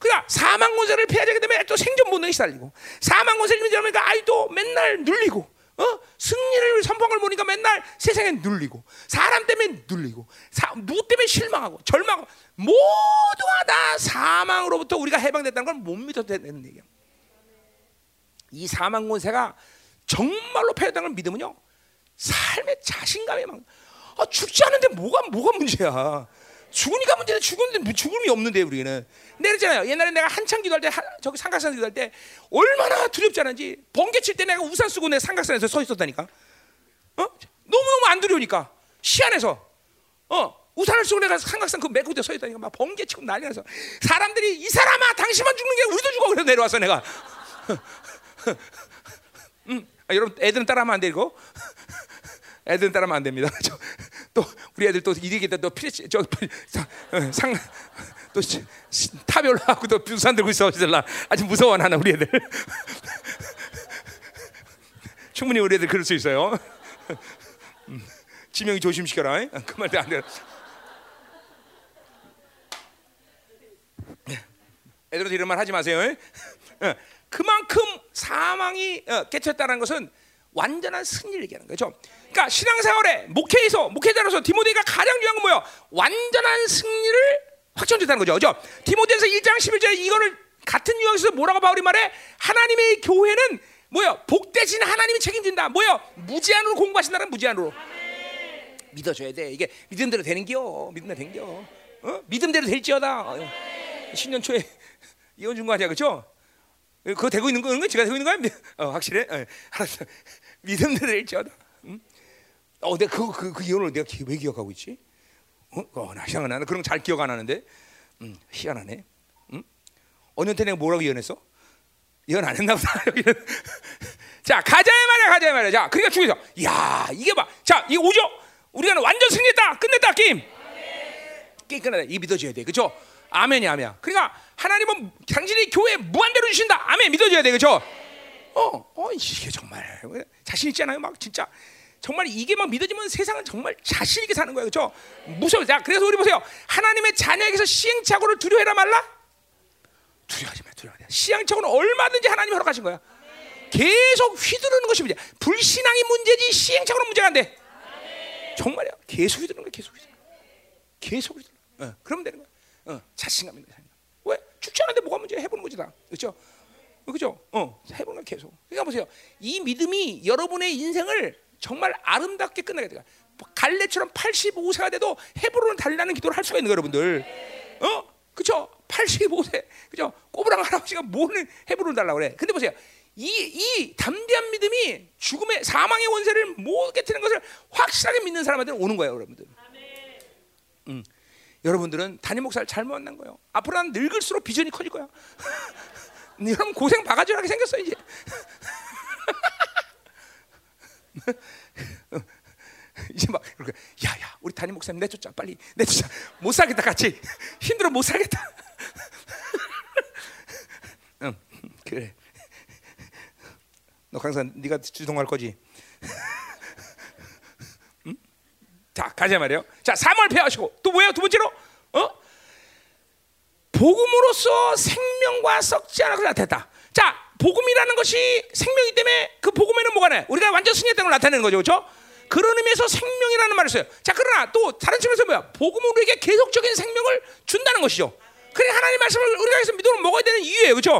그러니까 사망 권세를 피하게 되면 또 생존 본능이 시달리고 사망 권세를 이러니까 아이도 맨날 눌리고 어? 승리를 걸 보니까 맨날 세상에 눌리고 사람 때문에 눌리고 사, 누구 때문에 실망하고 절망하고 모두가 다 사망으로부터 우리가 해방됐다는 걸 못 믿어도 되는 얘기야. 이 사망 권세가 정말로 패했다는 걸 믿으면요 삶의 자신감이 막 아, 죽지 않은데 뭐가 뭐가 문제야? 죽으니까 죽었는데 뭐 죽음이 없는데 우리는. 내가 그랬잖아요. 옛날에 내가 한창 기도할 때 한, 저기 삼각산 기도할 때 얼마나 두렵지 않은지 번개 칠 때 내가 우산 쓰고 내가 삼각산에서 서 있었다니까. 어? 너무 너무 안 두려우니까. 시안에서. 어? 우산을 쓰고 내가 삼각산 그 메고 서 있다니까. 막 번개 치고 난리 나서. 사람들이 이 사람아 당신만 죽는 게 우리도 죽어. 그래서 내려와서 내가. 음, 아, 여러분 애들은 따라하면 안 되고 애들은 따라하면 안 됩니다. 저, 또 우리 애들 또 이리겠다 또 피레치 저상또 탑에 올라가고 또 부산 들고 있어 라 아주 무서워 나는 우리 애들 충분히 우리 애들 그럴 수 있어요. 음, 지명이 조심시켜라. 그만 안 돼. 애들한테 이런 말 하지 마세요. 어, 그만큼 사망이 어, 깨쳤다는 것은 완전한 승리를 얘기하는 거죠. 그러니까 신앙생활에 목회에서 목회자로서 디모데가 가장 중요한 건 뭐예요? 완전한 승리를 확정됐다는 거죠. 그죠? 디모데에서 1장 11절에 이거를 같은 뉘앙스에서 뭐라고 바울이 말해? 하나님의 교회는 뭐요? 복 대신 하나님이 책임진다. 뭐요? 무제한으로 공부하신다는 무제한으로. 믿어줘야 돼. 이게 믿음대로 되는겨. 믿음대로 되는겨. 어? 믿음대로 될지어다. 어. 10년 초에 이혼 준거 아니야, 그렇죠? 그거 되고 있는 거, 제가 되고 있는 거야? 어, 확실해? 어, 알았어. 믿음대로 될지어다. 응? 어, 내가 그, 그, 그 이혼을 내가 왜 기억하고 있지? 어, 어 나 희한하네. 그런 거 잘 기억 안 하는데, 음, 희한하네. 응? 어느 때 내가 뭐라고 이혼했어? 이혼 안 했나 보다. 자, 가자야 말이야, 가자야 말이야. 자, 그러니까 중에서, 야, 이게 봐. 자, 이 오죠? 우리가 완전 승리했다, 끝냈다, 게임. 게임 끝났다. 이 믿어줘야 돼, 그렇죠? 아멘이 아멘. 그러니까 하나님은 당신이 교회 무한대로 주신다. 아멘 믿어줘야 돼, 그렇죠? 어, 어 이게 정말 자신 있잖아요, 막 진짜. 정말 이게 막 믿어지면 세상은 정말 자신 있게 사는 거예요, 그렇죠? 무서워. 자, 그래서 우리 보세요. 하나님의 자녀에게서 시행착오를 두려워해라 말라? 두려워하지 마, 두려워하지 마. 시행착오는 얼마든지 하나님이 허락하신 거야. 계속 휘두르는 것이 문제. 불신앙이 문제지 시행착오는 문제가 안 돼. 정말이야. 계속 휘두르는 거야, 계속 휘두르는 거야. 계속 휘두르는 거야. 어, 그러면 되는 거야. 어, 자신감 있는 사람. 왜? 죽지 않는데 뭐가 문제야? 해보는 거지 다. 그렇죠? 그죠? 어, 해보는 거 계속. 그러니까 보세요. 이 믿음이 여러분의 인생을 정말 아름답게 끝나게 돼가. 갈래처럼 85세가 돼도 헤브론을 달리는 기도를 할 수가 있는 거예요, 여러분들. 어? 그죠? 85세. 그죠? 꼬부랑 할아버지가 뭐는 헤브론 달라고 그래. 근데 보세요. 이, 이 담대한 믿음이 죽음의 사망의 원세를 못 깨트리는 것을 확실하게 믿는 사람한테는 오는 거예요, 여러분들. 음. 여러분들은 담임 목사를 잘못 만난 거예요. 앞으로 난 늙을수록 비전이 커질 거야. 여러분 고생 바가지하게 생겼어 이제. 이제 막 그러니까 야야 우리 담임 목사님 내쫓자 빨리 내쫓자 못 살겠다 같이 힘들어 못 살겠다. 응 그래. 너 강산 네가 주동할 거지. 응? 자 가자 말이요. 자 3월 폐하시고 또 뭐예요 두 번째로 어 복음으로써 생명과 썩지 않아 나타냈다. 자, 복음이라는 것이 생명이기 때문에 그 복음에는 뭐가 나 우리가 완전 승리했다는 걸 나타내는 거죠. 그렇죠? 그런 의미에서 생명이라는 말을 써요. 자, 그러나 또 다른 측면에서 뭐야? 복음은 우리에게 계속적인 생명을 준다는 것이죠. 그래 하나님 말씀을 우리가 해서 믿음을 먹어야 되는 이유예요. 그렇죠?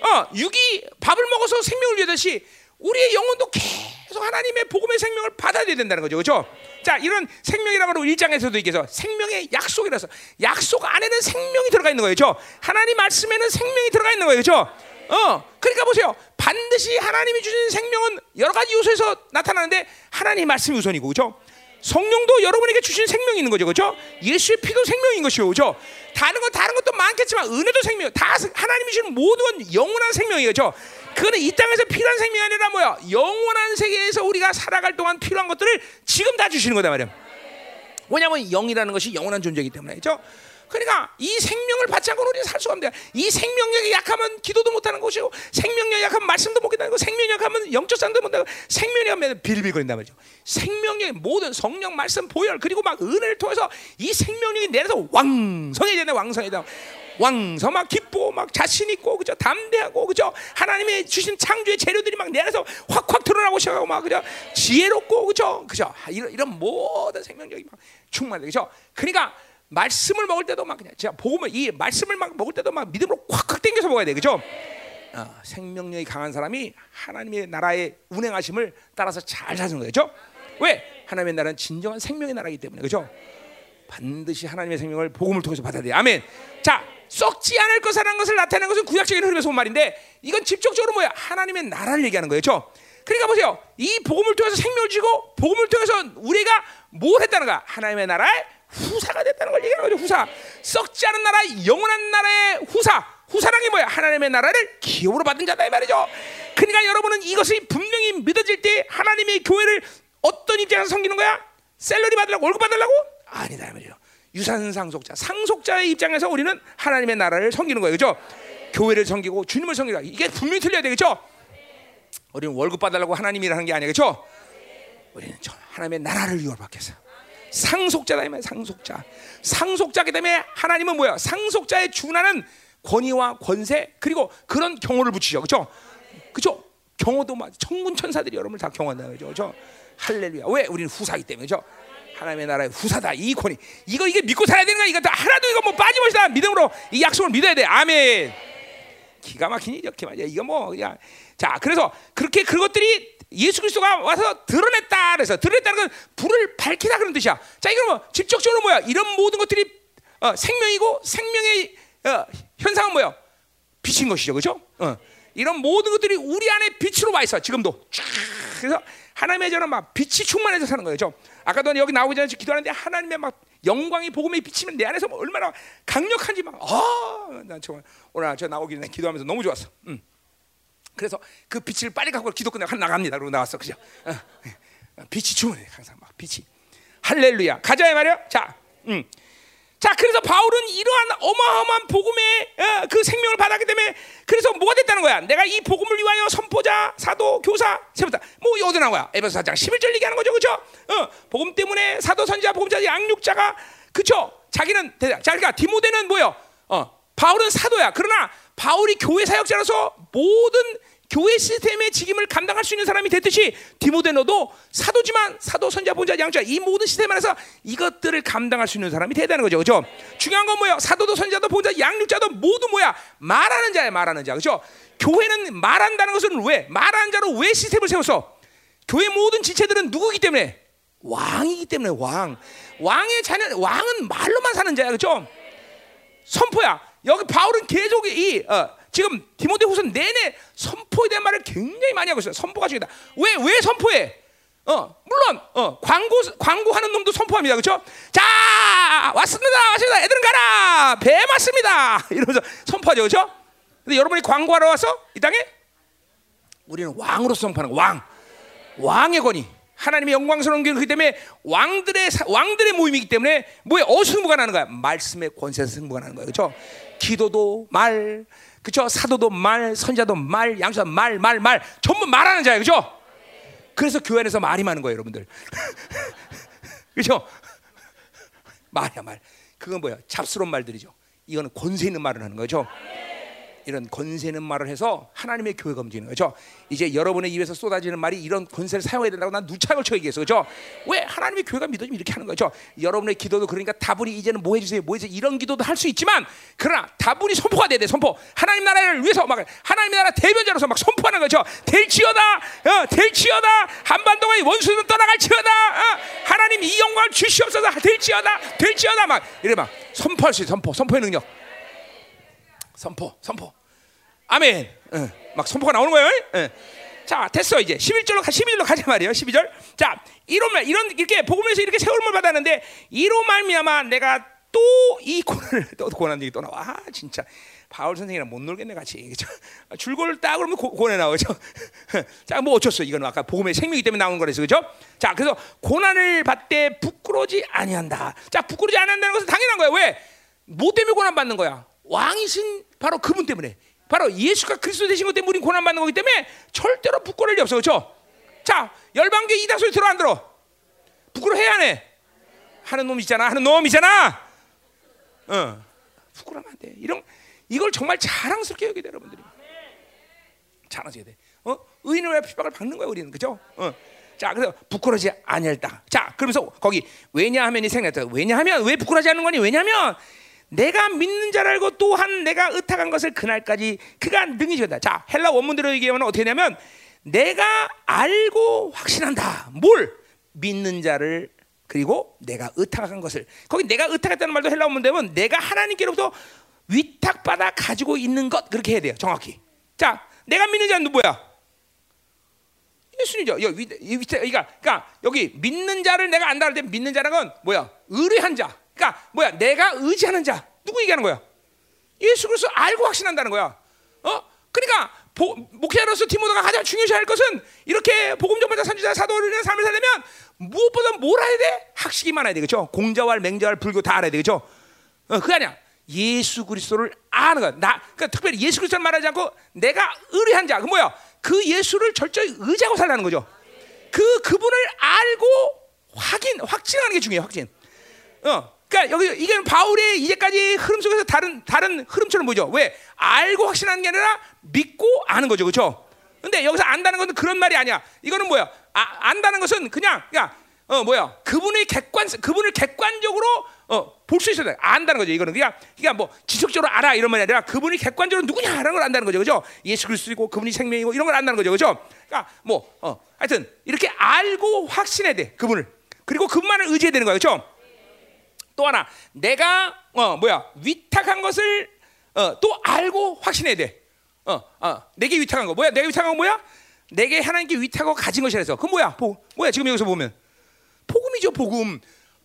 어, 육이 밥을 먹어서 생명을 위하듯이 우리의 영혼도 계속 하나님의 복음의 생명을 받아야 된다는 거죠. 그렇죠? 자, 이런 생명이라고 하는 1장에서도 얘기해서 생명의 약속이라서 약속 안에는 생명이 들어가 있는 거예요. 그렇죠? 하나님 말씀에는 생명이 들어가 있는 거예요. 그렇죠? 어, 그러니까 보세요. 반드시 하나님이 주신 생명은 여러 가지 요소에서 나타나는데 하나님 말씀이 우선이고, 그렇죠? 성령도 여러분에게 주신 생명이 있는 거죠, 그렇죠? 예수의 피도 생명인 것이요, 그렇죠? 다른 건 다른 것도 많겠지만 은혜도 생명, 다 하나님이 주신 모든 건 영원한 생명이에요, 그렇죠? 그거는 이 땅에서 필요한 생명이 아니라 뭐야? 영원한 세계에서 우리가 살아갈 동안 필요한 것들을 지금 다 주시는 거다 말이야. 왜냐하면 영이라는 것이 영원한 존재이기 때문에 그렇죠? 그러니까 이 생명을 받지 않고는 우리는 살 수가 없는데 이 생명력이 약하면 기도도 못하는 것이고 생명력이 약하면 말씀도 못 한다는 거 생명력이 약하면 영적 상도 못하고 생명력이 약하면 빌빌거린단 말이죠 생명력이 모든 성령 말씀 보혈 그리고 막 은혜를 통해서 이 생명력이 내려서 왕성해져야 돼 왕성해져 왕서 막 기쁘고 막 자신 있고 그죠 담대하고 그죠 하나님의 주신 창조의 재료들이 막 내 안에서 확확 드러나고 시작하고 막 그죠 지혜롭고 그죠 그죠 이런 이런 모든 생명력이 막 충만해. 그죠? 그러니까 말씀을 먹을 때도 막 그냥 제가 보면 이 말씀을 막 먹을 때도 막 믿음으로 콱콱 당겨서 먹어야 돼. 그죠? 어, 생명력이 강한 사람이 하나님의 나라의 운행하심을 따라서 잘 사는 거죠? 왜? 하나님의 나라는 진정한 생명의 나라이기 때문에. 그죠? 반드시 하나님의 생명을 복음을 통해서 받아야 돼. 아멘. 자, 썩지 않을 것이라는 것을 나타내는 것은 구약적인 흐름에서 온 말인데 이건 직접적으로 뭐야? 하나님의 나라를 얘기하는 거예요. 죠 그러니까 보세요. 이 복음을 통해서 생명을 주고 복음을 통해서 우리가 뭘 했다는 거야? 하나님의 나라의 후사가 됐다는 걸 얘기하는 거죠. 후사. 썩지 않은 나라, 영원한 나라의 후사. 후사란 게 뭐야? 하나님의 나라를 기업으로 받은 자다 이 말이죠. 그러니까 여러분은 이것이 분명히 믿어질 때 하나님의 교회를 어떤 입장에서 섬기는 거야? 셀러리 받으려고 월급 받으려고? 아니다 말이에요. 유산 상속자, 상속자의 입장에서 우리는 하나님의 나라를 섬기는 거예요, 그렇죠? 교회를 섬기고 주님을 섬기라. 이게 분명히 틀려야 되겠죠? 우리는 월급 받으려고 하나님이라는 게 아니에요, 그렇죠? 우리는 하나님의 나라를 위해 받겠어. 상속자다 이 말, 상속자. 상속자기 때문에 하나님은 뭐야? 상속자의 준하는 권위와 권세 그리고 그런 경호를 붙이죠, 그렇죠? 그렇죠? 경호도 막 천군 천사들이 여러분을 다 경호한다, 그렇죠? 할렐루야. 왜? 우리는 후사기 때문에, 그렇죠? 하나님의 나라의 후사다. 이 권위. 이거 이게 믿고 살아야 되는 거야. 이거 하나도 이거 뭐 빠짐없이 다 믿음으로 이 약속을 믿어야 돼. 아멘. 기가 막히니 이렇게 말이야. 이거 뭐 그냥. 자 그래서 그렇게 그것들이 예수 그리스도가 와서 드러냈다. 그래서 드러냈다는 건 불을 밝히다 그런 뜻이야. 자 이거 뭐 직접적으로 뭐야? 이런 모든 것들이 어, 생명이고 생명의 어, 현상은 뭐야? 빛인 것이죠. 그죠? 어. 이런 모든 것들이 우리 안에 빛으로 와 있어. 지금도. 쫙. 그래서 하나님의 저는 막 빛이 충만해서 사는 거예요. 아까도 여기 나오기 전에 기도하는데 하나님의 막 영광이 복음이 비치면 내 안에서 뭐 얼마나 강력한지 막 아, 난 정말 오늘 저 나오기 전에 기도하면서 너무 좋았어. 음. 그래서 그 빛을 빨리 갖고 기도 끝나고 나갑니다. 그러고 나왔어. 그죠? 어. 빛이 충만해 항상 막 빛이. 할렐루야. 가자 이 말이야. 자, 음. 자, 그래서 바울은 이러한 어마어마한 복음의 어, 그 생명을 받았기 때문에 그래서 뭐가 됐다는 거야? 내가 이 복음을 위하여 선포자, 사도, 교사, 세부다. 뭐 어디 나온 거야? 에베소 4장 11절 얘기하는 거죠. 그죠? 어, 복음 때문에 사도, 선지자, 복음자, 양육자가 그죠? 자기는. 자, 그러니까 디모데는 뭐요? 어, 바울은 사도야. 그러나 바울이 교회 사역자로서 모든 교회 시스템의 직임을 감당할 수 있는 사람이 됐듯이 디모데 너도 사도지만 사도 선자 본자 양자 이 모든 시스템 안에서 이것들을 감당할 수 있는 사람이 되다는 거죠. 그죠? 중요한 건 뭐야? 사도도 선자도 본자 양육자도 모두 뭐야? 말하는 자야, 말하는 자. 그죠? 교회는 말한다는 것은 왜? 말하는 자로 왜 시스템을 세웠어? 교회 모든 지체들은 누구기 때문에? 왕이기 때문에 왕. 왕의 자녀 왕은 말로만 사는 자야. 그죠? 선포야. 여기 바울은 계속 이 어, 지금 디모데후서 내내 선포에 대한 말을 굉장히 많이 하고 있어요. 선포가 중요하다. 왜 왜 선포해? 어 물론 어 광고 광고하는 놈도 선포합니다. 그렇죠? 자 왔습니다, 왔습니다. 애들은 가라. 배 맞습니다. 이러면서 선포하죠, 그렇죠? 근데 여러분이 광고하러 와서 이 땅에 우리는 왕으로 선포하는 거, 왕, 왕의 권위. 하나님의 영광스러운 길그 때문에 왕들의 왕들의 모임이기 때문에 뭐에 어승부가 나는 거야? 말씀의 권세에서 승부가 나는 거예요. 그렇죠? 기도도 말, 그죠? 사도도 말, 선자도 말, 양자 말, 말, 말 전부 말하는 자예요, 그죠? 그래서 교회 안에서 말이 많은 거예요, 여러분들. 그죠? 말이야 말. 그건 뭐야? 잡스러운 말들이죠. 이거는 권세 있는 말을 하는 거죠. 이런 권세 있는 말을 해서 하나님의 교회가 움직이는 거죠. 이제 여러분의 입에서 쏟아지는 말이 이런 권세를 사용해야 된다고 난 누차 걸쳐 얘기했어. 그죠? 왜 하나님의 교회가 믿어지면 이렇게 하는 거죠. 여러분의 기도도 그러니까 다분히 이제는 뭐 해주세요, 뭐 해주세요. 이런 기도도 할 수 있지만 그러나 다분히 선포가 돼야 돼. 선포. 하나님 나라를 위해서 막 하나님 나라 대변자로서 막 선포하는 거죠. 될지어다, 어, 될지어다. 한반도의 원수는 떠나갈지어다. 어, 하나님 이 영광을 주시옵소서. 될지어다, 될지어다. 막 이래 막 선포할 수 있어. 선포, 선포의 능력. 선포, 선포. 아멘. 어, 막 선포가 나오는 거예요. 어. 자, 됐어 이제 11절로 12절로 가자 말이에요. 12절. 자, 이런 말 이런 이렇게 복음에서 이렇게 세월을 받았는데 이로 말미암아 내가 또 이 고난을 또 고난 얘기 또 나와. 아, 진짜. 바울 선생이랑 못 놀겠네 같이. 그죠? 줄거를 딱 그러면 고, 고난 나오죠. 자, 뭐 어쩌어 이건 아까 복음의 생명이기 때문에 나오는 거라서 그죠? 자, 그래서 고난을 받되 부끄러지 아니한다. 자, 부끄러지 않는다는 것은 당연한 거야. 왜? 뭐 때문에 고난 받는 거야? 왕이신 바로 그분 때문에. 바로 예수가 그리스도 되신 것 때문에 우리 고난 받는 거기 때문에 절대로 부끄러울 리 없어. 그렇죠? 자, 열방교 이단 소리 들어 안 들어? 부끄러워해야 해. 하는 놈 있잖아. 하는 놈 있잖아. 어. 부끄러면 안 돼. 이런 이걸 정말 자랑스럽게 여겨야 돼, 여러분들이. 자랑스럽게 돼. 어? 의인을 왜 핍박을 받는 거야, 우리는. 그죠? 어. 자, 그래서 부끄러지 아니할다. 자, 그러면서 거기 왜냐하면이 생각했다. 왜냐하면 왜 부끄러지 않는 거니? 왜냐하면 내가 믿는 자를 알고 또한 내가 의탁한 것을 그날까지 그가 능히 지었다. 자, 헬라 원문대로 얘기하면 어떻게 되냐면 내가 알고 확신한다. 뭘? 믿는 자를 그리고 내가 의탁한 것을 거기 내가 의탁했다는 말도 헬라 원문 되면 내가 하나님께로부터 위탁받아 가지고 있는 것 그렇게 해야 돼요. 정확히. 자, 내가 믿는 자는 누구야? 예수님이죠. 그러니까, 그러니까 여기 믿는 자를 내가 안다 할 때 믿는 자는 건 뭐야? 의뢰한 자. 그러니까 뭐야? 내가 의지하는 자. 누구 얘기하는 거야? 예수 그리스도 알고 확신한다는 거야. 어? 그러니까 보, 목회자로서 디모데가 가장 중요시할 것은 이렇게 복음 전파자 선지자 사도를 삶을 살려면 무엇보다 뭘 알아야 돼? 학식이 많아야 되겠죠. 공자왈 맹자왈 불교 다 알아야 되겠죠. 어, 그게 아니야. 예수 그리스도를 아는 거야. 나 그러니까 특별히 예수 그리스도를 말하지 않고 내가 의뢰한 자. 그 뭐야? 그 예수를 철저히 의지하고 살라는 거죠. 그 그분을 알고 확인 확증하는 게 중요해. 확진. 어. 그러니까 여기 이게 바울의 이제까지 흐름 속에서 다른 다른 흐름처럼 보죠. 왜 알고 확신하는 게 아니라 믿고 아는 거죠, 그렇죠? 근데 여기서 안다는 것은 그런 말이 아니야. 이거는 뭐야? 아, 안다는 것은 그냥 그러니까 어 뭐야? 그분의 객관 그분을 객관적으로 어, 볼 수 있어야 돼. 안다는 거죠. 이거는 그냥 그냥 뭐 지속적으로 알아 이런 말이 아니라 그분이 객관적으로 누구냐라는 걸 안다는 거죠. 그죠? 예수 그리스도이고 그분이 생명이고 이런 걸 안다는 거죠. 그죠? 그러니까 뭐 어, 하여튼 이렇게 알고 확신해야 돼. 그분을. 그리고 그분만을 의지해야 되는 거예요. 그렇죠? 또 하나 내가 어 뭐야? 위탁한 것을 어, 또 알고 확신해야 돼. 어, 어, 내게 위탁한 거 뭐야? 내게 위탁한 거 뭐야? 내게 하나님께 위탁하고 가진 것이라서 그 뭐야? 보, 뭐야? 지금 여기서 보면 복음이죠, 복음.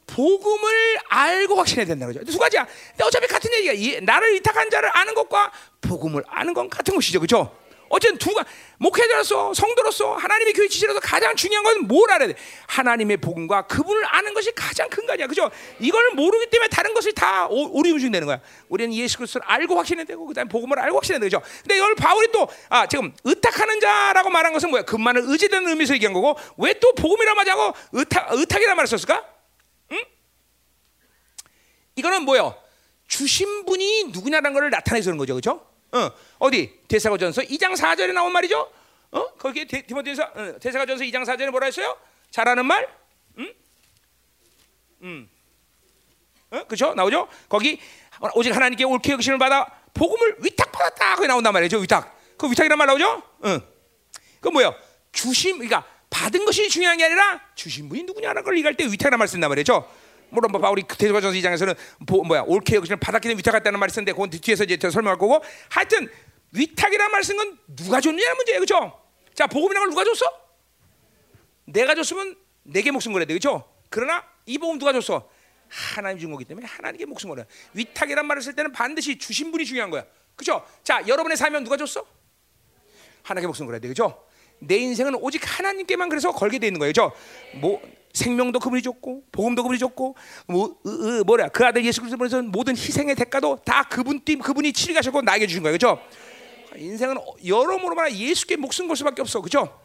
복음을 알고 확신해야 된다는 거죠. 두 가지야. 근데 어차피 같은 얘기야. 이, 나를 위탁한 자를 아는 것과 복음을 아는 건 같은 것이죠, 그렇죠? 어쨌든 두가 목회자로서 성도로서 하나님의 교회 지시로서 가장 중요한 건 뭘 알아야 돼? 하나님의 복음과 그분을 아는 것이 가장 큰 거냐, 그죠? 이걸 모르기 때문에 다른 것을 다 오리무중 되는 거야. 우리는 예수 그리스도를 알고 확신해야 되고 그다음 복음을 알고 확신해야 되죠. 근데 이걸 바울이 또 아, 지금 의탁하는 자라고 말한 것은 뭐야? 그만을 의지되는 의미에서 얘기한 거고 왜 또 복음이라 말하고 의탁 의탁이라 말을 썼을까? 응? 이거는 뭐요? 주신 분이 누구냐라는 것을 나타내서 그런 거죠, 그렇죠? 어, 어디 대사가전서 2장 4절에 나온 말이죠. 어? 거기에 디모데서 어, 대사가전서 2장 4절에 뭐라 했어요? 잘하는 말? 음? 음. 어? 그죠? 나오죠? 거기 오직 하나님께 옳게 여기심을 받아 복음을 위탁받았다. 거기 나온단 말이죠. 위탁. 그 위탁이란 말 나오죠? 응. 그 뭐예요? 주심, 그러니까 받은 것이 중요한 게 아니라 주신 분이 누구냐는 걸 얘기할 때 위탁이란 말 쓴단 말이죠. 물론 뭐 바울이 대사전서 2장에서는 보, 뭐야 옳게 여기심을 받았기 때문에 위탁했다는 말을 쓰는데 그건 뒤에서 이제 설명할 거고 하여튼 위탁이라는 말을 쓴건 누가 줬느냐는 문제예요 그렇죠? 자 복음이라는 걸 누가 줬어? 내가 줬으면 내게 목숨 걸어야 돼 그렇죠? 그러나 이 복음 누가 줬어? 하나님 준 거기 때문에 하나님께 목숨 걸어야 위탁이란 말을 쓸 때는 반드시 주신 분이 중요한 거야 그렇죠? 자 여러분의 삶은 누가 줬어? 하나님께 목숨 걸어야 돼 그렇죠? 내 인생은 오직 하나님께만 그래서 걸게 돼 있는 거예요 그렇죠? 뭐 생명도 그분이 줬고 복음도 그분이 줬고 뭐 으, 으, 뭐냐 그 아들 예수 그리스도에서 모든 희생의 대가도 다 그분 띠 그분이 치르가셨고 나에게 주신 거예요. 그렇죠? 인생은 여러모로 말하 예수께 목숨 걸 수밖에 없어. 그렇죠?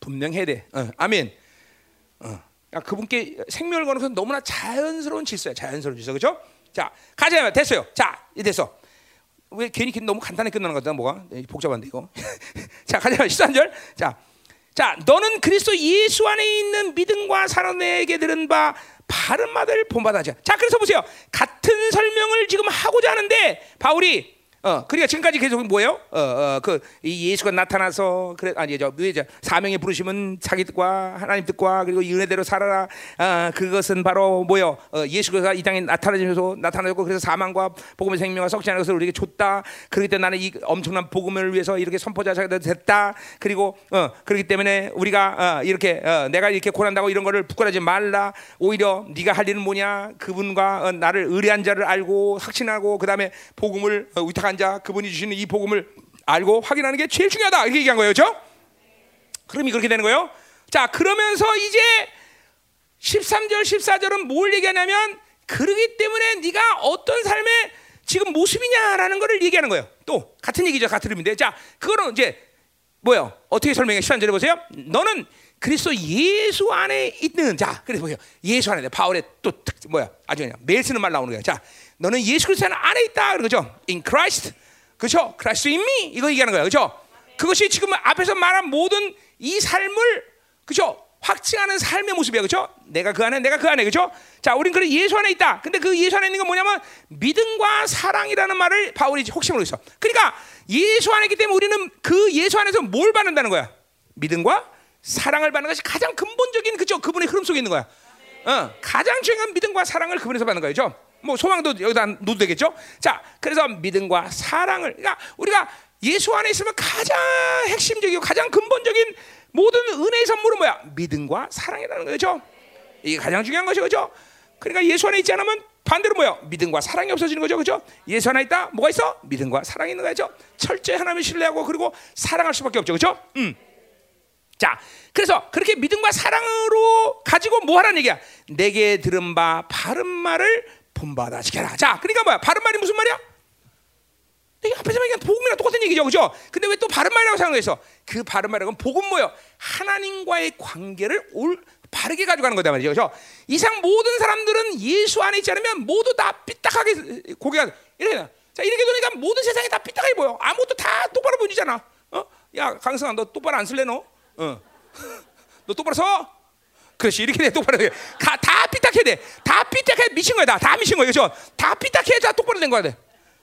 분명해야 돼. 어, 아멘. 어. 그분께 생명을 거는 것은 너무나 자연스러운 질서야. 자연스러운 질서. 그렇죠? 자 가자. 됐어요. 자 이제 됐어. 왜 괜히 너무 간단히 끝나는 거다 뭐가? 복잡한데 이거. 자 가자. 13절. 자 자, 너는 그리스도 예수 안에 있는 믿음과 사랑에게 들은 바 바른 말을 본받아자. 자, 그래서 보세요. 같은 설명을 지금 하고자 하는데 바울이 어, 그러니까 지금까지 계속 뭐예요? 어, 어, 그 예수가 나타나서 그래 아니 저? 사명에 부르시면 자기 뜻과 하나님 뜻과 그리고 은혜대로 살아라. 어, 그것은 바로 뭐요? 어, 예수가 이 땅에 나타나면서 나타나고 그래서 사망과 복음의 생명과 썩지 않은 것을 우리에게 줬다. 그렇기 때문에 나는 이 엄청난 복음을 위해서 이렇게 선포자가 됐다. 그리고 어, 그렇기 때문에 우리가 어, 이렇게 어, 내가 이렇게 고난다고 이런 거를 부끄러지 말라. 오히려 네가 할 일은 뭐냐? 그분과 어, 나를 의뢰한 자를 알고 확신하고 그다음에 복음을 어, 위탁한 한 자, 그분이 주시는 이 복음을 알고 확인하는 게 제일 중요하다. 이렇게 얘기한 거예요. 그렇죠? 그럼이 그렇게 되는 거예요. 자, 그러면서 이제 13절, 14절은 뭘 얘기하냐면 그러기 때문에 네가 어떤 삶의 지금 모습이냐라는 것을 얘기하는 거예요. 또 같은 얘기죠. 같은 의미인데. 자, 그거는 이제 뭐요? 어떻게 설명해? 13절에 보세요. 너는 그리스도 예수 안에 있는 자 그래서 보세요 예수 안에 바울의 또 특, 뭐야 아주 그냥 매일 쓰는 말 나오는 거야 자 너는 예수 그리스도 안에 있다. 그러죠? In Christ. 그렇죠? Christ in me. 이거 얘기하는 거야. 그렇죠? 그것이 지금 앞에서 말한 모든 이 삶을 그렇죠? 확증하는 삶의 모습이야. 그렇죠? 내가 그 안에 내가 그 안에. 그렇죠? 자 우린 그래 예수 안에 있다. 근데 그 예수 안에 있는 건 뭐냐면 믿음과 사랑이라는 말을 바울이 혹시 모르겠어. 그러니까 예수 안에 있기 때문에 우리는 그 예수 안에서 뭘 받는다는 거야? 믿음과 사랑을 받는 것이 가장 근본적인 그죠? 그분의 흐름 속에 있는 거야. 어, 가장 중요한 믿음과 사랑을 그분에서 받는 거죠. 뭐 소망도 여기다 놓도 되겠죠. 자, 그래서 믿음과 사랑을 그러니까 우리가 예수 안에 있으면 가장 핵심적이고 가장 근본적인 모든 은혜의 선물은 뭐야? 믿음과 사랑이라는 거죠. 이게 가장 중요한 것이죠. 그죠? 그러니까 예수 안에 있지 않으면 반대로 뭐야? 믿음과 사랑이 없어지는 거죠. 그죠? 예수 안에 있다. 뭐가 있어? 믿음과 사랑이 있는 거죠. 철저히 하나님을 신뢰하고 그리고 사랑할 수밖에 없죠. 그죠? 음. 자, 그래서 그렇게 믿음과 사랑으로 가지고 뭐 하라는 얘기야? 내게 들은 바 바른 말을 본받아 지켜라. 자, 그러니까 뭐야? 바른 말이 무슨 말이야? 이게 앞에서 얘기한 복음이랑 똑같은 얘기죠, 그죠? 근데 왜 또 바른 말이라고 생각해서 그 바른 말이라고 복음 뭐요? 하나님과의 관계를 올 바르게 가져가는 거다 말이죠, 그죠? 이상 모든 사람들은 예수 안에 있지 않으면 모두 다 삐딱하게 고개가 이래. 자, 이렇게 되니까 모든 세상이 다 삐딱하게 보여. 아무것도 다 똑바로 보이잖아. 어? 야, 강성아, 너 똑바로 안 쓸래 너? 어. 너 똑바로 서. 그렇지 이렇게 돼 똑바로 돼. 다, 다 삐딱해 돼. 다 삐딱해 미친 거야. 다, 다 미친 거야. 그죠? 다 삐딱해 다 똑바로 된 거야. 돼.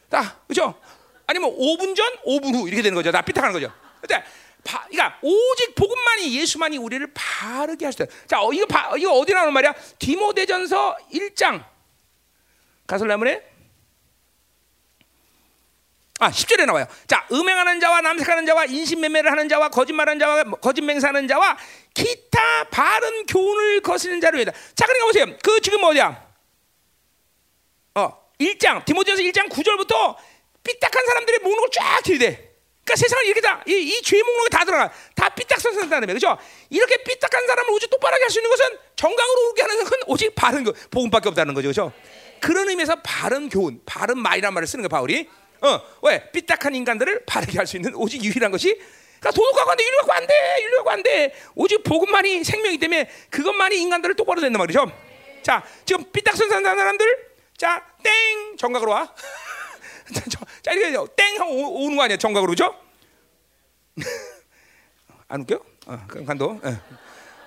다 그죠? 아니면 5분 전, 5분 후 이렇게 되는 거죠. 다 삐딱하는 거죠. 근데 바, 그러니까 오직 복음만이 예수만이 우리를 바르게 하시다. 자, 어, 이거 바, 이거 어디 나오는 말이야? 디모데전서 1장 가설라문에 아, 10절에 나와요. 자, 음행하는 자와 남색하는 자와 인신매매를 하는 자와 거짓말하는 자와 거짓맹사하는 자와 기타 바른 교훈을 거스는 자를 위하다. 자, 그러니까 보세요. 그 지금 어디야? 어, 1장 디모데전서 1장 9절부터 삐딱한 사람들의 목록을 쫙 들이대. 그러니까 세상을 이렇게 다, 이, 이 죄의 목록에 다 들어가. 다 삐딱선선다는 거예요. 그죠? 이렇게 삐딱한 사람을 오직 똑바르게 할수 있는 것은 정강으로 오게 하는 건 오직 바른 거, 복음밖에 없다는 거죠. 그죠? 그런 의미에서 바른 교훈, 바른 말이란 말을 쓰는 거예요, 바울이. 어, 왜? 삐딱한 인간들을 바르게 할 수 있는 오직 유일한 것이 그러니까 도덕 갖고 안 돼, 윤리 갖고 안 돼, 윤리 갖고 안 돼. 오직 복음만이 생명이기 때문에 그것만이 인간들을 똑바로 된단 말이죠. 자, 지금 삐딱선 사람들, 자, 땡 정각으로 와. 자, 이렇게 땡 하고 오- 오는 거 아니야, 정각으로 그죠? 안 웃겨? 어, 그럼 간도. 어.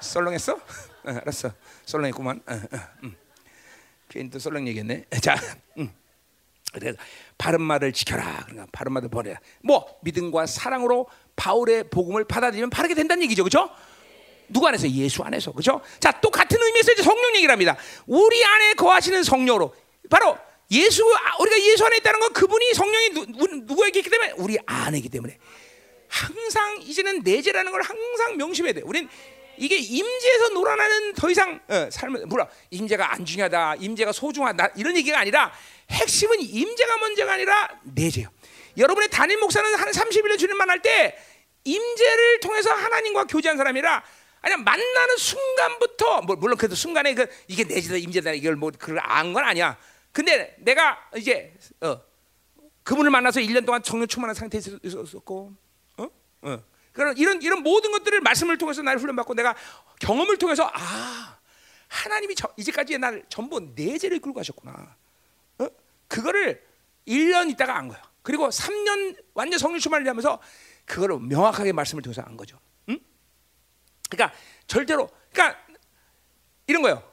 썰렁했어? 어, 알았어. 썰렁했구만. 어, 어, 음. 또 썰렁 얘기했네. 자, 음. 그래서 바른 말을 지켜라. 그러니까 바른 말을 버려라. 뭐 믿음과 사랑으로 바울의 복음을 받아들이면 바르게 된다는 얘기죠, 그렇죠? 누구 안에서 예수 안에서 그렇죠? 자, 또 같은 의미에서 이제 성령 얘기를 합니다. 우리 안에 거하시는 성령으로 바로 예수 아, 우리가 예수 안에 있다는 건 그분이 성령이 누, 누- 누구에게 있기 때문에 우리 안에 있기 때문에 항상 이제는 내재라는 걸 항상 명심해야 돼. 우린 이게 임재에서 놀아나는 더 이상 어, 삶을 몰라 임재가 안 중요하다, 임재가 소중하다 이런 얘기가 아니라 핵심은 임재가 먼저가 아니라 내재요. 여러분의 담임 목사는 한 30일에 주님만 할때 임재를 통해서 하나님과 교제한 사람이라 아니 만나는 순간부터 뭐 물론 그래도 순간에 그 이게 내재다 임재다 이걸 뭐 그걸 안 건 아니야. 근데 내가 이제 어, 그분을 만나서 1년 동안 성령 충만한 상태에 있었고, 어? 어. 그런 이런 이런 모든 것들을 말씀을 통해서 나를 훈련받고 내가 경험을 통해서 아 하나님이 저, 이제까지 날 전부 내재를 끌고 가셨구나. 어? 그거를 1년 있다가 안 거야. 그리고 3년 완전 성령 충만을 하면서 그거를 명확하게 말씀을 통해서 안 거죠. 응? 그러니까 절대로 그러니까 이런 거예요.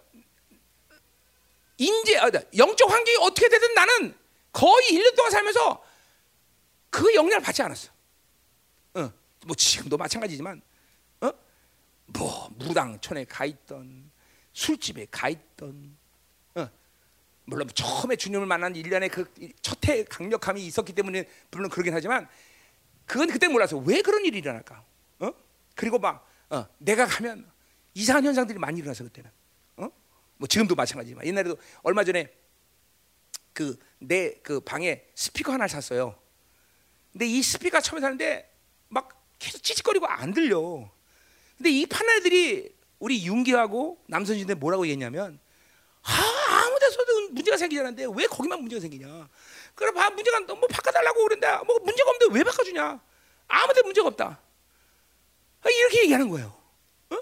인재 아, 영적 환경이 어떻게 되든 나는 거의 1년 동안 살면서 그 영향을 받지 않았어. 어, 뭐 지금도 마찬가지지만, 어, 뭐 무당촌에 가 있던 술집에 가 있던, 어, 물론 처음에 주님을 만난 1년의 그 첫해 강력함이 있었기 때문에 물론 그러긴 하지만 그건 그때 몰랐어. 왜 그런 일이 일어날까? 어? 그리고 막 어, 내가 가면 이상한 현상들이 많이 일어나서 그때는. 어? 뭐 지금도 마찬가지지만 옛날에도 얼마 전에 그 내그 방에 스피커 하나를 샀어요. 근데 이 스피커 처음에 샀는데 막 계속 찌직거리고 안 들려. 근데 이 판넬들이 우리 윤기하고 남선진들 뭐라고 얘기했냐면 아, 아무 데서도 문제가 생기지 않는데 왜 거기만 문제가 생기냐. 그래 봐 문제가 뭐 바꿔달라고 그런데 뭐 문제가 없는데 왜 바꿔주냐. 아무 데 문제가 없다. 아, 이렇게 얘기하는 거예요. 어?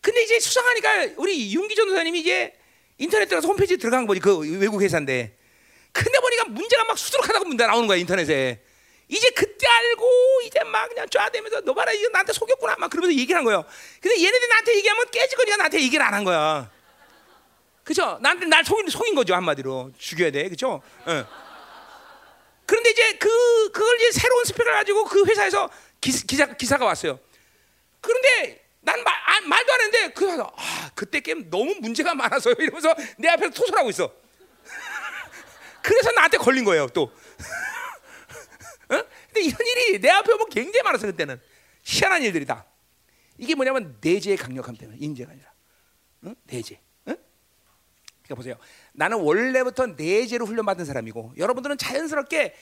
근데 이제 수상하니까 우리 윤기 전도사님이 이제 인터넷 들어가서 홈페이지 들어간 거지 그 외국 회사인데. 근데 보니까 문제가 막 수두룩하다고 문제 나오는 거야 인터넷에. 이제 그때 알고 이제 막 그냥 쫙대면서 너 봐라 이거 나한테 속였구나 막 그러면서 얘기를 한 거예요. 근데 얘네들 나한테 얘기하면 깨지거니가 나한테 얘기를 안 한 거야. 그죠? 나한테 날 속인, 속인 거죠 한마디로 죽여야 돼, 그죠? 어. 그런데 이제 그 그걸 이제 새로운 스펙을 가지고 그 회사에서 기, 기사 기사가 왔어요. 그런데 난 말, 아, 말도 안 했는데 그 회사 아 그때 게임 너무 문제가 많아서요 이러면서 내 앞에서 토설하고 있어. 그래서 나한테 걸린 거예요 또. 어? 근데 이런 일이 내 앞에 오면 굉장히 많았어 그때는 희한한 일들이다. 이게 뭐냐면 내재의 강력함 때문에 인재가 아니라 응? 내재. 응? 그러니까 보세요. 나는 원래부터 내재로 훈련받은 사람이고 여러분들은 자연스럽게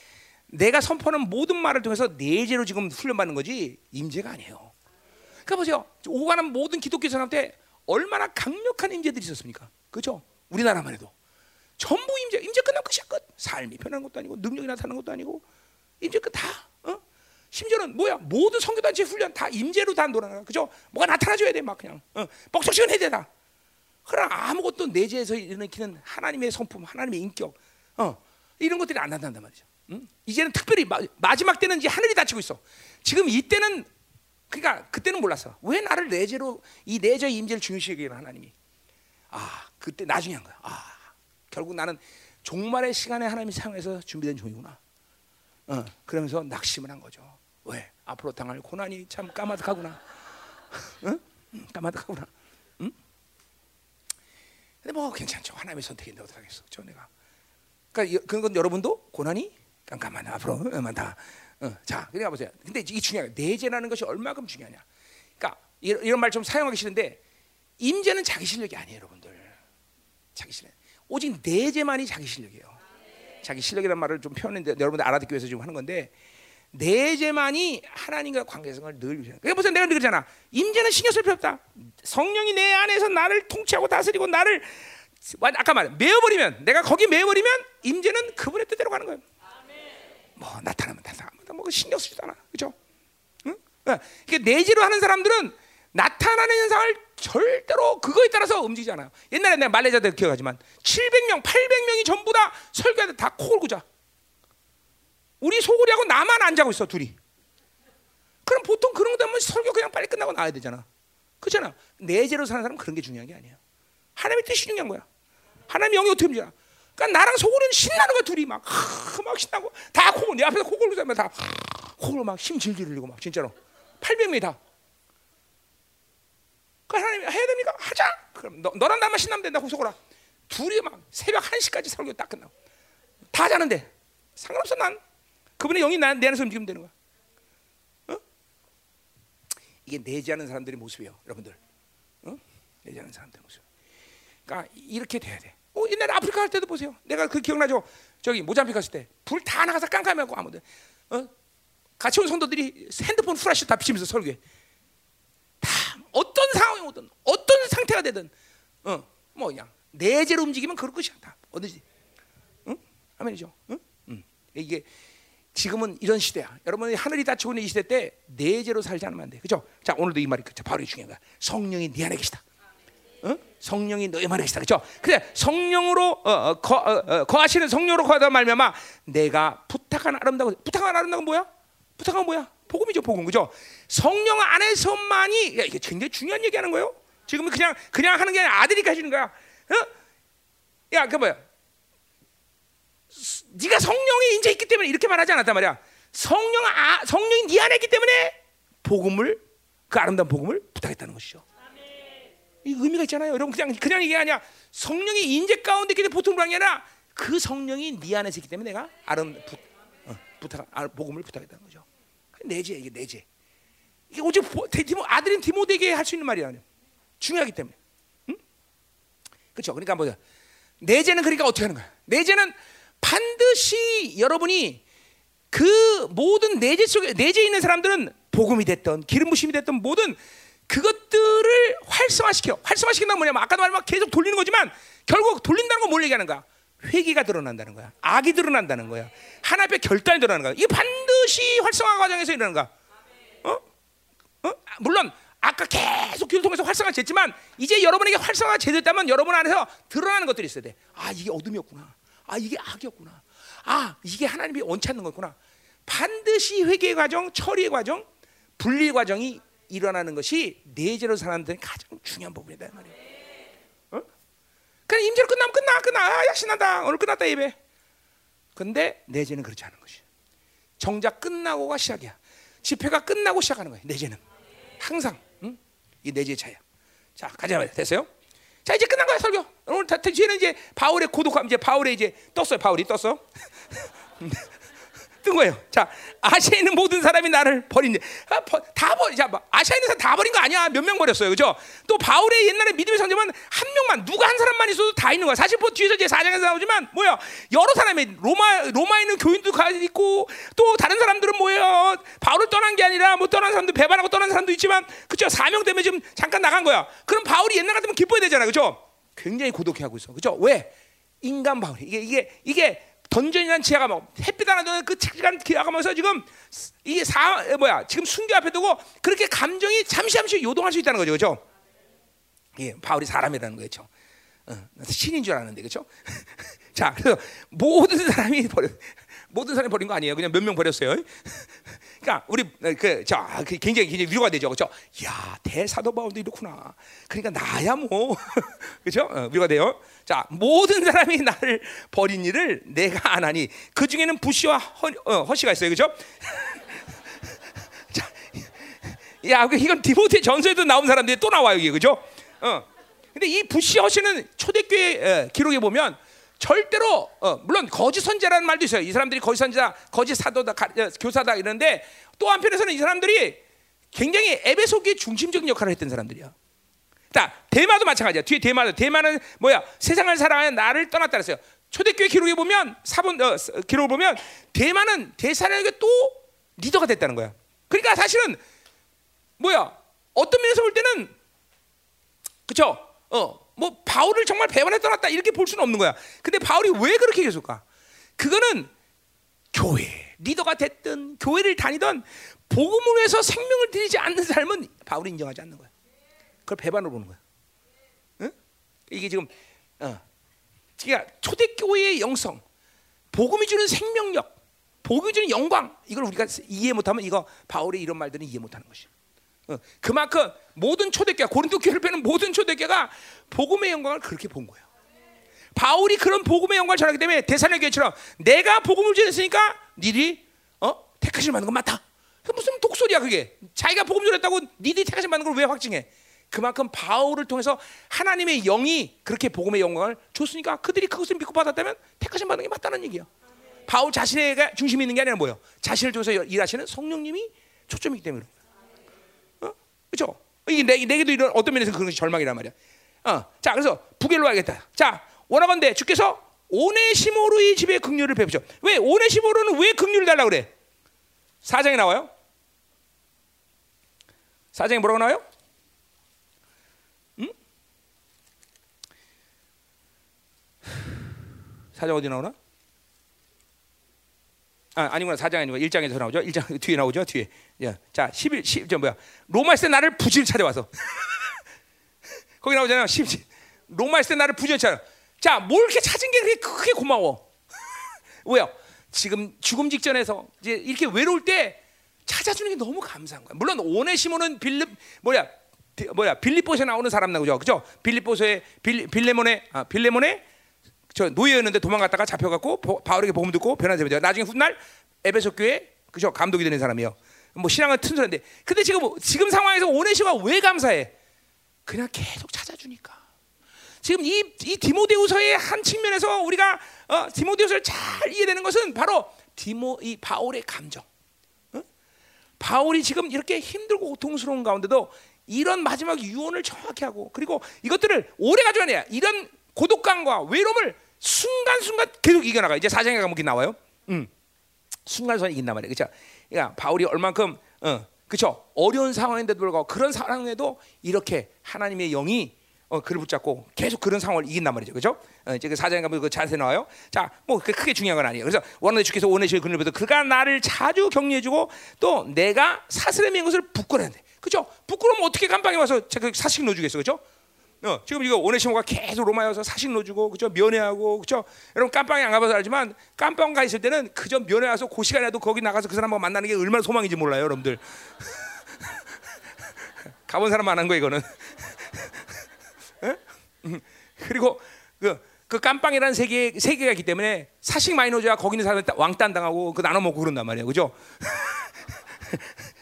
내가 선포하는 모든 말을 통해서 내재로 지금 훈련받는 거지 임재가 아니에요. 그러니까 보세요. 오가는 모든 기독교 사람한테 얼마나 강력한 임재들이 있었습니까? 그렇죠? 우리나라만 해도 전부 임재, 임재 끝나면 끝이야 끝. 삶이 변하는 것도 아니고 능력이 나타나는 것도 아니고 임재 끝다. 어? 심지어는 뭐야? 모든 선교단체 훈련 다 임재로 다 놀아나. 그죠? 뭐가 나타나줘야 돼, 막 그냥. 어, 뻑석시간 해야 되다. 그러나 아무것도 내재에서 일으키는 하나님의 성품, 하나님의 인격, 어, 이런 것들이 안 나타난단 말이죠. 응? 이제는 특별히 마, 지막 때는 이제 하늘이 닫히고 있어. 지금 이때는 그러니까 그때는 몰랐어. 왜 나를 내재로 이 내재 임재를 중요시하게 하나님이. 아, 그때 나중에 한 거야. 아, 결국 나는 종말의 시간에 하나님이 사용해서 준비된 종이구나. 어, 그러면서 낙심을 한 거죠. 왜? 앞으로 당할 고난이 참 까마득하구나. 응? 까마득하구나. 응? 근데 뭐 괜찮죠. 하나님의 선택인데 어떡하겠어. 저 내가. 그러니까 그건 여러분도 고난이 깜깜한 앞으로만 다. 어, 자, 그러니까 보세요. 근데 이 중요한 내재라는 것이 얼마큼 중요하냐. 그러니까 이런, 이런 말 좀 사용하기 싫은데 임재는 자기 실력이 아니에요, 여러분들. 자기 실력. 오직 내재만이 자기 실력이에요. 자기 실력이라는 말을 좀 표현했는데 여러분들 알아듣기 위해서 지금 하는 건데 내재만이 하나님과 관계성을 늘 유지하는. 그러니까 무슨 내가 그러잖아. 임재는 신경 쓸 필요 없다. 성령이 내 안에서 나를 통치하고 다스리고 나를 아까 말 메어버리면 내가 거기 메어버리면 임재는 그분의 뜻대로 가는 거예요. 뭐 나타나면 나타나면 뭐 신경 쓰지도 않아, 그렇죠? 응? 그러니까 내재로 하는 사람들은 나타나는 현상을 절대로 그거에 따라서 움직이지 않아요. 옛날에 내가 말레이자들 기억하지만 700명, 800명이 전부 다 설교하다 다 코골고 자. 우리 소골이하고 나만 안 자고 있어 둘이. 그럼 보통 그런 거 되면 설교 그냥 빨리 끝나고 나와야 되잖아. 그렇잖아. 내재로 사는 사람은 그런 게 중요한 게 아니에요. 하나님의 뜻이 중요한 거야. 하나님의 영이 어떻게 움직여? 그러니까 나랑 소골이는 신나는 거야 둘이 막, 하, 막 신나고 다 코골 내 앞에서 코골고 자면 다 코골 막힘 질질 흘리고 막 진짜로 800명이 다. 그 하나님 해야 됩니까? 하자. 그럼 너, 너랑 나만 신나면 된다. 소골아. 둘이 막 새벽 1시까지 설교 딱 끝나고 다 자는데 상관없어 난. 그분의 영이 나, 내 안에서 움직이면 되는 거야. 어? 이게 내지하는 사람들의 모습이에요, 여러분들. 어? 내지하는 사람들의 모습. 그러니까 이렇게 돼야 돼. 어, 옛날에 아프리카 할 때도 보세요. 내가 그 기억나죠? 저기 모잠비크 갔을 때 불 다 나가서 깜깜하고 아무도 어? 같이 온 성도들이 핸드폰 후라시 다 비치면서 설교해. 다 어떤 상황이 오든 어떤 상태가 되든 어, 뭐 그냥 내재로 움직이면 그럴 것이야. 다 어디지? 응? 아멘이죠. 응? 응. 이게 지금은 이런 시대야. 여러분이 하늘이 닫히고 있는 이 시대 때 내재로 살지 않으면 안 돼. 그죠? 자, 오늘도 이 말이 그죠? 바로 중요한 거야. 성령이 네 안에 계시다. 어? 성령이 너희 안에 계시다. 그죠? 그래 성령으로 어, 어, 거, 어, 어, 거하시는 성령으로 거하다 말미암아 내가 부탁한 아름다운 부탁한 아름다운 뭐야? 부탁한 뭐야? 복음이죠, 복음. 그죠? 성령 안에서만이 야, 이게 굉장히 중요한 얘기하는 거예요. 지금은 그냥 그냥 하는 게 아니라 아들이 가시는 거야. 어? 야, 그 뭐야? 네가 성령이 인제 있기 때문에 이렇게 말하지 않았단 말이야. 성령 아, 성령이 네 안에 있기 때문에 복음을 그 아름다운 복음을 부탁했다는 것이죠. 이 의미가 있잖아요. 여러분 그냥 그냥 이게 아니야. 성령이 인재 가운데 있기 때문에 보통 그런 게 아니라 그 성령이 네 안에 있기 때문에 내가 아름 부, 어, 부탁 아, 복음을 부탁했다는 거죠. 내재 이게 내재. 이게 오직 디모, 아들인 디모데에게 할 수 있는 말이 아니야. 중요하기 때문에. 응? 그렇죠. 그러니까 뭐야? 내재는 그러니까 어떻게 하는 거야? 내재는 반드시 여러분이 그 모든 내재 속에 내재 있는 사람들은 복음이 됐던 기름 부심이 됐던 모든 그것들을 활성화시켜. 활성화시킨다는 뭐냐면 아까도 말한 계속 돌리는 거지만 결국 돌린다는 건 뭘 얘기하는 거야? 회개가 드러난다는 거야. 악이 드러난다는 거야. 하나 앞에 결단이 드러나는 거야. 이게 반드시 활성화 과정에서 일어나는 거야. 어? 어? 물론 아까 계속 교를 통해서 활성화 됐지만 이제 여러분에게 활성화 제됐다면 여러분 안에서 드러나는 것들이 있어야 돼. 아 이게 어둠이었구나. 아 이게 악이었구나. 아 이게 하나님이 원치 않는 거구나. 반드시 회개 과정, 처리 과정, 분리 과정이 일어나는 것이 내재로 데 가장 중요한 부분이다 말이야. 어? 그냥 임재로 끝나면 끝나 끝나 아, 야 신난다 오늘 끝났다 예배. 근데 내재는 그렇지 않은 것이. 정작 끝나고가 시작이야. 집회가 끝나고 시작하는 거야. 내재는 항상 응? 이 내재 차야. 자 가자 말이야. 됐어요? 자 이제 끝난 거야 설교. 오늘 다, 뒤에는 이제 바울의 고독함 이제 바울의 이제 떴어요. 바울이 떴어. 뜬 거예요. 자, 아시아에 있는 모든 사람이 나를 버린 아, 버, 다 버리. 자, 뭐, 아시아에 있는 사람 다 버린 거 아니야. 몇 명 버렸어요. 그죠? 또 바울의 옛날에 믿음의 성자만 한 명만 누가 한 사람만 있어도 다 있는 거야. 사실 뭐 뒤에서 이제 사장에서 나오지만 뭐야? 여러 사람이 로마 로마에 있는 교인도 가 있고 또 다른 사람들은 뭐예요? 바울을 떠난 게 아니라 뭐 떠난 사람도 배반하고 떠난 사람도 있지만 그죠? 사명 때문에 지금 잠깐 나간 거야. 그럼 바울이 옛날 같으면 기뻐야 되잖아. 그죠? 굉장히 고독해 하고 있어. 그죠? 왜? 인간 바울이 이게 이게 이게 던전이라는 지하가 막 햇빛 하나 도는 그 시간 기어가면서 지금 이게 사 뭐야 지금 순교 앞에 두고 그렇게 감정이 잠시 잠시 요동할 수 있다는 거죠, 그렇죠? 예, 바울이 사람이라는 거죠. 어, 신인 줄 알았는데, 그렇죠? 자, 그래서 모든 사람이 버려, 모든 사람이 버린 거 아니에요. 그냥 몇 명 버렸어요. 그러니까 우리 그자 그 굉장히 굉장히 위로가 되죠, 그렇죠? 야 대사도 바울도 이렇구나. 그러니까 나야 뭐, 그렇죠? 어, 위로가 돼요. 자 모든 사람이 나를 버린 일을 내가 안 하니 그 중에는 부시와 허, 어, 허시가 있어요, 그렇죠? 자, 야 이건 디모데 전서에도 나온 사람들이 또 나와요, 이게 그렇죠? 어. 근데 이 부시 허시는 초대교회 기록에 보면 절대로 어, 물론 거짓 선자라는 말도 있어요. 이 사람들이 거짓 선자, 거짓 사도다, 가, 교사다 이러는데 또 한편에서는 이 사람들이 굉장히 에베소교의 중심적인 역할을 했던 사람들이야. 자, 대마도 마찬가지야. 뒤에 대마도 대마는 뭐야? 세상을 사랑하는 나를 떠났다 그랬어요. 초대교회 기록에 보면 사본 어, 기록을 보면 대마는 대사령에게 또 리더가 됐다는 거야. 그러니까 사실은 뭐야? 어떤 면에서 볼 때는 그렇죠? 어, 뭐 바울을 정말 배반해 떠났다 이렇게 볼 수는 없는 거야. 근데 바울이 왜 그렇게 계속 가? 그거는 교회 리더가 됐든 교회를 다니던 복음을 위해서 생명을 드리지 않는 삶은 바울이 인정하지 않는 거야. 그걸 배반으로 보는 거야. 응? 이게 지금 어. 그러니까 초대교회의 영성, 복음이 주는 생명력, 복음이 주는 영광 이걸 우리가 이해 못하면 이거 바울의 이런 말들은 이해 못하는 것이. 어. 그만큼 모든 초대교회, 고린도 교회를 빼는 모든 초대교회가 복음의 영광을 그렇게 본 거예요. 바울이 그런 복음의 영광을 전하기 때문에 대사의 교회처럼 내가 복음을 전했으니까 니들이 어? 택하실 만든 건 맞다. 무슨 독소리야 그게? 자기가 복음 전했다고 니들이 택하실 만든 걸왜 확증해? 그만큼 바울을 통해서 하나님의 영이 그렇게 복음의 영광을 줬으니까 그들이 그것을 믿고 받았다면 택하신 게 맞다는 얘기야. 바울 자신의 중심이 있는 게 아니라 뭐예요? 자신을 통해서 일하시는 성령님이 초점이기 때문에 어? 그렇죠? 이게 내, 내게도 이런 어떤 면에서 그런 것이 절망이란 말이야. 어, 자 그래서 부결로 하겠다. 자 원하건대 주께서 오네시모로의 집에 긍휼을 베푸죠. 왜 오네시모로는 왜 긍휼을 달라 그래? 사장에 나와요? 사장에 뭐라고 나와요? 응? 사장 어디 나오나? 아, 아니구나. 사장 아니고 1장에서 나오죠. 1장 뒤에 나오죠. 뒤에. 야, 자, 11 10, 저 뭐야? 로마에서 나를 부지를 찾아와서. 거기 나오잖아요. 10 로마에서 나를 부지를 찾아. 자, 뭘 이렇게 찾은 게 그렇게 크게 고마워. 왜요? 지금 죽음 직전에서 이제 이렇게 외로울 때 찾아주는 게 너무 감사한 거야. 물론 오네시모는 빌립 뭐야? 비, 뭐야? 빌립보에 나오는 사람 나오죠. 그죠? 빌립보서의 빌, 빌레몬의 아, 빌레몬의 저 노예였는데 도망갔다가 잡혀갖고 바울에게 복음 듣고 변화되죠. 나중에 훗날 에베소 교회 그죠 감독이 되는 사람이요. 뭐 신앙은 튼튼한데, 근데 지금 지금 상황에서 오네시가 왜 감사해? 그냥 계속 찾아주니까. 지금 이, 이 디모데후서의 한 측면에서 우리가 어, 디모데후서를 잘 이해되는 것은 바로 디모 이 바울의 감정. 어? 바울이 지금 이렇게 힘들고 고통스러운 가운데도 이런 마지막 유언을 정확히 하고 그리고 이것들을 오래 가져가냐 이런 고독감과 외로움을 순간순간 계속 이겨나가. 이제 사장에 가면 나와요. 음. 순간순간 이긴단 말이에요. 그렇죠? 그러니까 바울이 얼만큼 어, 그렇죠? 어려운 상황인데도 불구하고 그런 상황에도 이렇게 하나님의 영이 어, 그를 붙잡고 계속 그런 상황을 이긴단 말이죠. 그죠? 어, 이제 그 사장에 가면 그 자세 나와요. 자, 뭐 크게 중요한 건 아니에요. 그래서 원하는 주께서 원하시는 그늘보다 그가 나를 자주 격려해주고 또 내가 사슬에 맨 것을 부끄러는데 그죠? 부끄러우면 어떻게 깜빵에 와서 제가 사식 넣어주겠어, 그죠? 어, 지금 이거 오네시모가 계속 로마에 와서 사식 넣어주고, 그죠? 면회하고, 그죠? 여러분 깜빵에 안 가봐서 알지만 깜빵 가 있을 때는 그저 면회 와서 그 시간에도 거기 나가서 그 사람하고 만나는 게 얼마나 소망인지 몰라요, 여러분들. 가본 사람 많은 거 이거는. 음, 그리고 그, 그 깜빵이라는 세계 세계가 있기 때문에 사식 넣어줘야 거기 있는 사람들 왕따 당하고 그 나눠 먹고 그런단 말이에요, 그죠?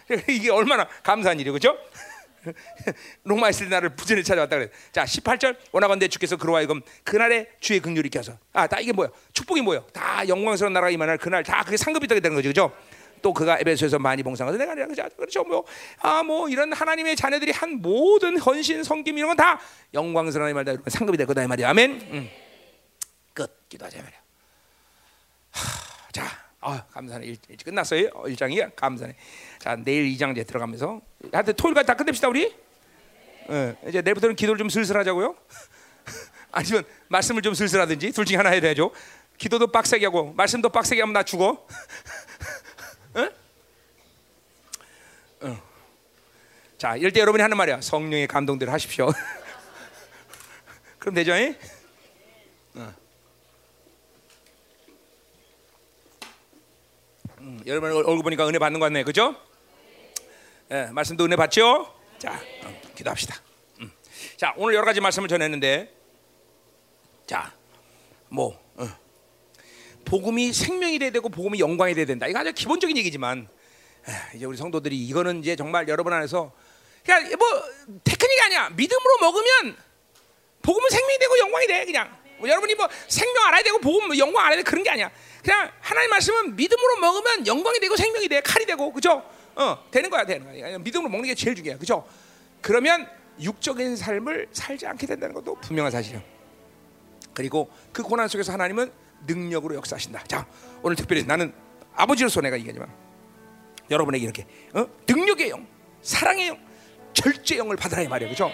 이게 얼마나 감사한 일이에요, 그죠? 로마 있을 때 나를 부전히 찾아왔다 그래. 자, 18절 원하건대 주께서 그로와 이금 그날에 주의 긍휼이 켜서 아, 다 이게 뭐야? 축복이 뭐야? 다 영광스러운 나라가 임하는 그날 다 그게 상급이 되게 되는 거죠, 그죠? 또 그가 에베소에서 많이 봉사하서 내가 아니라 그죠? 그렇죠, 뭐 아, 뭐 이런 하나님의 자녀들이 한 모든 헌신, 성김 이런 건 다 영광스러운 말다 상급이 될 거다 이 말이야, 아멘. 음. 끝 기도하자 말이야. 하, 자, 아, 감사네. 일, 일 끝났어요. 어, 일장이 감사네. 자, 내일 2장 이제 들어가면서 하여튼 토요일까지 다 끝냅시다 우리. 예, 이제 내일부터는 기도를 좀 슬슬 하자고요. 아니면 말씀을 좀 슬슬 하든지 둘 중에 하나 해야 되죠. 기도도 빡세게 하고 말씀도 빡세게 하면 나 죽어. 자, 이럴 때 여러분이 하는 말이야. 성령의 감동대로 하십시오. 그럼 되죠? 응. 음, 여러분 얼굴 보니까 은혜 받는 거 같네, 그죠? 예, 말씀도 은혜 받죠? 자, 음, 기도합시다. 음. 자, 오늘 여러 가지 말씀을 전했는데, 자, 뭐 어. 복음이 생명이 돼야 되고 복음이 영광이 돼야 된다. 이거 아주 기본적인 얘기지만 에, 이제 우리 성도들이 이거는 이제 정말 여러분 안에서 그러니까 뭐 테크닉이 아니야. 믿음으로 먹으면 복음은 생명이 되고 영광이 돼 그냥. 뭐 여러분이 뭐 생명 알아야 되고 복음 뭐 영광 알아야 돼 그런 게 아니야. 그냥 하나님 말씀은 믿음으로 먹으면 영광이 되고 생명이 돼 칼이 되고 그죠? 어 되는 거야 되는 거야. 믿음으로 먹는 게 제일 중요해 그죠? 그러면 육적인 삶을 살지 않게 된다는 것도 분명한 사실이야. 그리고 그 고난 속에서 하나님은 능력으로 역사하신다. 자, 오늘 특별히 나는 아버지로서 내가 얘기하지만 여러분에게 이렇게 어? 능력의 영, 사랑의 영, 절제 영을 받으라 이 말이에요, 그렇죠?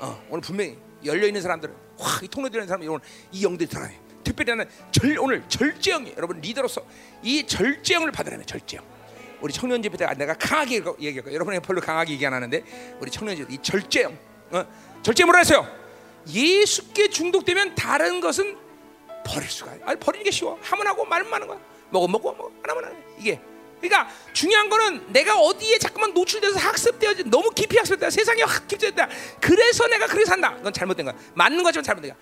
어, 오늘 분명히 열려 있는 사람들은 와, 이 통로 되는 사람이 오늘 이 영들이 들어가요. 특별히 나는 절, 오늘 절제 영이 여러분 리더로서 이 절제 영을 받으라며 절제 영. 우리 청년 집회 때 내가 강하게 얘기했고 여러분이 별로 강하게 얘기 안 하는데 우리 청년 집회 이 절제 영, 어? 절제 뭐라 했어요? 예수께 중독되면 다른 것은 버릴 수가 아니 버리는 게 쉬워. 하면 하고 말면 하는 거야. 먹어 먹어 먹어. 안 하면 안 해. 이게. 그러니까 중요한 거는 내가 어디에 자꾸만 노출돼서 학습되어지 너무 깊이 학습됐다. 세상에 확 깊이됐다. 그래서 내가 그렇게 산다. 그건 잘못된 거야. 맞는 거지만 잘못된 거야.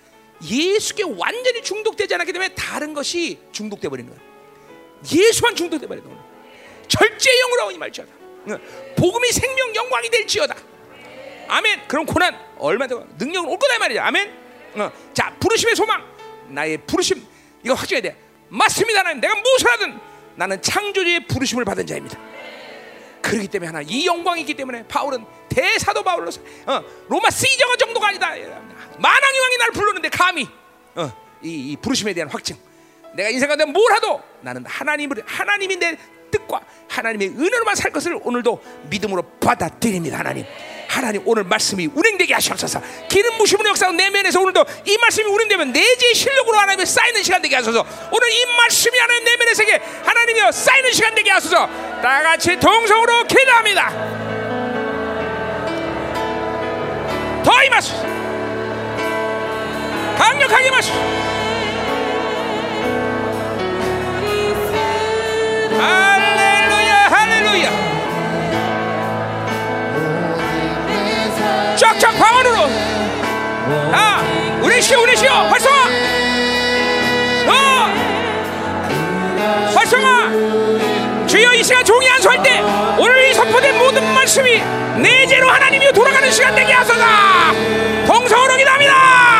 예수께 완전히 중독되지 않았기 때문에 다른 것이 중독돼 버리는 거야. 예수만 중독돼 버리는 거야 절제형으로 이 말지어다 복음이 생명 영광이 될지어다 아멘 그럼 고난 얼마 더 능력은 올 거다 이 말이야 아멘 어. 자 부르심의 소망 나의 부르심 이거 확정해야 돼. 맞습니다. 하나님. 내가 무엇을 하든 나는 창조주의 부르심을 받은 자입니다. 그렇기 때문에 하나 이 영광이 있기 때문에 바울은 대사도 바울로서 어, 로마 시정어 정도가 아니다. 만왕의 왕이 날 불렀는데 감히 어, 이, 이 부르심에 대한 확증. 내가 인생 가운데 뭘 하도 나는 하나님을 하나님이 내 뜻과 하나님의 은혜로만 살 것을 오늘도 믿음으로 받아들입니다. 하나님. 하나님 오늘 말씀이 운행되게 하시옵소서. 기름 부심의 역사 내면에서 오늘도 이 말씀이 운행되면 내지의 실력으로 하나님의 쌓이는 시간 되게 하소서. 오늘 이 말씀이 하나님 내면에서 하나님이여 쌓이는 시간 되게 하소서. 다 같이 동성으로 기도합니다. 더 임하소서. 강력하게 임하소서. 할렐루야 할렐루야. 쫙쫙 방언으로. 아 우리시오 우리시오. 활성화. 어! 활성화. 주여 이 시간 종이 안수할 때 오늘 이 선포된 모든 말씀이 내재로 하나님이 돌아가는 시간 되게 하소서. 동성으로 기도합니다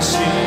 ti.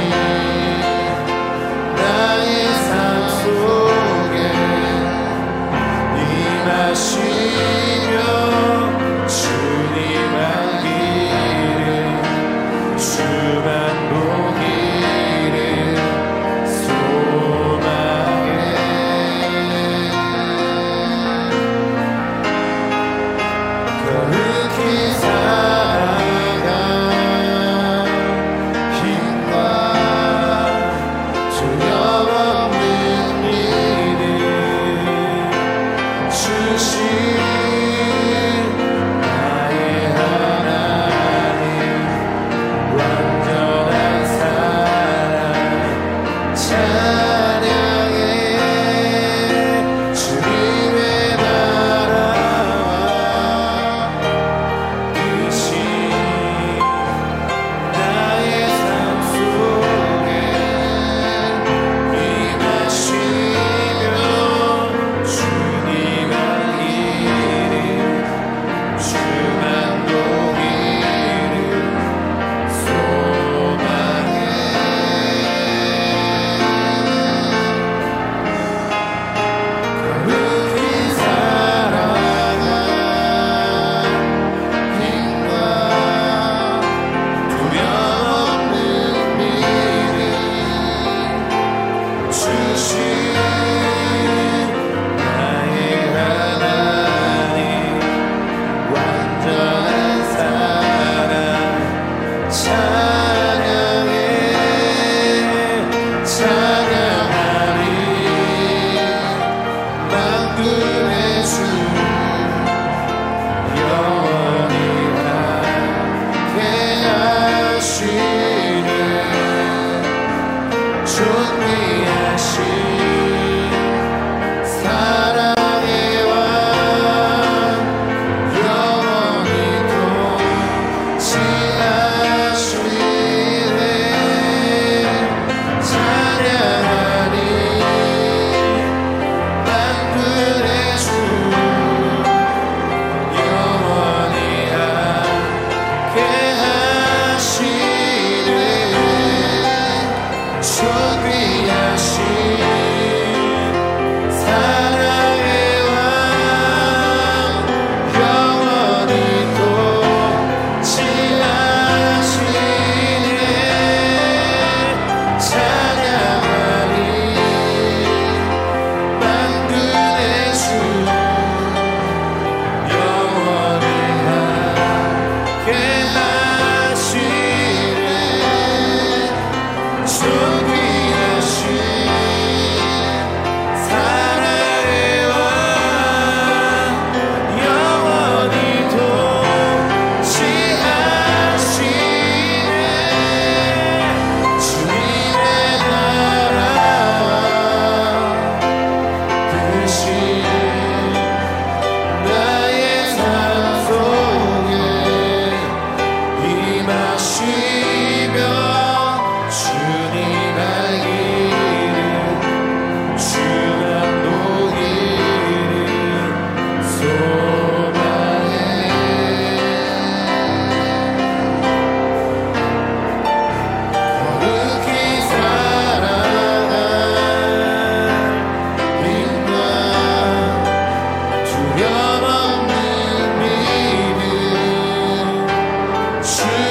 是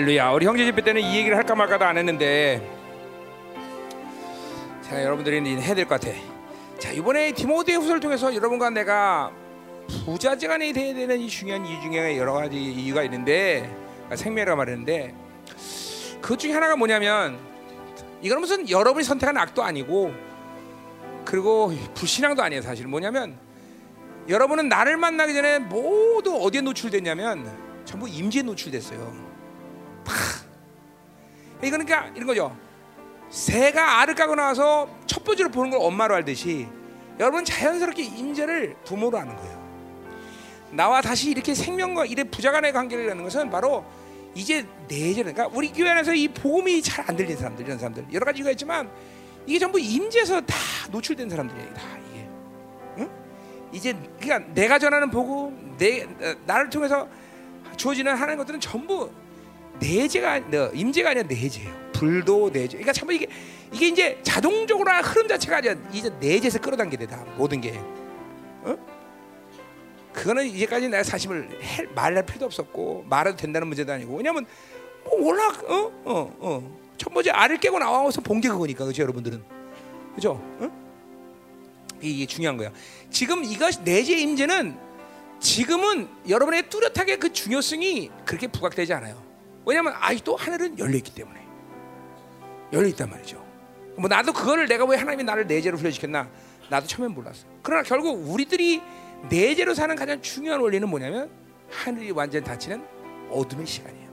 할렐루야. 우리 형제 집회 때는 이 얘기를 할까 말까도 안 했는데, 자 여러분들이 해야 될 것 같아. 자 이번에 디모데 후서를 통해서 여러분과 내가 부자지간이 돼야 되는 이 중요한 이유 중에 여러 가지 이유가 있는데 생명이라고 말했는데 그 중에 하나가 뭐냐면 이거는 무슨 여러분이 선택한 악도 아니고 그리고 불신앙도 아니에요 사실 뭐냐면 여러분은 나를 만나기 전에 모두 어디에 노출됐냐면 전부 임지에 노출됐어요. 팍. 그러니까 이런 거죠. 새가 알을 까고 나서 첫 번째로 보는 걸 엄마로 알듯이 여러분 자연스럽게 임재를 부모로 하는 거예요. 나와 다시 이렇게 생명과 이래 부자간의 관계를 갖는 것은 바로 이제 내재 그러니까 우리 교회 안에서 이 복음이 잘 안 들리는 사람들 이런 사람들 여러 가지 이유가 있지만 이게 전부 임재에서 다 노출된 사람들이에요. 다 이게. 응? 이제 그러니까 내가 전하는 복음, 내 어, 나를 통해서 주어지는 하는 것들은 전부 내재가 어, 임재가 아니라 내재예요. 불도 내재. 그러니까 전부 이게 이게 이제 자동적으로 흐름 자체가 아니라 이제 내재에서 끌어당기게 돼다 모든 게. 어? 그거는 이제까지 내가 사심을 해- 말할 필요도 없었고 말해도 된다는 문제도 아니고 왜냐면 뭐 월락 어어 어. 첫 번째 알을 깨고 나와서 본 게 그거니까 그죠 여러분들은 그죠? 어? 이게 중요한 거야. 지금 이것 내재 임재는 지금은 여러분의 뚜렷하게 그 중요성이 그렇게 부각되지 않아요. 왜냐하면 아직도 하늘은 열려 있기 때문에 열려 있단 말이죠. 뭐 나도 그거를 내가 왜 하나님이 나를 내재로 훈련시켰나? 나도 처음엔 몰랐어. 그러나 결국 우리들이 내재로 사는 가장 중요한 원리는 뭐냐면 하늘이 완전 닫히는 어둠의 시간이에요.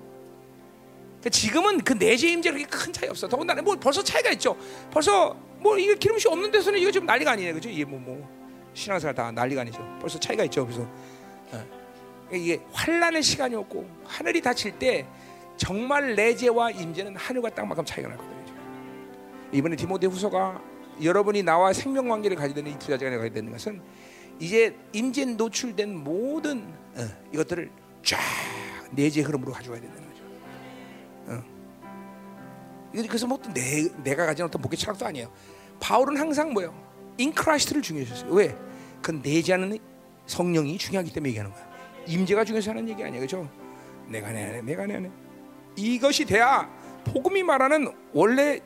그러니까 지금은 그 내재 임재 그렇게 큰 차이 없어. 더군다나 뭐 벌써 차이가 있죠. 벌써 뭐 이게 기름이 없는 데서는 이거 좀 난리가 아니에요, 그죠? 이게 뭐 뭐 신앙생활 다 난리가 아니죠. 벌써 차이가 있죠. 그래서 어. 이게 환란의 시간이었고 하늘이 닫힐 때 정말 내재와 임재는 하늘과 땅만큼 차이가 나거든요. 이번에 디모데 후서가 여러분이 나와 생명 관계를 가지게 되는 이 부자지간에 가게 되는 것은 이제 임재 노출된 모든 어, 이것들을 쫙 내재 흐름으로 가져가야 된다는 거죠. 어. 그래서 뭐 내 내가 가진 어떤 목회 철학도 아니에요. 바울은 항상 뭐요? in Christ를 중요했어요. 왜? 그 내재하는 성령이 중요하기 때문에 얘기하는 거야. 임재가 중요해서 하는 얘기 아니야, 그죠? 내가 내 안에, 내가 내 안에. 이것이 돼야 복음이 말하는 원래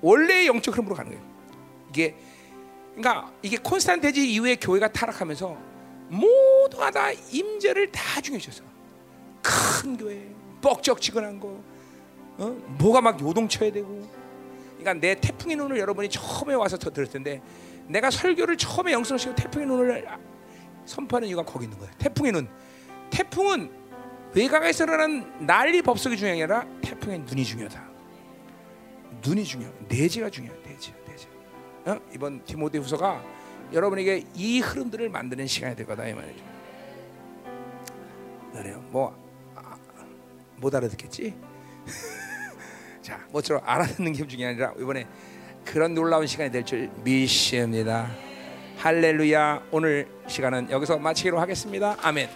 원래의 영적 흐름으로 가는 거예요. 이게 그러니까 이게 콘스탄테지 이후에 교회가 타락하면서 모두가 다 임재를 다 중요시했어. 큰 교회, 뻑적지근한 거, 어? 뭐가 막 요동쳐야 되고. 그러니까 내 태풍의 눈을 여러분이 처음에 와서 더 들을 텐데 내가 설교를 처음에 영성시고 태풍의 눈을 선포하는 이유가 거기 있는 거예요. 태풍의 눈. 태풍은 외곽에서 일어나는 난리 법석이 중요한 게 아니라 태풍의 눈이 중요하다. 눈이 중요. 내재가 중요해. 내재, 내재. 어? 이번 디모데 후서가 여러분에게 이 흐름들을 만드는 시간이 될 거다 이 말이죠. 그래요. 뭐못 알아듣겠지? 자, 모쪼록 알아듣는 게 중요한 게 아니라 이번에 그런 놀라운 시간이 될 줄 믿습니다. 할렐루야. 오늘 시간은 여기서 마치기로 하겠습니다. 아멘.